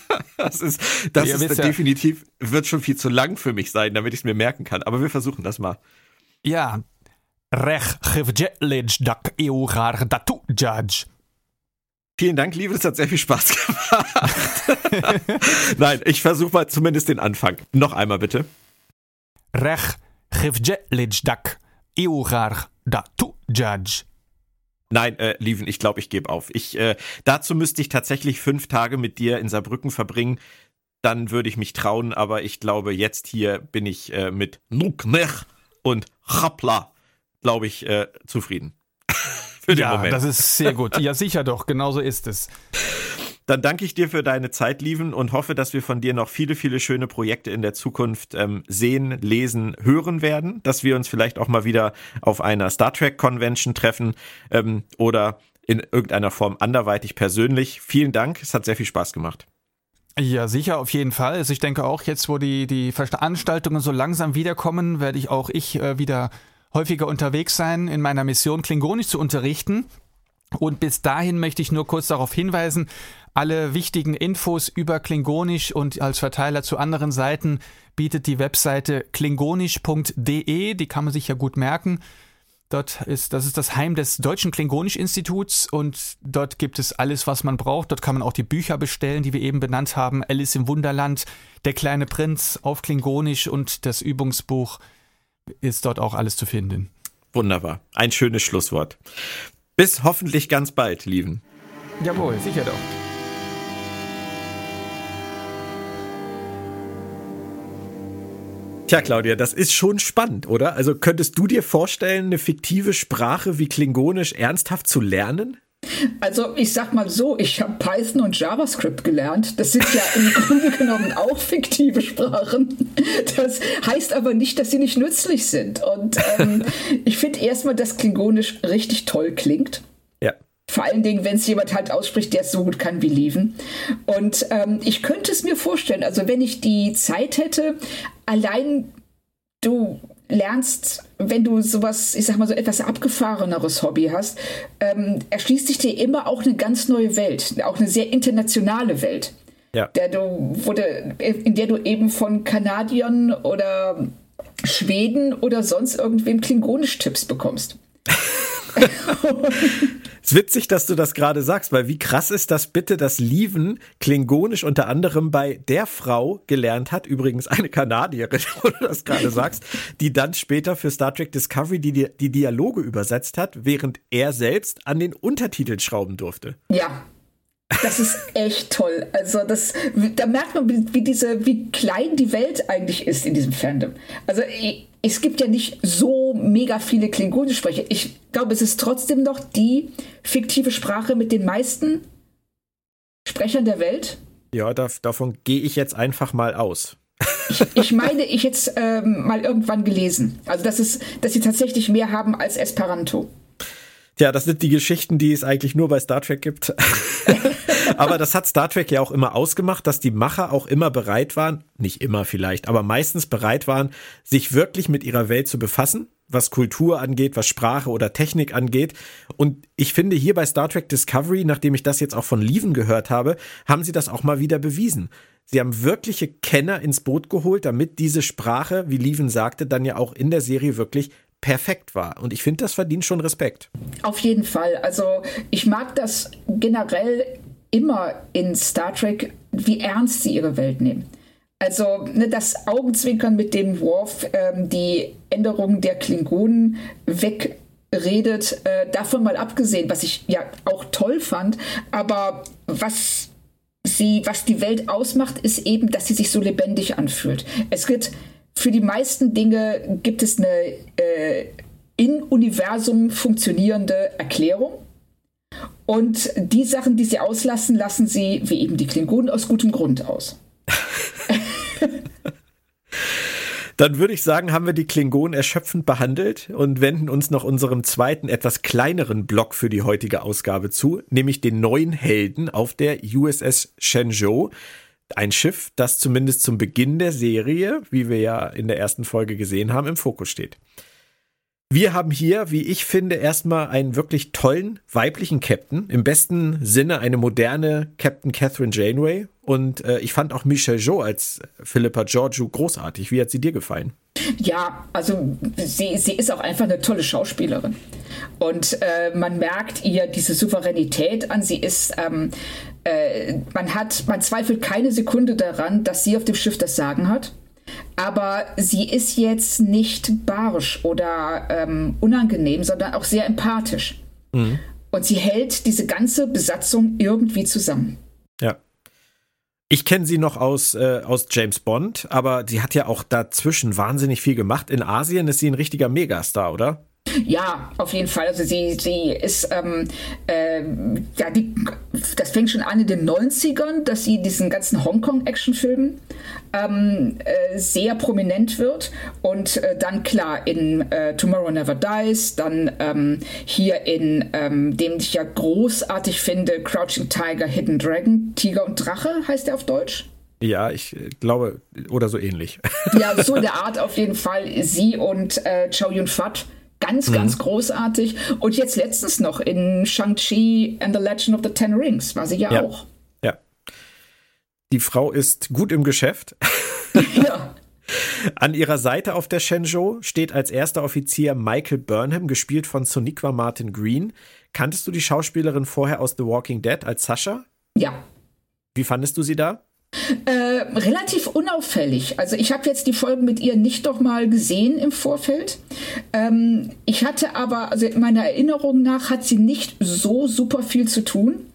Speaker 3: das ist, das ist ja, definitiv, wird schon viel zu lang für mich sein, damit ich es mir merken kann. Aber wir versuchen das mal.
Speaker 5: Ja. Rech dak datu judge.
Speaker 3: Vielen Dank, Liebe, das hat sehr viel Spaß gemacht. Nein, ich versuche mal zumindest den Anfang. Noch einmal bitte.
Speaker 5: Rech dak datu judge.
Speaker 3: Nein, äh, Lieven, ich glaube, ich gebe auf. Ich, äh, dazu müsste ich tatsächlich fünf Tage mit dir in Saarbrücken verbringen. Dann würde ich mich trauen, aber ich glaube, jetzt hier bin ich äh, mit Nuknech und Chapla, glaube ich, äh, zufrieden.
Speaker 5: Für den ja, Moment. das ist sehr gut. Ja, sicher doch, genauso ist es.
Speaker 3: Dann danke ich dir für deine Zeit, Lieven, und hoffe, dass wir von dir noch viele, viele schöne Projekte in der Zukunft ähm, sehen, lesen, hören werden. Dass wir uns vielleicht auch mal wieder auf einer Star Trek Convention treffen ähm, oder in irgendeiner Form anderweitig persönlich. Vielen Dank, es hat sehr viel Spaß gemacht.
Speaker 5: Ja, sicher, auf jeden Fall. Also ich denke auch jetzt, wo die, die Veranstaltungen so langsam wiederkommen, werde ich auch ich äh, wieder häufiger unterwegs sein, in meiner Mission Klingonisch zu unterrichten. Und bis dahin möchte ich nur kurz darauf hinweisen, alle wichtigen Infos über Klingonisch und als Verteiler zu anderen Seiten bietet die Webseite klingonisch.de, die kann man sich ja gut merken. Dort ist, das ist das Heim des Deutschen Klingonisch-Instituts und dort gibt es alles, was man braucht. Dort kann man auch die Bücher bestellen, die wir eben benannt haben. Alice im Wunderland, Der kleine Prinz auf Klingonisch und das Übungsbuch ist dort auch alles zu finden.
Speaker 3: Wunderbar. Ein schönes Schlusswort. Bis hoffentlich ganz bald, Lieben.
Speaker 5: Jawohl, sicher doch.
Speaker 3: Tja, Claudia, das ist schon spannend, oder? Also könntest du dir vorstellen, eine fiktive Sprache wie Klingonisch ernsthaft zu lernen?
Speaker 4: Also ich sag mal so, ich habe Python und JavaScript gelernt. Das sind ja im Grunde genommen auch fiktive Sprachen. Das heißt aber nicht, dass sie nicht nützlich sind. Und ähm, ich finde erstmal, dass Klingonisch richtig toll klingt.
Speaker 3: Ja.
Speaker 4: Vor allen Dingen, wenn es jemand halt ausspricht, der es so gut kann wie Leven. Und ähm, ich könnte es mir vorstellen, also wenn ich die Zeit hätte, allein du lernst, wenn du sowas, ich sag mal so etwas abgefahreneres Hobby hast, ähm, erschließt sich dir immer auch eine ganz neue Welt, auch eine sehr internationale Welt.
Speaker 3: Ja.
Speaker 4: Der du, wo du, in der du eben von Kanadiern oder Schweden oder sonst irgendwem Klingonisch Tipps bekommst.
Speaker 3: Es ist witzig, dass du das gerade sagst, weil wie krass ist das bitte, dass Lieven Klingonisch unter anderem bei der Frau gelernt hat, übrigens eine Kanadierin, wo du das gerade sagst, die dann später für Star Trek Discovery die, die Dialoge übersetzt hat, während er selbst an den Untertiteln schrauben durfte.
Speaker 4: Ja, das ist echt toll. Also das, da merkt man, wie, wie, diese, wie klein die Welt eigentlich ist in diesem Fandom. Also es gibt ja nicht so mega viele Klingonisch-Sprecher. Ich glaube, es ist trotzdem noch die fiktive Sprache mit den meisten Sprechern der Welt.
Speaker 3: Ja, da, davon gehe ich jetzt einfach mal aus.
Speaker 4: ich, ich meine, ich jetzt ähm, mal irgendwann gelesen. Also, dass, es, dass sie tatsächlich mehr haben als Esperanto.
Speaker 3: Tja, das sind die Geschichten, die es eigentlich nur bei Star Trek gibt. aber das hat Star Trek ja auch immer ausgemacht, dass die Macher auch immer bereit waren, nicht immer vielleicht, aber meistens bereit waren, sich wirklich mit ihrer Welt zu befassen, was Kultur angeht, was Sprache oder Technik angeht. Und ich finde hier bei Star Trek Discovery, nachdem ich das jetzt auch von Lieven gehört habe, haben sie das auch mal wieder bewiesen. Sie haben wirkliche Kenner ins Boot geholt, damit diese Sprache, wie Lieven sagte, dann ja auch in der Serie wirklich perfekt war. Und ich finde, das verdient schon Respekt.
Speaker 4: Auf jeden Fall. Also ich mag das generell immer in Star Trek, wie ernst sie ihre Welt nehmen. Also ne, das Augenzwinkern, mit dem Worf ähm, die Änderung der Klingonen wegredet, äh, davon mal abgesehen, was ich ja auch toll fand, aber was sie, was die Welt ausmacht, ist eben, dass sie sich so lebendig anfühlt. Es gibt für die meisten Dinge gibt es eine äh, in Universum funktionierende Erklärung. Und die Sachen, die sie auslassen, lassen sie, wie eben die Klingonen, aus gutem Grund aus.
Speaker 3: Dann würde ich sagen, haben wir die Klingonen erschöpfend behandelt und wenden uns noch unserem zweiten, etwas kleineren Block für die heutige Ausgabe zu, nämlich den neuen Helden auf der USS Shenzhou. Ein Schiff, das zumindest zum Beginn der Serie, wie wir ja in der ersten Folge gesehen haben, im Fokus steht. Wir haben hier, wie ich finde, erstmal einen wirklich tollen weiblichen Captain. Im besten Sinne eine moderne Captain Catherine Janeway. Und äh, ich fand auch Michelle Jo als Philippa Georgiou großartig. Wie hat sie dir gefallen?
Speaker 4: Ja, also sie, sie ist auch einfach eine tolle Schauspielerin. Und äh, man merkt ihr diese Souveränität an. Sie ist, ähm, äh, man hat, man zweifelt keine Sekunde daran, dass sie auf dem Schiff das Sagen hat aber sie ist jetzt nicht barsch oder ähm, unangenehm, sondern auch sehr empathisch. Mhm. Und sie hält diese ganze Besatzung irgendwie zusammen.
Speaker 3: Ja. Ich kenne sie noch aus, äh, aus James Bond, aber sie hat ja auch dazwischen wahnsinnig viel gemacht. In Asien ist sie ein richtiger Megastar, oder?
Speaker 4: Ja, auf jeden Fall. Also sie, sie ist, ähm, äh, ja, die, das fängt schon an in den 90ern, dass sie diesen ganzen Hongkong-Actionfilmen ähm, äh, sehr prominent wird. Und äh, dann klar in äh, Tomorrow Never Dies, dann ähm, hier in ähm, dem ich ja großartig finde, Crouching Tiger, Hidden Dragon, Tiger und Drache heißt er auf Deutsch.
Speaker 3: Ja, ich äh, glaube, oder so ähnlich.
Speaker 4: Ja, so in der Art auf jeden Fall. Sie und äh, Chow Yun-Fat Ganz, mhm. ganz großartig. Und jetzt letztens noch in Shang-Chi and the Legend of the Ten Rings war sie ja, ja. auch.
Speaker 3: Ja. Die Frau ist gut im Geschäft. ja. An ihrer Seite auf der Shenzhou steht als erster Offizier Michael Burnham, gespielt von Soniqua Martin Green. Kanntest du die Schauspielerin vorher aus The Walking Dead als Sascha?
Speaker 4: Ja.
Speaker 3: Wie fandest du sie da?
Speaker 4: Äh, relativ unauffällig. Also ich habe jetzt die Folgen mit ihr nicht doch mal gesehen im Vorfeld. Ähm, ich hatte aber, also meiner Erinnerung nach hat sie nicht so super viel zu tun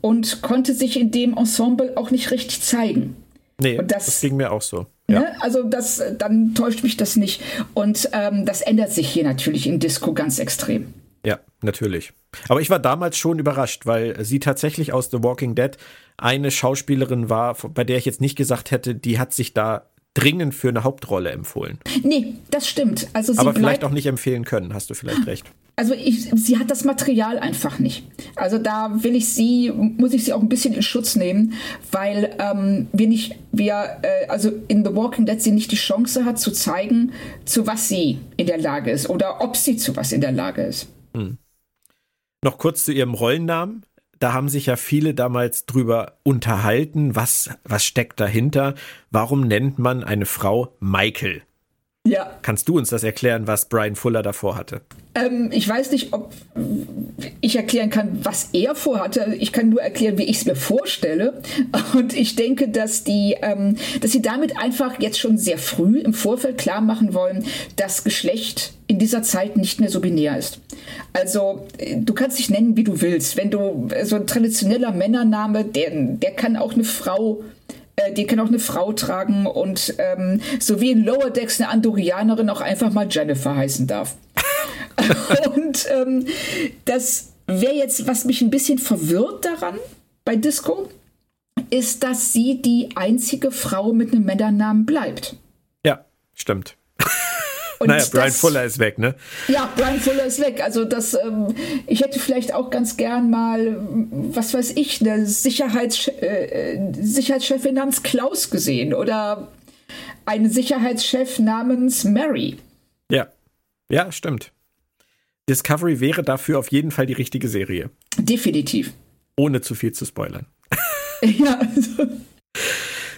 Speaker 4: und konnte sich in dem Ensemble auch nicht richtig zeigen.
Speaker 3: Nee, das, das, ging mir auch so.
Speaker 4: Ja. Ne? Also das, dann täuscht mich das nicht. Und ähm, das ändert sich hier natürlich in Disco ganz extrem.
Speaker 3: Ja, natürlich. Aber ich war damals schon überrascht, weil sie tatsächlich aus The Walking Dead eine Schauspielerin war, bei der ich jetzt nicht gesagt hätte, die hat sich da dringend für eine Hauptrolle empfohlen.
Speaker 4: Nee, das stimmt. Also sie
Speaker 3: Aber vielleicht auch nicht empfehlen können, hast du vielleicht recht.
Speaker 4: Also ich, sie hat das Material einfach nicht. Also da will ich sie, muss ich sie auch ein bisschen in Schutz nehmen, weil ähm, wir nicht, wir, äh, also in The Walking Dead sie nicht die Chance hat zu zeigen, zu was sie in der Lage ist oder ob sie zu was in der Lage ist. Hm.
Speaker 3: Noch kurz zu ihrem Rollennamen da haben sich ja viele damals drüber unterhalten, was, was steckt dahinter? Warum nennt man eine Frau Michael? Ja. Kannst du uns das erklären, was Brian Fuller davor hatte?
Speaker 4: Ähm, ich weiß nicht, ob ich erklären kann, was er vorhatte. Ich kann nur erklären, wie ich es mir vorstelle. Und ich denke, dass die, ähm, dass sie damit einfach jetzt schon sehr früh im Vorfeld klar machen wollen, dass Geschlecht in dieser Zeit nicht mehr so binär ist. Also du kannst dich nennen, wie du willst. Wenn du so ein traditioneller Männername, der, der kann auch eine Frau äh, die kann auch eine Frau tragen und ähm, so wie in Lower Decks eine Andorianerin auch einfach mal Jennifer heißen darf. und ähm, das wäre jetzt, was mich ein bisschen verwirrt daran bei Disco, ist, dass sie die einzige Frau mit einem Männernamen bleibt.
Speaker 3: Ja, stimmt. Und naja, Brian das, Fuller ist weg, ne?
Speaker 4: Ja, Brian Fuller ist weg. Also das, ähm, ich hätte vielleicht auch ganz gern mal, was weiß ich, eine Sicherheits, äh, Sicherheitschefin namens Klaus gesehen oder einen Sicherheitschef namens Mary.
Speaker 3: Ja, ja, stimmt. Discovery wäre dafür auf jeden Fall die richtige Serie.
Speaker 4: Definitiv.
Speaker 3: Ohne zu viel zu spoilern. ja, also.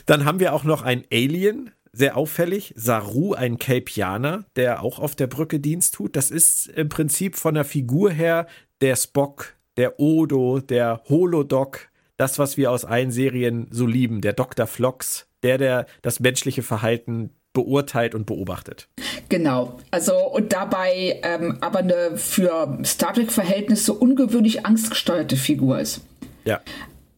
Speaker 3: Dann haben wir auch noch ein Alien, sehr auffällig. Saru, ein Kelpianer, der auch auf der Brücke Dienst tut. Das ist im Prinzip von der Figur her der Spock, der Odo, der Holodoc, das, was wir aus allen Serien so lieben, der Dr. Flox, der, der das menschliche Verhalten beurteilt und beobachtet.
Speaker 4: Genau, also und dabei ähm, aber eine für Star Trek-Verhältnisse ungewöhnlich angstgesteuerte Figur ist.
Speaker 3: Ja.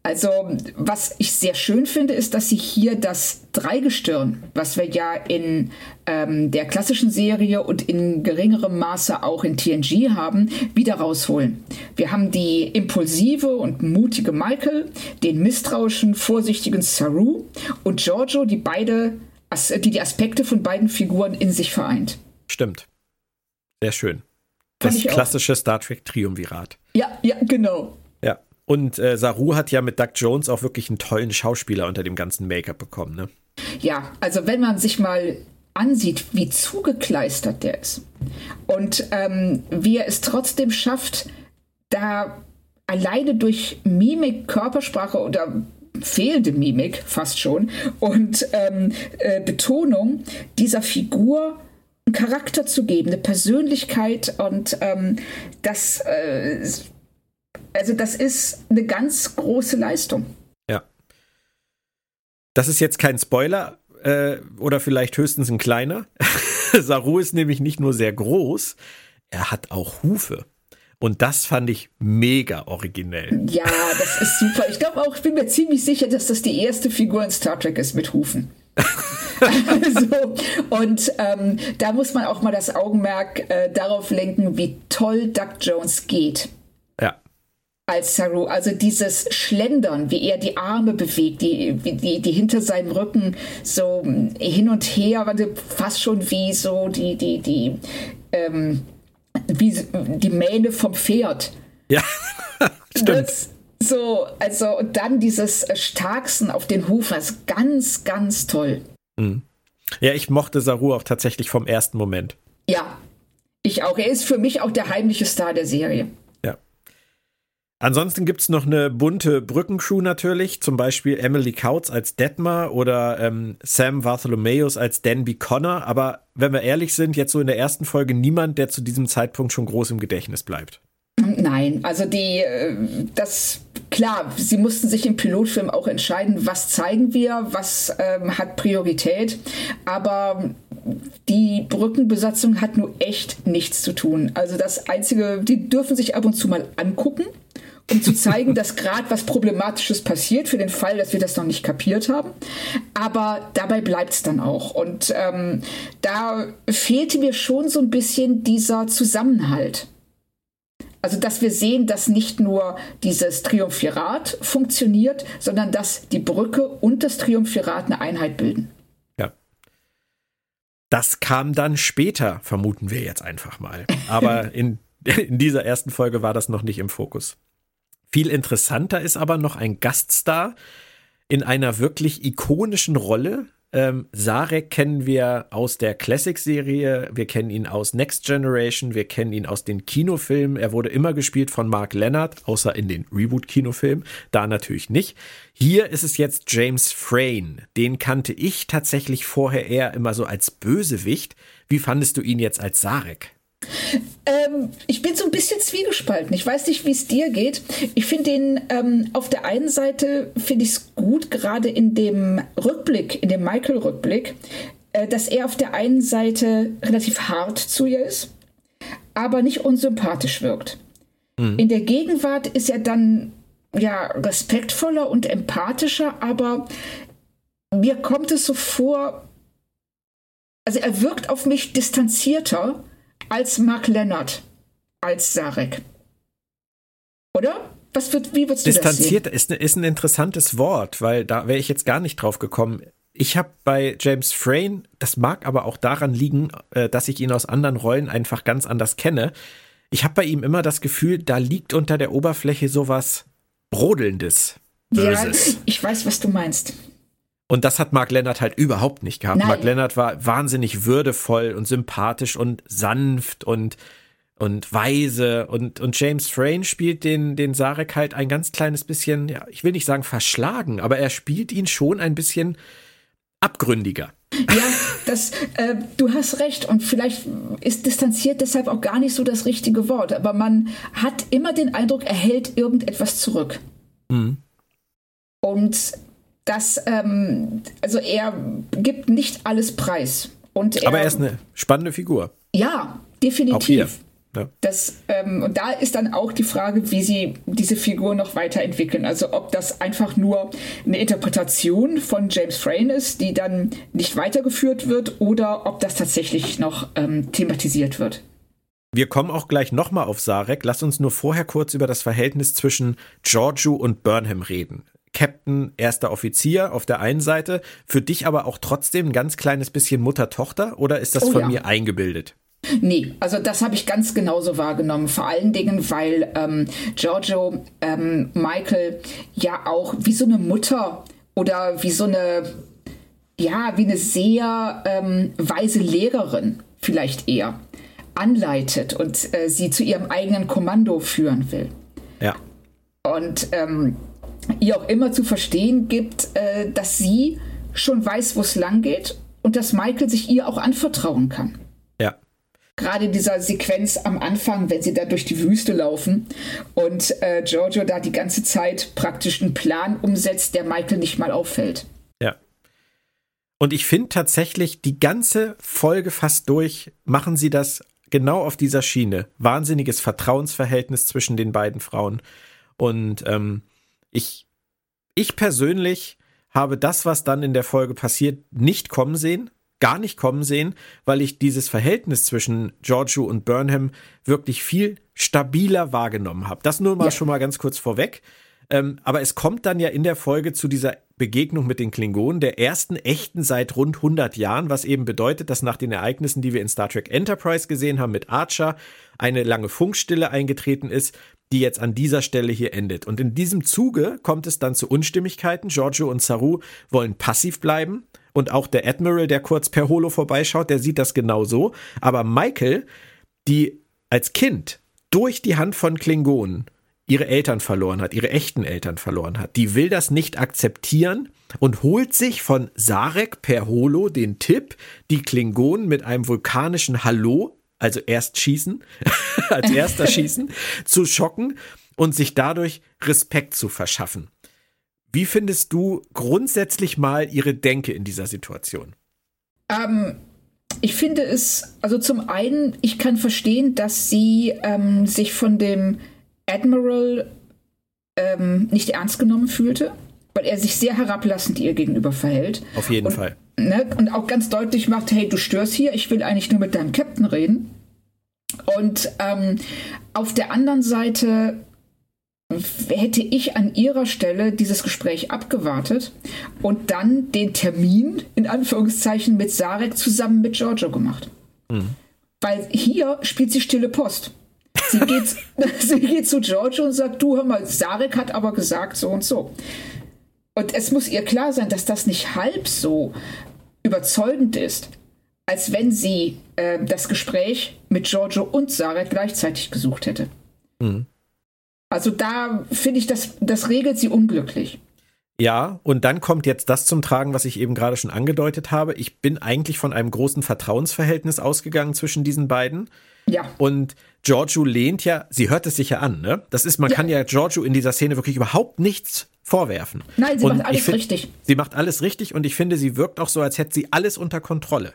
Speaker 4: Also, was ich sehr schön finde, ist, dass sie hier das Dreigestirn, was wir ja in ähm, der klassischen Serie und in geringerem Maße auch in TNG haben, wieder rausholen. Wir haben die impulsive und mutige Michael, den misstrauischen, vorsichtigen Saru und Giorgio, die beide, die die Aspekte von beiden Figuren in sich vereint.
Speaker 3: Stimmt. Sehr schön. Das klassische Star Trek Triumvirat.
Speaker 4: Ja, ja, genau.
Speaker 3: Und äh, Saru hat ja mit Doug Jones auch wirklich einen tollen Schauspieler unter dem ganzen Make-up bekommen, ne?
Speaker 4: Ja, also wenn man sich mal ansieht, wie zugekleistert der ist und ähm, wie er es trotzdem schafft, da alleine durch Mimik, Körpersprache oder fehlende Mimik fast schon und ähm, äh, Betonung dieser Figur einen Charakter zu geben, eine Persönlichkeit und ähm, das äh, also das ist eine ganz große Leistung.
Speaker 3: Ja. Das ist jetzt kein Spoiler äh, oder vielleicht höchstens ein kleiner. Saru ist nämlich nicht nur sehr groß, er hat auch Hufe. Und das fand ich mega originell.
Speaker 4: Ja, das ist super. Ich glaube auch, ich bin mir ziemlich sicher, dass das die erste Figur in Star Trek ist mit Hufen. also, und ähm, da muss man auch mal das Augenmerk äh, darauf lenken, wie toll Doug Jones geht als Saru. Also dieses Schlendern, wie er die Arme bewegt, die, die, die hinter seinem Rücken so hin und her, fast schon wie so die, die, die, ähm, wie die Mähne vom Pferd.
Speaker 3: Ja, stimmt. Das,
Speaker 4: so, also und dann dieses Starksen auf den Hufen, ist ganz, ganz toll.
Speaker 3: Mhm. Ja, ich mochte Saru auch tatsächlich vom ersten Moment.
Speaker 4: Ja, ich auch. Er ist für mich auch der heimliche Star der Serie.
Speaker 3: Ansonsten gibt es noch eine bunte Brückencrew natürlich, zum Beispiel Emily Kautz als Detmar oder ähm, Sam Bartholomeus als Danby Connor. Aber wenn wir ehrlich sind, jetzt so in der ersten Folge niemand, der zu diesem Zeitpunkt schon groß im Gedächtnis bleibt.
Speaker 4: Nein, also die, äh, das, klar, sie mussten sich im Pilotfilm auch entscheiden, was zeigen wir, was ähm, hat Priorität, aber die Brückenbesatzung hat nur echt nichts zu tun. Also das Einzige, die dürfen sich ab und zu mal angucken um zu zeigen, dass gerade was Problematisches passiert, für den Fall, dass wir das noch nicht kapiert haben. Aber dabei bleibt es dann auch. Und ähm, da fehlte mir schon so ein bisschen dieser Zusammenhalt. Also, dass wir sehen, dass nicht nur dieses Triumphirat funktioniert, sondern dass die Brücke und das Triumphirat eine Einheit bilden.
Speaker 3: Ja. Das kam dann später, vermuten wir jetzt einfach mal. Aber in, in dieser ersten Folge war das noch nicht im Fokus. Viel interessanter ist aber noch ein Gaststar in einer wirklich ikonischen Rolle. Ähm, Sarek kennen wir aus der Classic-Serie, wir kennen ihn aus Next Generation, wir kennen ihn aus den Kinofilmen. Er wurde immer gespielt von Mark Leonard, außer in den Reboot-Kinofilmen, da natürlich nicht. Hier ist es jetzt James Frayne. Den kannte ich tatsächlich vorher eher immer so als Bösewicht. Wie fandest du ihn jetzt als Sarek?
Speaker 4: Ähm, ich bin so ein bisschen zwiegespalten. Ich weiß nicht, wie es dir geht. Ich finde den ähm, auf der einen Seite finde ich es gut, gerade in dem Rückblick, in dem Michael-Rückblick, äh, dass er auf der einen Seite relativ hart zu ihr ist, aber nicht unsympathisch wirkt. Mhm. In der Gegenwart ist er dann ja respektvoller und empathischer, aber mir kommt es so vor, also er wirkt auf mich distanzierter als Mark Leonard, als Sarek. Oder? Was wird, wie würdest du
Speaker 3: Distanziert
Speaker 4: das
Speaker 3: sehen? Ist, ne, ist ein interessantes Wort, weil da wäre ich jetzt gar nicht drauf gekommen. Ich habe bei James Frayne, das mag aber auch daran liegen, äh, dass ich ihn aus anderen Rollen einfach ganz anders kenne. Ich habe bei ihm immer das Gefühl, da liegt unter der Oberfläche sowas Brodelndes.
Speaker 4: Böses. Ja, ich weiß, was du meinst.
Speaker 3: Und das hat Mark Lennart halt überhaupt nicht gehabt. Nein. Mark Lennart war wahnsinnig würdevoll und sympathisch und sanft und, und weise. Und, und James Frayne spielt den, den Sarek halt ein ganz kleines bisschen, ja, ich will nicht sagen verschlagen, aber er spielt ihn schon ein bisschen abgründiger.
Speaker 4: Ja, das, äh, du hast recht. Und vielleicht ist distanziert deshalb auch gar nicht so das richtige Wort. Aber man hat immer den Eindruck, er hält irgendetwas zurück. Mhm. Und dass ähm, also er gibt nicht alles preis. Und
Speaker 3: er, Aber er ist eine spannende Figur.
Speaker 4: Ja, definitiv.
Speaker 3: Ja.
Speaker 4: Das, ähm, und da ist dann auch die Frage, wie sie diese Figur noch weiterentwickeln. Also ob das einfach nur eine Interpretation von James Frayne ist, die dann nicht weitergeführt wird, oder ob das tatsächlich noch ähm, thematisiert wird.
Speaker 3: Wir kommen auch gleich nochmal auf Sarek. Lass uns nur vorher kurz über das Verhältnis zwischen Giorgio und Burnham reden. Captain, erster Offizier auf der einen Seite, für dich aber auch trotzdem ein ganz kleines bisschen Mutter-Tochter oder ist das oh, von ja. mir eingebildet?
Speaker 4: Nee, also das habe ich ganz genauso wahrgenommen. Vor allen Dingen, weil ähm, Giorgio ähm, Michael ja auch wie so eine Mutter oder wie so eine, ja, wie eine sehr ähm, weise Lehrerin vielleicht eher anleitet und äh, sie zu ihrem eigenen Kommando führen will.
Speaker 3: Ja.
Speaker 4: Und ähm, ihr auch immer zu verstehen gibt, äh, dass sie schon weiß, wo es lang geht und dass Michael sich ihr auch anvertrauen kann.
Speaker 3: Ja.
Speaker 4: Gerade in dieser Sequenz am Anfang, wenn sie da durch die Wüste laufen und äh, Giorgio da die ganze Zeit praktisch einen Plan umsetzt, der Michael nicht mal auffällt.
Speaker 3: Ja. Und ich finde tatsächlich, die ganze Folge fast durch machen sie das genau auf dieser Schiene. Wahnsinniges Vertrauensverhältnis zwischen den beiden Frauen. Und ähm, ich, ich persönlich habe das, was dann in der Folge passiert, nicht kommen sehen, gar nicht kommen sehen, weil ich dieses Verhältnis zwischen Giorgio und Burnham wirklich viel stabiler wahrgenommen habe. Das nur mal ja. schon mal ganz kurz vorweg. Ähm, aber es kommt dann ja in der Folge zu dieser Begegnung mit den Klingonen, der ersten echten seit rund 100 Jahren, was eben bedeutet, dass nach den Ereignissen, die wir in Star Trek Enterprise gesehen haben mit Archer, eine lange Funkstille eingetreten ist, die jetzt an dieser Stelle hier endet. Und in diesem Zuge kommt es dann zu Unstimmigkeiten. Giorgio und Saru wollen passiv bleiben. Und auch der Admiral, der kurz per Holo vorbeischaut, der sieht das genau so. Aber Michael, die als Kind durch die Hand von Klingonen ihre Eltern verloren hat, ihre echten Eltern verloren hat, die will das nicht akzeptieren und holt sich von Sarek per Holo den Tipp, die Klingonen mit einem vulkanischen Hallo also erst schießen, als erster schießen, zu schocken und sich dadurch Respekt zu verschaffen. Wie findest du grundsätzlich mal ihre Denke in dieser Situation?
Speaker 4: Ähm, ich finde es, also zum einen, ich kann verstehen, dass sie ähm, sich von dem Admiral ähm, nicht ernst genommen fühlte, weil er sich sehr herablassend ihr gegenüber verhält.
Speaker 3: Auf jeden
Speaker 4: und,
Speaker 3: Fall.
Speaker 4: Ne, und auch ganz deutlich macht, hey, du störst hier, ich will eigentlich nur mit deinem Captain reden. Und ähm, auf der anderen Seite hätte ich an ihrer Stelle dieses Gespräch abgewartet und dann den Termin in Anführungszeichen mit Sarek zusammen mit Giorgio gemacht. Mhm. Weil hier spielt sie stille Post. Sie geht, sie geht zu Giorgio und sagt, du hör mal, Sarek hat aber gesagt so und so. Und es muss ihr klar sein, dass das nicht halb so überzeugend ist, als wenn sie äh, das Gespräch mit Giorgio und Sarah gleichzeitig gesucht hätte. Mhm. Also da finde ich, das, das regelt sie unglücklich.
Speaker 3: Ja, und dann kommt jetzt das zum Tragen, was ich eben gerade schon angedeutet habe. Ich bin eigentlich von einem großen Vertrauensverhältnis ausgegangen zwischen diesen beiden.
Speaker 4: Ja.
Speaker 3: Und Giorgio lehnt ja, sie hört es sich ja an, ne? Das ist, man ja. kann ja Giorgio in dieser Szene wirklich überhaupt nichts vorwerfen.
Speaker 4: Nein, sie
Speaker 3: und
Speaker 4: macht alles find, richtig.
Speaker 3: Sie macht alles richtig und ich finde, sie wirkt auch so, als hätte sie alles unter Kontrolle.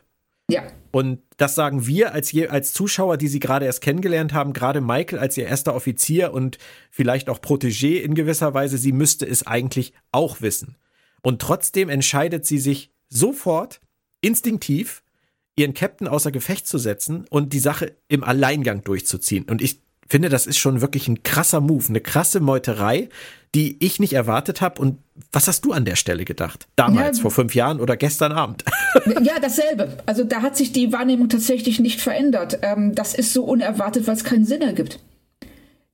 Speaker 4: Ja.
Speaker 3: Und das sagen wir als, als Zuschauer, die sie gerade erst kennengelernt haben, gerade Michael als ihr erster Offizier und vielleicht auch Protégé in gewisser Weise, sie müsste es eigentlich auch wissen. Und trotzdem entscheidet sie sich sofort, instinktiv, ihren Captain außer Gefecht zu setzen und die Sache im Alleingang durchzuziehen. Und ich finde, das ist schon wirklich ein krasser Move, eine krasse Meuterei, die ich nicht erwartet habe. Und was hast du an der Stelle gedacht? Damals, ja, vor fünf Jahren oder gestern Abend?
Speaker 4: Ja, dasselbe. Also da hat sich die Wahrnehmung tatsächlich nicht verändert. Ähm, das ist so unerwartet, weil es keinen Sinn ergibt.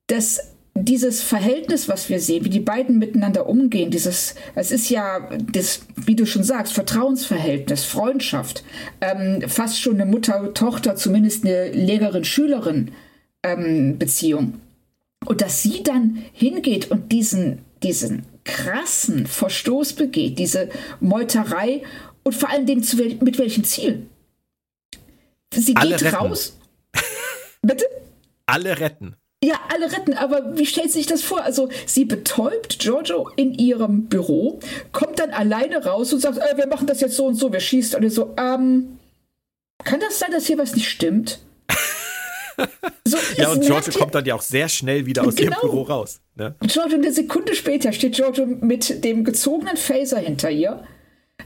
Speaker 4: Das, dieses Verhältnis, was wir sehen, wie die beiden miteinander umgehen, dieses, es ist ja, das, wie du schon sagst, Vertrauensverhältnis, Freundschaft, ähm, fast schon eine Mutter-Tochter, zumindest eine Lehrerin-Schülerin ähm, Beziehung. Und dass sie dann hingeht und diesen, diesen krassen Verstoß begeht, diese Meuterei und vor allen Dingen zu, mit welchem Ziel? Sie
Speaker 3: alle
Speaker 4: geht
Speaker 3: retten.
Speaker 4: raus. Bitte?
Speaker 3: Alle retten.
Speaker 4: Ja, alle retten, aber wie stellt sich das vor? Also, sie betäubt Giorgio in ihrem Büro, kommt dann alleine raus und sagt, äh, wir machen das jetzt so und so, wir schießen. Und so, ähm, kann das sein, dass hier was nicht stimmt?
Speaker 3: So, ja, und Giorgio kommt dann ja auch sehr schnell wieder aus genau. ihrem Büro raus.
Speaker 4: Ne? Giorgio, eine Sekunde später steht Giorgio mit dem gezogenen Phaser hinter ihr.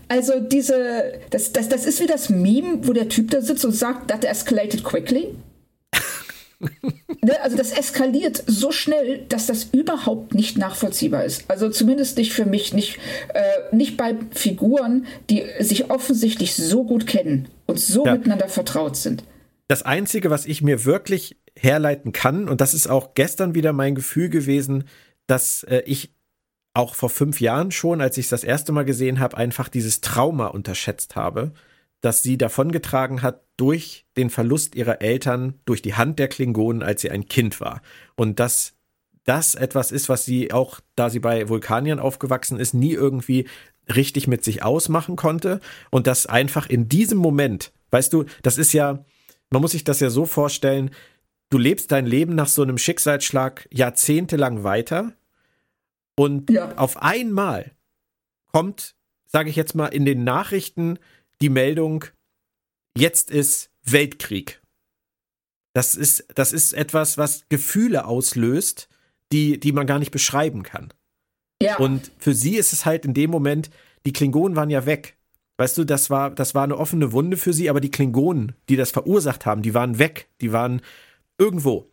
Speaker 4: Also diese, das, das, das ist wie das Meme, wo der Typ da sitzt und sagt, that escalated quickly. ne, also das eskaliert so schnell, dass das überhaupt nicht nachvollziehbar ist. Also zumindest nicht für mich, nicht, äh, nicht bei Figuren, die sich offensichtlich so gut kennen und so ja. miteinander vertraut sind.
Speaker 3: Das Einzige, was ich mir wirklich herleiten kann, und das ist auch gestern wieder mein Gefühl gewesen, dass äh, ich auch vor fünf Jahren schon, als ich es das erste Mal gesehen habe, einfach dieses Trauma unterschätzt habe das sie davongetragen hat durch den Verlust ihrer Eltern durch die Hand der Klingonen, als sie ein Kind war. Und dass das etwas ist, was sie auch, da sie bei Vulkaniern aufgewachsen ist, nie irgendwie richtig mit sich ausmachen konnte. Und das einfach in diesem Moment, weißt du, das ist ja, man muss sich das ja so vorstellen, du lebst dein Leben nach so einem Schicksalsschlag jahrzehntelang weiter und ja. auf einmal kommt, sage ich jetzt mal, in den Nachrichten die Meldung, jetzt ist Weltkrieg. Das ist, das ist etwas, was Gefühle auslöst, die, die man gar nicht beschreiben kann. Ja. Und für sie ist es halt in dem Moment, die Klingonen waren ja weg. Weißt du, das war, das war eine offene Wunde für sie, aber die Klingonen, die das verursacht haben, die waren weg. Die waren irgendwo.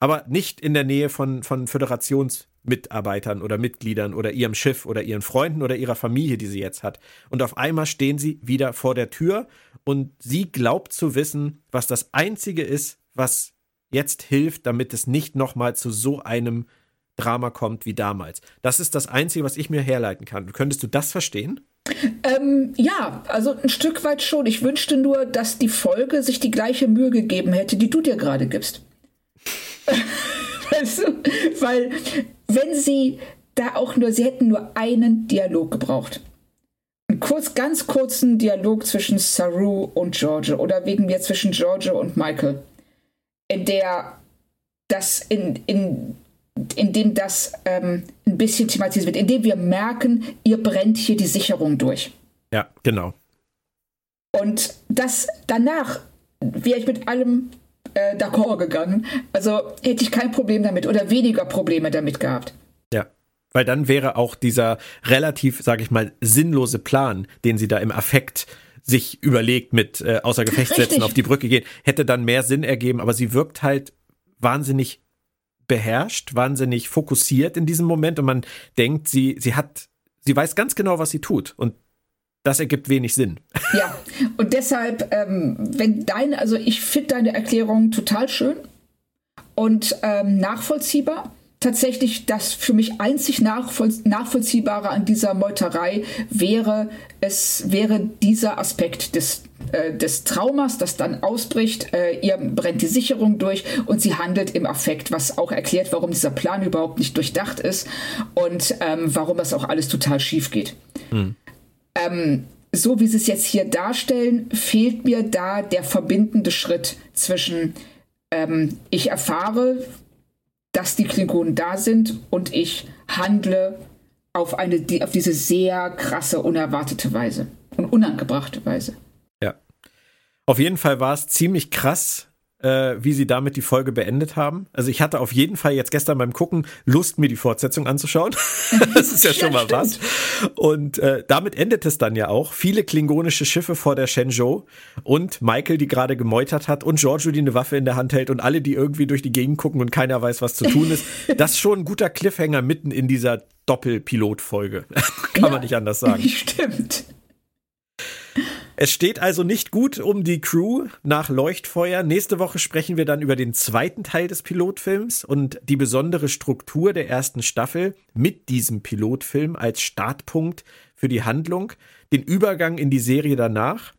Speaker 3: Aber nicht in der Nähe von, von Föderations, Mitarbeitern oder Mitgliedern oder ihrem Schiff oder ihren Freunden oder ihrer Familie, die sie jetzt hat. Und auf einmal stehen sie wieder vor der Tür und sie glaubt zu wissen, was das Einzige ist, was jetzt hilft, damit es nicht nochmal zu so einem Drama kommt wie damals. Das ist das Einzige, was ich mir herleiten kann. Könntest du das verstehen?
Speaker 4: Ähm, ja, also ein Stück weit schon. Ich wünschte nur, dass die Folge sich die gleiche Mühe gegeben hätte, die du dir gerade gibst. weißt du? Weil wenn sie da auch nur, sie hätten nur einen Dialog gebraucht. Einen kurz, ganz kurzen Dialog zwischen Saru und George oder wegen mir zwischen George und Michael, in der das in, in, in dem das ähm, ein bisschen thematisiert wird, in dem wir merken, ihr brennt hier die Sicherung durch.
Speaker 3: Ja, genau.
Speaker 4: Und das danach wäre ich mit allem äh, d'accord gegangen. Also hätte ich kein Problem damit oder weniger Probleme damit gehabt.
Speaker 3: Ja. Weil dann wäre auch dieser relativ, sage ich mal, sinnlose Plan, den sie da im Affekt sich überlegt mit äh, außer Gefecht setzen, auf die Brücke gehen, hätte dann mehr Sinn ergeben. Aber sie wirkt halt wahnsinnig beherrscht, wahnsinnig fokussiert in diesem Moment und man denkt, sie, sie hat, sie weiß ganz genau, was sie tut. Und das ergibt wenig Sinn.
Speaker 4: Ja, und deshalb, ähm, wenn deine, also ich finde deine Erklärung total schön und ähm, nachvollziehbar. Tatsächlich, das für mich einzig nachvoll nachvollziehbare an dieser Meuterei wäre, es wäre dieser Aspekt des, äh, des Traumas, das dann ausbricht. Äh, ihr brennt die Sicherung durch und sie handelt im Affekt, was auch erklärt, warum dieser Plan überhaupt nicht durchdacht ist und ähm, warum das auch alles total schief geht. Hm. Ähm, so wie sie es jetzt hier darstellen, fehlt mir da der verbindende Schritt zwischen ähm, ich erfahre, dass die Klingonen da sind und ich handle auf, eine, auf diese sehr krasse, unerwartete Weise und unangebrachte Weise.
Speaker 3: Ja. Auf jeden Fall war es ziemlich krass, äh, wie sie damit die Folge beendet haben. Also ich hatte auf jeden Fall jetzt gestern beim Gucken Lust, mir die Fortsetzung anzuschauen. das ist ja schon mal was. Und äh, damit endet es dann ja auch. Viele klingonische Schiffe vor der Shenzhou und Michael, die gerade gemeutert hat und Giorgio, die eine Waffe in der Hand hält und alle, die irgendwie durch die Gegend gucken und keiner weiß, was zu tun ist. Das ist schon ein guter Cliffhanger mitten in dieser Doppelpilotfolge. Kann ja, man nicht anders sagen.
Speaker 4: Stimmt.
Speaker 3: Es steht also nicht gut um die Crew nach Leuchtfeuer. Nächste Woche sprechen wir dann über den zweiten Teil des Pilotfilms und die besondere Struktur der ersten Staffel mit diesem Pilotfilm als Startpunkt für die Handlung, den Übergang in die Serie danach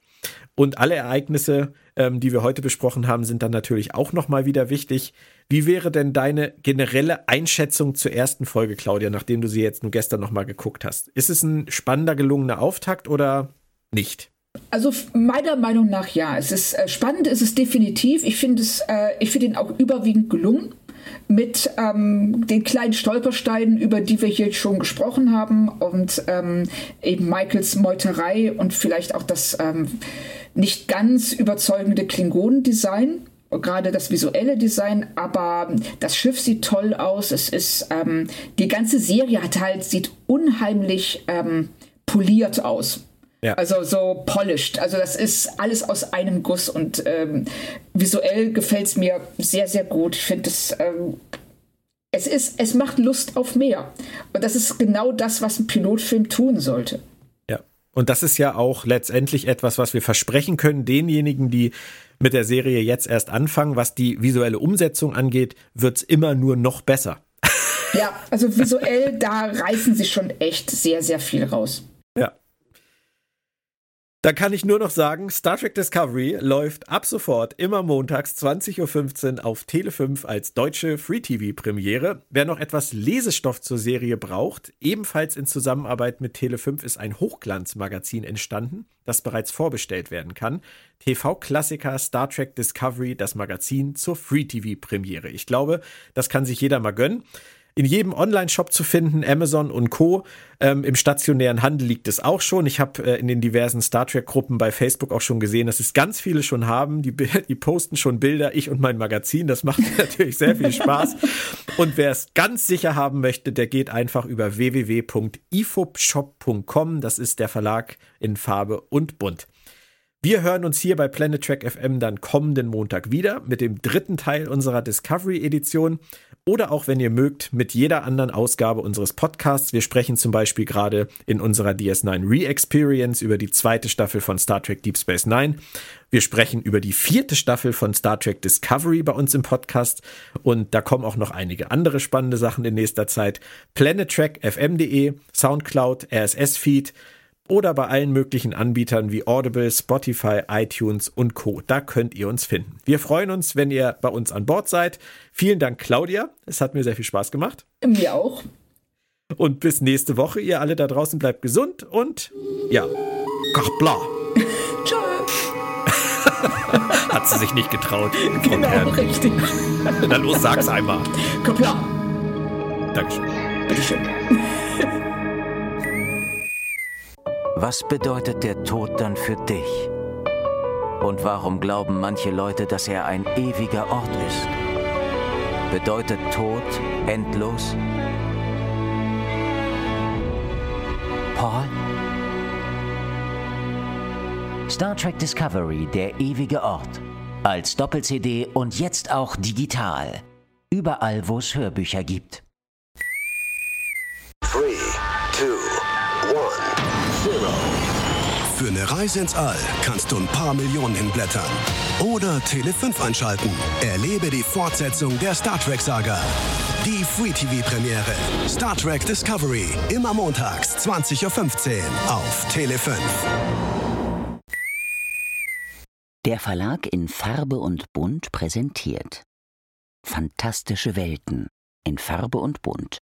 Speaker 3: und alle Ereignisse, ähm, die wir heute besprochen haben, sind dann natürlich auch nochmal wieder wichtig. Wie wäre denn deine generelle Einschätzung zur ersten Folge, Claudia, nachdem du sie jetzt nur gestern nochmal geguckt hast? Ist es ein spannender, gelungener Auftakt oder nicht?
Speaker 4: Also meiner Meinung nach ja. Es ist äh, spannend, ist es definitiv. Ich finde es, äh, ich finde ihn auch überwiegend gelungen mit ähm, den kleinen Stolpersteinen, über die wir hier schon gesprochen haben und ähm, eben Michaels Meuterei und vielleicht auch das ähm, nicht ganz überzeugende Klingonendesign gerade das visuelle Design, aber das Schiff sieht toll aus. Es ist ähm, die ganze Serie hat halt sieht unheimlich ähm, poliert aus. Ja. Also so polished. Also das ist alles aus einem Guss und ähm, visuell gefällt es mir sehr, sehr gut. Ich finde es, ähm, es ist, es macht Lust auf mehr. Und das ist genau das, was ein Pilotfilm tun sollte.
Speaker 3: Ja. Und das ist ja auch letztendlich etwas, was wir versprechen können, denjenigen, die mit der Serie jetzt erst anfangen. Was die visuelle Umsetzung angeht, wird es immer nur noch besser.
Speaker 4: Ja, also visuell, da reißen sie schon echt sehr, sehr viel raus.
Speaker 3: Da kann ich nur noch sagen, Star Trek Discovery läuft ab sofort immer montags 20.15 Uhr auf Tele5 als deutsche Free-TV-Premiere. Wer noch etwas Lesestoff zur Serie braucht, ebenfalls in Zusammenarbeit mit Tele5 ist ein Hochglanzmagazin entstanden, das bereits vorbestellt werden kann. TV-Klassiker Star Trek Discovery, das Magazin zur Free-TV-Premiere. Ich glaube, das kann sich jeder mal gönnen in jedem Online-Shop zu finden, Amazon und Co. Ähm, Im stationären Handel liegt es auch schon. Ich habe äh, in den diversen Star Trek-Gruppen bei Facebook auch schon gesehen, dass es ganz viele schon haben. Die, die posten schon Bilder, ich und mein Magazin. Das macht natürlich sehr viel Spaß. und wer es ganz sicher haben möchte, der geht einfach über www.ifobshop.com. Das ist der Verlag in Farbe und Bunt. Wir hören uns hier bei Planet Track FM dann kommenden Montag wieder mit dem dritten Teil unserer Discovery Edition oder auch, wenn ihr mögt, mit jeder anderen Ausgabe unseres Podcasts. Wir sprechen zum Beispiel gerade in unserer DS9 Re-Experience über die zweite Staffel von Star Trek Deep Space Nine. Wir sprechen über die vierte Staffel von Star Trek Discovery bei uns im Podcast und da kommen auch noch einige andere spannende Sachen in nächster Zeit. PlanetTrackFM.de, Soundcloud, RSS-Feed, oder bei allen möglichen Anbietern wie Audible, Spotify, iTunes und Co. Da könnt ihr uns finden. Wir freuen uns, wenn ihr bei uns an Bord seid. Vielen Dank, Claudia. Es hat mir sehr viel Spaß gemacht.
Speaker 4: Mir auch.
Speaker 3: Und bis nächste Woche. Ihr alle da draußen bleibt gesund und ja, Kachbla. Tschö. Hat sie sich nicht getraut.
Speaker 4: Genau, Herrn. richtig.
Speaker 3: Na los, sag's einmal.
Speaker 4: Kapla.
Speaker 3: Dankeschön.
Speaker 4: Bitteschön.
Speaker 2: Was bedeutet der Tod dann für dich? Und warum glauben manche Leute, dass er ein ewiger Ort ist? Bedeutet Tod endlos? Paul? Star Trek Discovery, der ewige Ort. Als Doppel-CD und jetzt auch digital. Überall, wo es Hörbücher gibt.
Speaker 1: Three, für eine Reise ins All kannst du ein paar Millionen hinblättern. Oder Tele 5 einschalten. Erlebe die Fortsetzung der Star Trek-Saga. Die Free TV-Premiere. Star Trek Discovery. Immer montags, 20.15 Uhr auf Tele 5.
Speaker 2: Der Verlag in Farbe und Bunt präsentiert Fantastische Welten in Farbe und Bunt